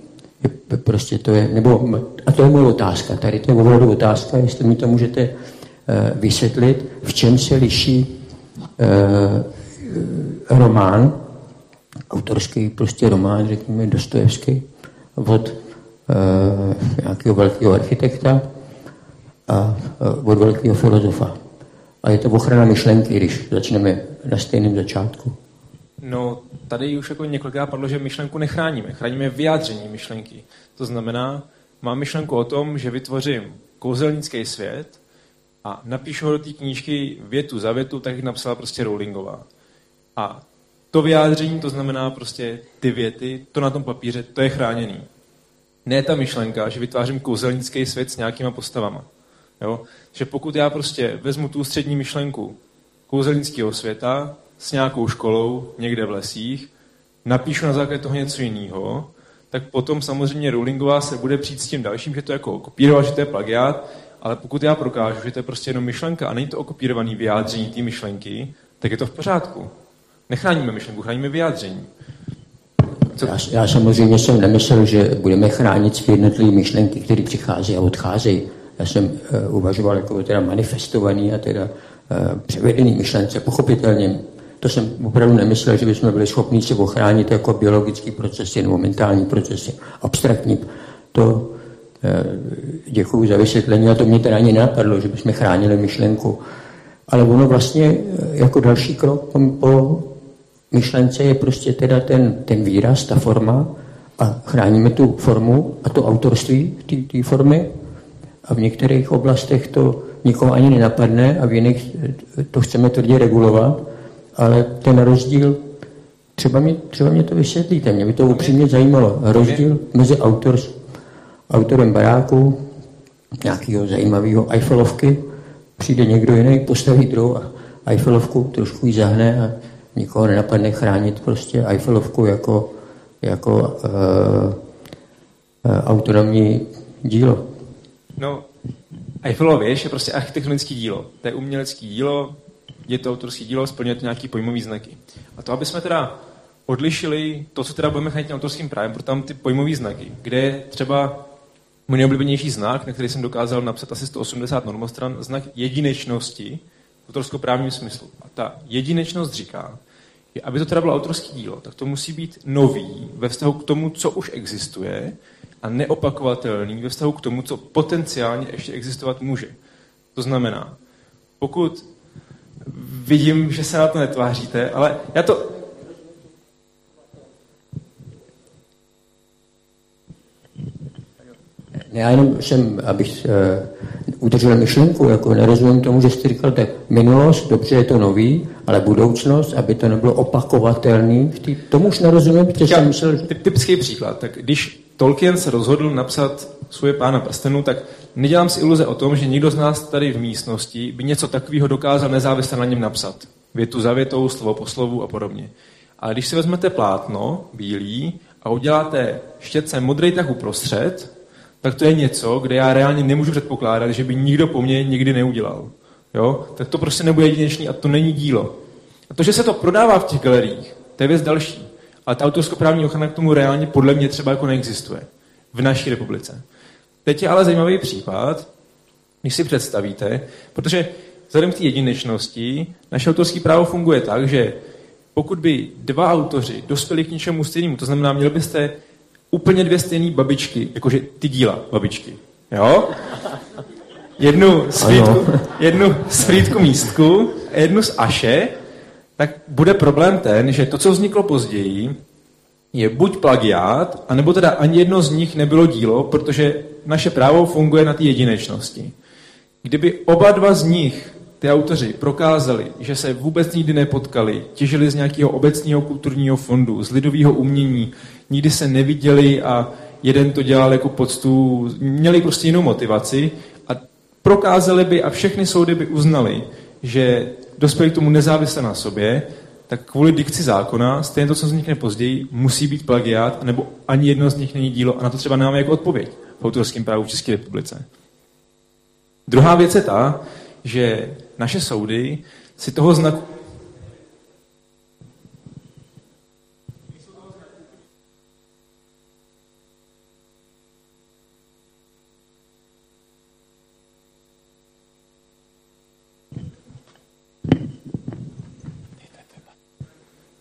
Je, prostě to je, nebo, a to je moje otázka, tady to je opravdu otázka, jestli mi to můžete uh, vysvětlit, v čem se liší uh, román, autorský prostě román, řekněme Dostojevský, od nějakého velkého architekta a od velkého filozofa. A je to ochrana myšlenky, když začneme na stejném začátku. No, tady už jako několikrát padlo, že myšlenku nechráníme. Chráníme vyjádření myšlenky. To znamená, mám myšlenku o tom, že vytvořím kouzelnický svět a napíšu ho do té knížky větu za větu, tak jak napsala prostě Rowlingová. A to vyjádření, to znamená prostě ty věty, to na tom papíře, to je chráněný. Ne ta myšlenka, že vytvářím kouzelnický svět s nějakýma postavama. Jo? Že pokud já prostě vezmu tu střední myšlenku kouzelnického světa, s nějakou školou někde v lesích, napíšu na základě toho něco jiného, tak potom samozřejmě Rowlingová se bude přijít s tím dalším, že to jako kopírovat, že to je plagiát, ale pokud já prokážu, že to je prostě jenom myšlenka a není to okopírovaný vyjádření té myšlenky, tak je to v pořádku. Nechráníme myšlenku, chráníme vyjádření. Co? Já, já samozřejmě jsem nemyslel, že budeme chránit jednotlivé myšlenky, které přicházejí a odcházejí. Já jsem uh, uvažoval jako teda manifestovaný a teda uh, převedený myšlence, pochopitelně to jsem opravdu nemyslel, že bychom byli schopni se ochránit jako biologický procesy nebo mentální procesy, abstraktní. To eh, děkuji za vysvětlení a to mě teda ani napadlo, že bychom chránili myšlenku. Ale ono vlastně eh, jako další krok po, po myšlence je prostě teda ten, ten výraz, ta forma a chráníme tu formu a to autorství té formy a v některých oblastech to nikoho ani nenapadne a v jiných eh, to chceme tvrdě regulovat ale ten rozdíl, třeba mě, třeba mě to vysvětlíte, mě by to upřímně zajímalo. Rozdíl mezi autor, autorem baráku, nějakého zajímavého Eiffelovky, přijde někdo jiný, postaví druhou Eiffelovku, trošku ji zahne a nikoho nenapadne chránit prostě Eiffelovku jako, jako uh, uh, autonomní dílo. No, Eiffelova je prostě architektonické dílo. To je umělecké dílo, je to autorské dílo, splňuje to nějaký pojmový znaky. A to, aby jsme teda odlišili to, co teda budeme chránit autorským právem, pro tam ty pojmové znaky, kde je třeba můj nejoblíbenější znak, na který jsem dokázal napsat asi 180 normostran, znak jedinečnosti v autorskoprávním smyslu. A ta jedinečnost říká, že aby to teda bylo autorské dílo, tak to musí být nový ve vztahu k tomu, co už existuje a neopakovatelný ve vztahu k tomu, co potenciálně ještě existovat může. To znamená, pokud vidím, že se na to netváříte, ale já to, Já jenom jsem, abych uh, udržel myšlenku, jako nerozumím tomu, že jste říkal, tak minulost, dobře, je to nový, ale budoucnost, aby to nebylo opakovatelný, tý, tomu už nerozumím, protože jsem myslel... Typ, typický příklad, tak když Tolkien se rozhodl napsat svoje pána prstenů, tak nedělám si iluze o tom, že někdo z nás tady v místnosti by něco takového dokázal nezávisle na něm napsat. Větu za větou, slovo po slovu a podobně. Ale když si vezmete plátno, bílý, a uděláte štětce modrý tak uprostřed, tak to je něco, kde já reálně nemůžu předpokládat, že by nikdo po mně nikdy neudělal. Jo? Tak to prostě nebude jedinečný a to není dílo. A to, že se to prodává v těch galeriích, to je věc další. Ale ta autorskoprávní ochrana k tomu reálně podle mě třeba jako neexistuje v naší republice. Teď je ale zajímavý případ, když si představíte, protože vzhledem k té jedinečnosti naše autorské právo funguje tak, že pokud by dva autoři dospěli k něčemu stejnému, to znamená, měli byste úplně dvě stejné babičky, jakože ty díla babičky. Jo? Jednu z Frýdku, jednu z Frýdku místku a jednu z Aše, tak bude problém ten, že to, co vzniklo později, je buď plagiát, anebo teda ani jedno z nich nebylo dílo, protože naše právo funguje na té jedinečnosti. Kdyby oba dva z nich ty autoři prokázali, že se vůbec nikdy nepotkali, těžili z nějakého obecního kulturního fondu, z lidového umění, nikdy se neviděli a jeden to dělal jako poctu, měli prostě jinou motivaci a prokázali by a všechny soudy by uznali, že dospěli k tomu nezávisle na sobě, tak kvůli dikci zákona, stejně to, co vznikne později, musí být plagiát, nebo ani jedno z nich není dílo a na to třeba nemáme jako odpověď v autorském právu v České republice. Druhá věc je ta, že naše soudy si toho znaku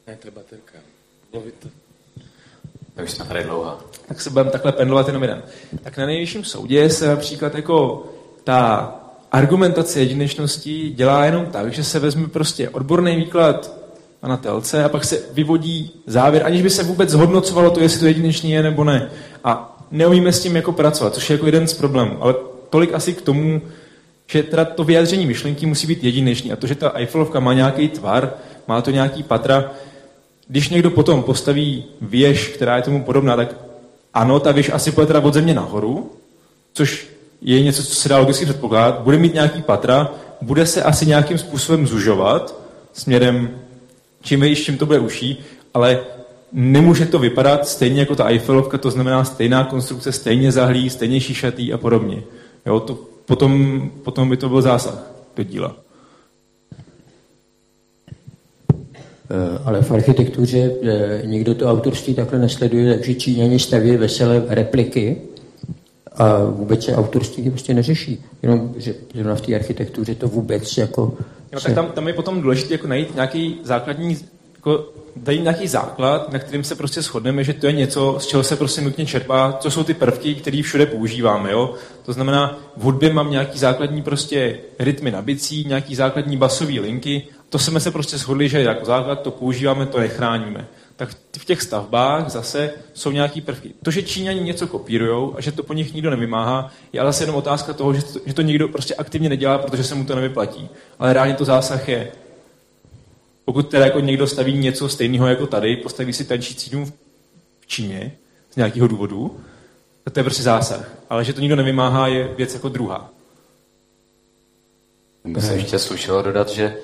Ne, to je baterka. Mluvit to. Tak už jsme tady dlouho. Tak se budeme takhle pendlovat jenom jeden. Tak na nejvyšším soudě se například jako ta argumentace jedinečnosti dělá jenom tak, že se vezme prostě odborný výklad pana Telce a pak se vyvodí závěr, aniž by se vůbec zhodnocovalo to, jestli to jedinečný je nebo ne. A neumíme s tím jako pracovat, což je jako jeden z problémů. Ale tolik asi k tomu, že teda to vyjádření myšlenky musí být jedinečný. A to, že ta Eiffelovka má nějaký tvar, má to nějaký patra, když někdo potom postaví věž, která je tomu podobná, tak ano, ta věž asi půjde teda od země nahoru, což je něco, co se dá logicky předpokládat, bude mít nějaký patra, bude se asi nějakým způsobem zužovat směrem, čím výš, čím to bude uší, ale nemůže to vypadat stejně jako ta Eiffelovka, to znamená stejná konstrukce, stejně zahlí, stejně šišatý a podobně. Jo, to potom, potom by to byl zásah do díla. Eh, ale v architektuře eh, nikdo to autorství takhle nesleduje, takže Číňani staví veselé repliky a vůbec se autorství prostě neřeší. Jenom, že zrovna v té architektuře to vůbec jako... No, tak tam, tam je potom důležité jako najít nějaký základní jako dají nějaký základ, na kterým se prostě shodneme, že to je něco, z čeho se prostě nutně čerpá, co jsou ty prvky, které všude používáme. Jo? To znamená, v hudbě mám nějaký základní prostě rytmy na bicí, nějaký základní basové linky, to jsme se prostě shodli, že jako základ to používáme, to nechráníme. Tak v těch stavbách zase jsou nějaký prvky. To, že Číňani něco kopírují a že to po nich nikdo nevymáhá, je ale zase jenom otázka toho, že to, že to nikdo prostě aktivně nedělá, protože se mu to nevyplatí. Ale reálně to zásah je. Pokud teda jako někdo staví něco stejného jako tady, postaví si tančí cínu v Číně z nějakého důvodu, to je prostě zásah. Ale že to nikdo nevymáhá, je věc jako druhá. By se ještě slušelo dodat, že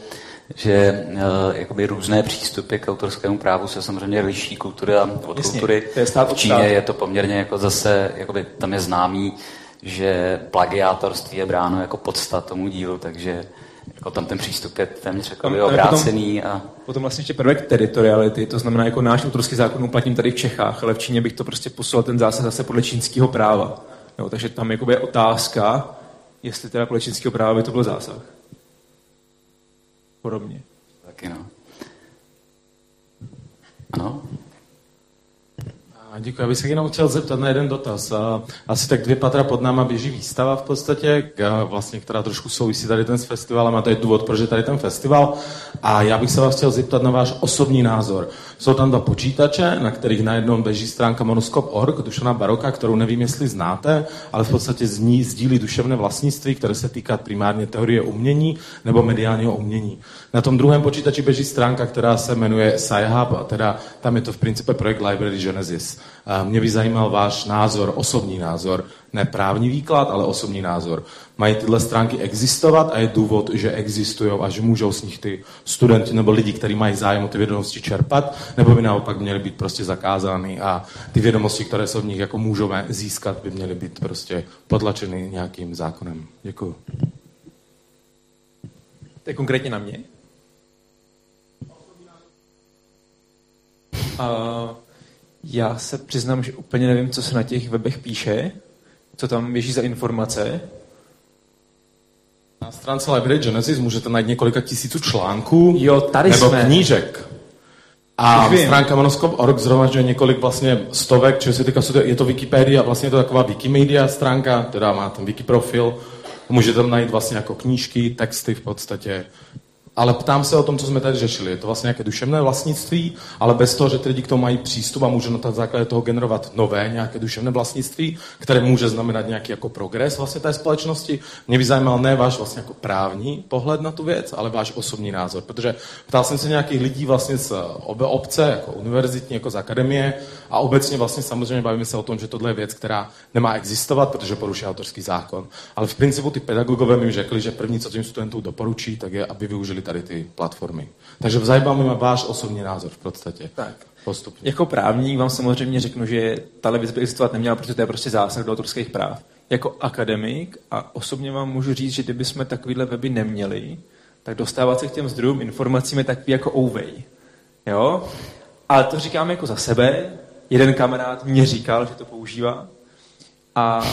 že uh, jakoby různé přístupy k autorskému právu se samozřejmě liší kultury a od Jasně, kultury. to je stát v Číně je to poměrně jako zase, jakoby tam je známý, že plagiátorství je bráno jako podsta tomu dílu, takže Jako tam ten přístup je téměř jako obrácený. Potom, a... potom vlastně ještě prvek teritoriality, to znamená jako náš autorský zákon uplatním tady v Čechách, ale v Číně bych to prostě poslal ten zásah zase podle čínského práva. Jo, takže tam je otázka, jestli teda podle čínského práva by to byl zásah. Podobně. Taky no. Ano? Děkuji. Já bych se jenom chtěl zeptat na jeden dotaz. Asi tak dvě patra pod náma běží výstava v podstatě, vlastně, která trošku souvisí tady ten s festivalem a to je důvod, proč je tady ten festival. A já bych se vás chtěl zeptat na váš osobní názor. Jsou tam dva počítače, na kterých na jednom stránka monoskop.org, Dušana Baroka, kterou nevím, jestli znáte, ale v podstatě z ní sdílí duševné vlastnictví, které se týká primárně teorie umění nebo mediálního umění. Na tom druhém počítači běží stránka, která se jmenuje SciHub, a teda tam je to v principe projekt Library Genesis. Mě by zajímal váš názor, osobní názor, ne právní výklad, ale osobní názor. Mají tyhle stránky existovat a je důvod, že existují a že můžou z nich ty studenti nebo lidi, kteří mají zájem o ty vědomosti čerpat, nebo by naopak měly být prostě zakázány a ty vědomosti, které se v nich jako můžeme získat, by měly být prostě potlačeny nějakým zákonem. Děkuji. To je konkrétně na mě? Uh, já se přiznám, že úplně nevím, co se na těch webech píše, co tam běží za informace. Na stránce Library Genesis můžete najít několika tisíců článků jo, tady nebo jsme. knížek. A stránka monoskop.org zhromažďuje několik vlastně stovek, čeho se týká, je to Wikipedia, vlastně je to taková Wikimedia stránka, teda má ten wiki profil. Můžete tam najít vlastně jako knížky, texty v podstatě, ale ptám se o tom, co jsme tady řešili. Je to vlastně nějaké duševné vlastnictví, ale bez toho, že ty lidi k tomu mají přístup a můžou na základě toho generovat nové nějaké duševné vlastnictví, které může znamenat nějaký jako progres vlastně té společnosti. Mě by zajímal ne váš vlastně jako právní pohled na tu věc, ale váš osobní názor. Protože ptal jsem se nějakých lidí vlastně z obe obce, jako univerzitní, jako z akademie a obecně vlastně samozřejmě bavíme se o tom, že tohle je věc, která nemá existovat, protože poruší autorský zákon. Ale v principu ty pedagogové mi řekli, že první, co tím studentům doporučí, tak je, aby využili tady ty platformy. Takže mě váš osobní názor v podstatě. Tak. Postupně. Jako právník vám samozřejmě řeknu, že ta věc by existovat neměla, protože to je prostě zásah do autorských práv. Jako akademik a osobně vám můžu říct, že kdyby jsme takovýhle weby neměli, tak dostávat se k těm zdrojům informacím je takový jako ouvej. Jo? Ale to říkám jako za sebe. Jeden kamarád mě říkal, že to používá. A,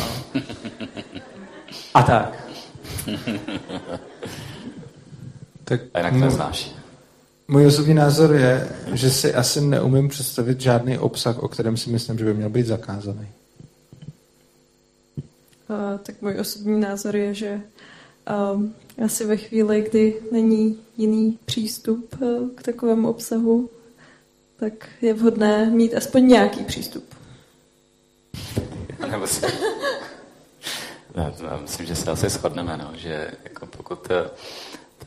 a tak. Tak a jinak to znáš. Můj osobní názor je, že si asi neumím představit žádný obsah, o kterém si myslím, že by měl být zakázaný. Uh, tak můj osobní názor je, že um, asi ve chvíli, kdy není jiný přístup uh, k takovému obsahu, tak je vhodné mít aspoň nějaký přístup. Nebo si... ne, myslím, že se asi shodneme, no, že jako pokud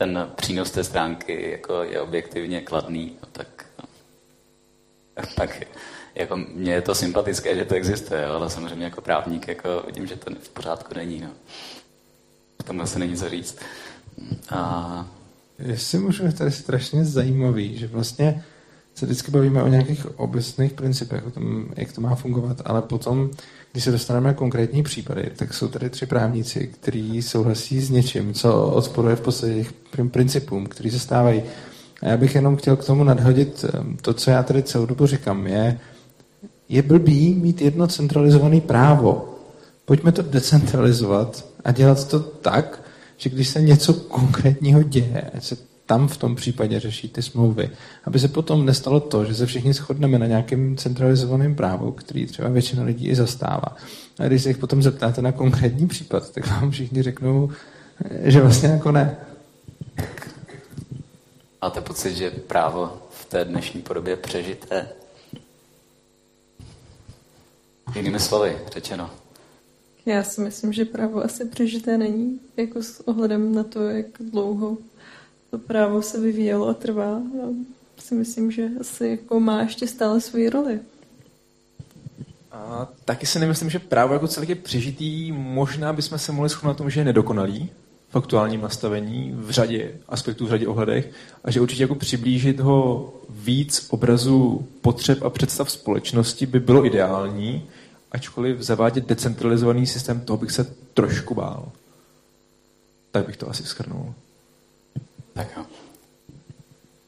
ten přínos té stránky jako je objektivně kladný, no tak, no, tak jako mně je to sympatické, že to existuje, ale samozřejmě jako právník jako vidím, že to v pořádku není. No. V tom asi není co říct. A... Jestli můžu, je strašně zajímavý, že vlastně se vždycky bavíme o nějakých obecných principech, o tom, jak to má fungovat, ale potom když se dostaneme na konkrétní případy, tak jsou tady tři právníci, kteří souhlasí s něčím, co odporuje v podstatě těch principům, který se stávají. A já bych jenom chtěl k tomu nadhodit ehm, to, co já tady celou dobu říkám, je, je blbý mít jedno centralizované právo. Pojďme to decentralizovat a dělat to tak, že když se něco konkrétního děje, se tam v tom případě řeší ty smlouvy, aby se potom nestalo to, že se všichni shodneme na nějakém centralizovaném právu, který třeba většina lidí i zastává. A když se jich potom zeptáte na konkrétní případ, tak vám všichni řeknou, že vlastně jako ne. Máte pocit, že právo v té dnešní podobě přežité? Jinými slovy řečeno. Já si myslím, že právo asi přežité není, jako s ohledem na to, jak dlouho to právo se vyvíjelo a trvá. A si myslím, že asi jako má ještě stále svoji roli. A taky si nemyslím, že právo jako celý je přežitý. Možná bychom se mohli shodnout na tom, že je nedokonalý v aktuálním nastavení, v řadě aspektů, v řadě ohledech a že určitě jako přiblížit ho víc obrazu potřeb a představ společnosti by bylo ideální, ačkoliv zavádět decentralizovaný systém, toho bych se trošku bál. Tak bych to asi schrnul. Tak jo.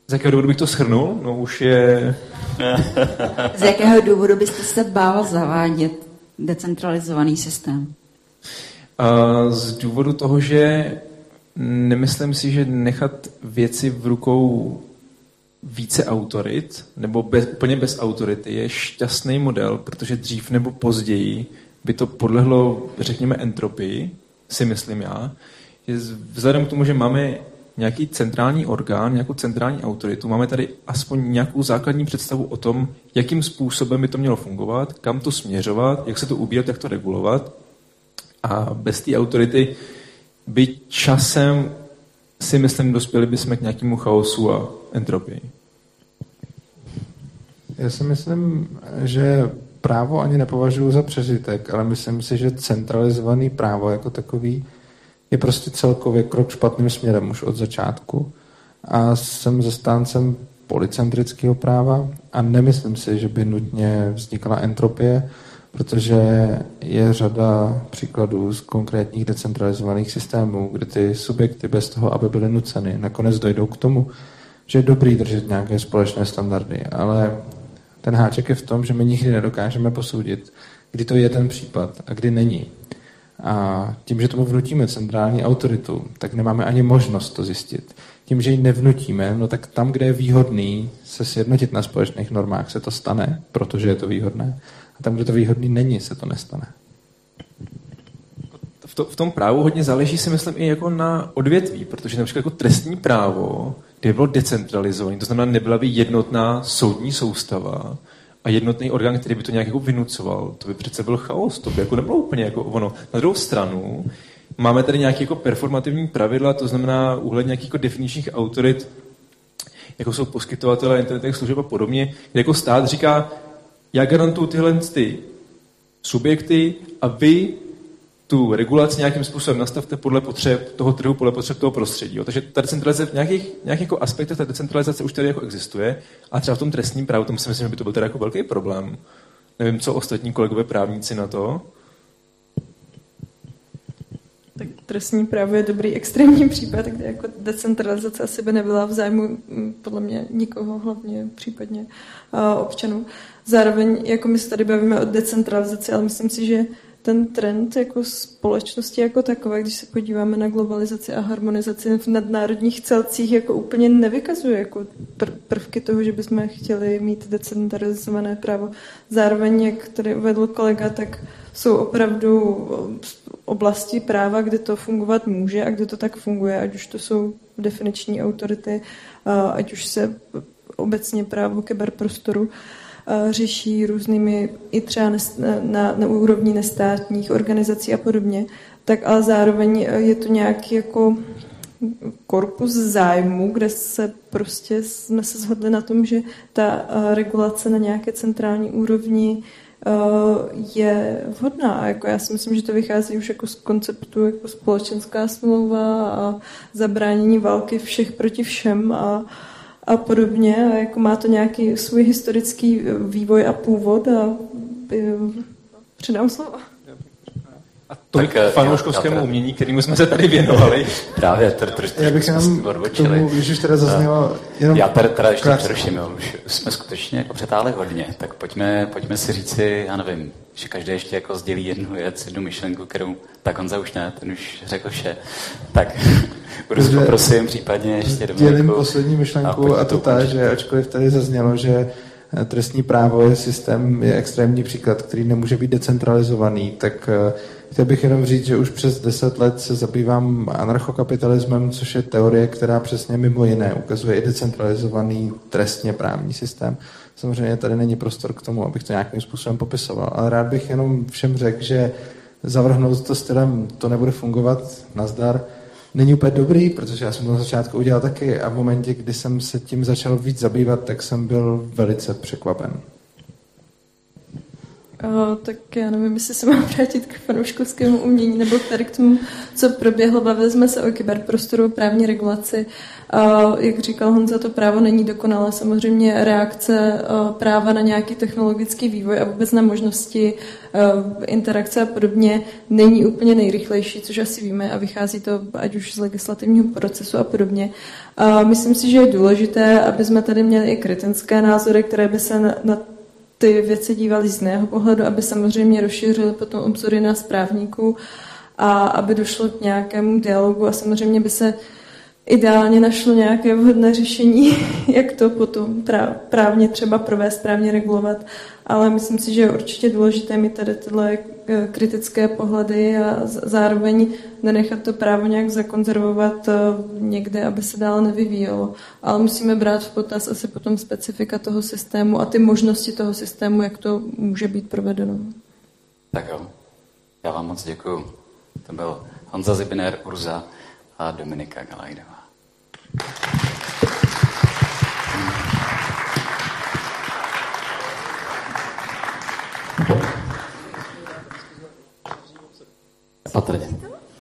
Z jakého důvodu bych to shrnul? No už je... Z jakého důvodu byste se bál zavádět decentralizovaný systém? A z důvodu toho, že nemyslím si, že nechat věci v rukou více autorit, nebo bez, úplně bez autority, je šťastný model, protože dřív nebo později by to podlehlo, řekněme, entropii, si myslím já. Vzhledem k tomu, že máme nějaký centrální orgán, nějakou centrální autoritu, máme tady aspoň nějakou základní představu o tom, jakým způsobem by to mělo fungovat, kam to směřovat, jak se to ubírat, jak to regulovat. A bez té autority by časem si myslím, dospěli bychom k nějakému chaosu a entropii. Já si myslím, že právo ani nepovažuji za přežitek, ale myslím si, že centralizovaný právo jako takový je prostě celkově krok špatným směrem už od začátku. A jsem zastáncem policentrického práva a nemyslím si, že by nutně vznikla entropie, protože je řada příkladů z konkrétních decentralizovaných systémů, kde ty subjekty bez toho, aby byly nuceny, nakonec dojdou k tomu, že je dobrý držet nějaké společné standardy, ale ten háček je v tom, že my nikdy nedokážeme posoudit, kdy to je ten případ a kdy není. A tím, že tomu vnutíme centrální autoritu, tak nemáme ani možnost to zjistit. Tím, že ji nevnutíme, no tak tam, kde je výhodný se sjednotit na společných normách, se to stane, protože je to výhodné. A tam, kde to výhodný není, se to nestane. V, to, v tom právu hodně záleží si myslím i jako na odvětví, protože například jako trestní právo, kde bylo decentralizované, to znamená nebyla by jednotná soudní soustava, a jednotný orgán, který by to nějak jako vynucoval, to by přece byl chaos, to by jako nebylo úplně jako ono. Na druhou stranu máme tady nějaké jako performativní pravidla, to znamená úhled nějakých jako definičních autorit, jako jsou poskytovatelé internetových služeb a podobně, kde jako stát říká, já garantuju tyhle ty subjekty a vy tu regulaci nějakým způsobem nastavte podle potřeb toho trhu, podle potřeb toho prostředí. Jo. Takže ta decentralizace v nějakých, nějakých jako aspektech ta decentralizace už tady jako existuje a třeba v tom trestním právu, tom si myslím, že by to byl teda jako velký problém. Nevím, co ostatní kolegové právníci na to. Tak trestní právo je dobrý extrémní případ, kde jako decentralizace asi by nebyla v zájmu mm, podle mě nikoho, hlavně případně uh, občanů. Zároveň, jako my se tady bavíme o decentralizaci, ale myslím si, že ten trend jako společnosti jako takové, když se podíváme na globalizaci a harmonizaci v nadnárodních celcích, jako úplně nevykazuje jako pr- prvky toho, že bychom chtěli mít decentralizované právo. Zároveň, jak tady uvedl kolega, tak jsou opravdu oblasti práva, kde to fungovat může a kde to tak funguje, ať už to jsou definiční autority, ať už se obecně právo kyberprostoru řeší různými i třeba na, na úrovni nestátních organizací a podobně, tak ale zároveň je to nějaký jako korpus zájmu, kde se prostě jsme se shodli na tom, že ta regulace na nějaké centrální úrovni je vhodná. Jako já si myslím, že to vychází už jako z konceptu jako společenská smlouva a zabránění války všech proti všem a, a podobně. A jako má to nějaký svůj historický vývoj a původ a e, předám slovo. A to tak, k fanouškovskému teda... umění, kterému jsme se tady věnovali. Právě, trošku Já bych jenom tomu, když už teda zaznělo... Jenom já tady teda ještě přeruším, jo, už jsme skutečně jako přetáhli hodně, tak pojďme, pojďme si říci, já nevím, že každý ještě jako sdělí jednu věc, jednu myšlenku, kterou tak Honza už ne, ten už řekl vše. Tak budu poprosím případně ještě Dominiku. Dělím poslední myšlenku a, a to ta, že ačkoliv tady zaznělo, že eh, trestní právo je systém, je extrémní příklad, který nemůže být decentralizovaný, tak eh, chtěl bych jenom říct, že už přes deset let se zabývám anarchokapitalismem, což je teorie, která přesně mimo jiné ukazuje i decentralizovaný trestně právní systém. Samozřejmě tady není prostor k tomu, abych to nějakým způsobem popisoval, ale rád bych jenom všem řekl, že zavrhnout to stylem, to nebude fungovat, nazdar, není úplně dobrý, protože já jsem to na začátku udělal taky a v momentě, kdy jsem se tím začal víc zabývat, tak jsem byl velice překvapen. O, tak já nevím, jestli se mám vrátit k fanouškovskému umění nebo tady k tomu, co proběhlo. Bavili jsme se o kyberprostoru, právní regulaci. O, jak říkal Honza, to právo není dokonalé. Samozřejmě reakce o, práva na nějaký technologický vývoj a vůbec na možnosti interakce a podobně není úplně nejrychlejší, což asi víme a vychází to ať už z legislativního procesu a podobně. Myslím si, že je důležité, aby jsme tady měli i kritické názory, které by se na, na ty věci dívali z jiného pohledu, aby samozřejmě rozšířili potom obzory na správníků a aby došlo k nějakému dialogu a samozřejmě by se ideálně našlo nějaké vhodné řešení, jak to potom právně třeba provést, správně regulovat. Ale myslím si, že je určitě důležité mít tady tyhle eh, kritické pohledy a zároveň nenechat to právo nějak zakonzervovat eh, někde, aby se dále nevyvíjelo. Ale musíme brát v potaz asi potom specifika toho systému a ty možnosti toho systému, jak to může být provedeno. Tak jo, já vám moc děkuju. To byl Honza Zibiner, Urza a Dominika Galajdová. Patrně.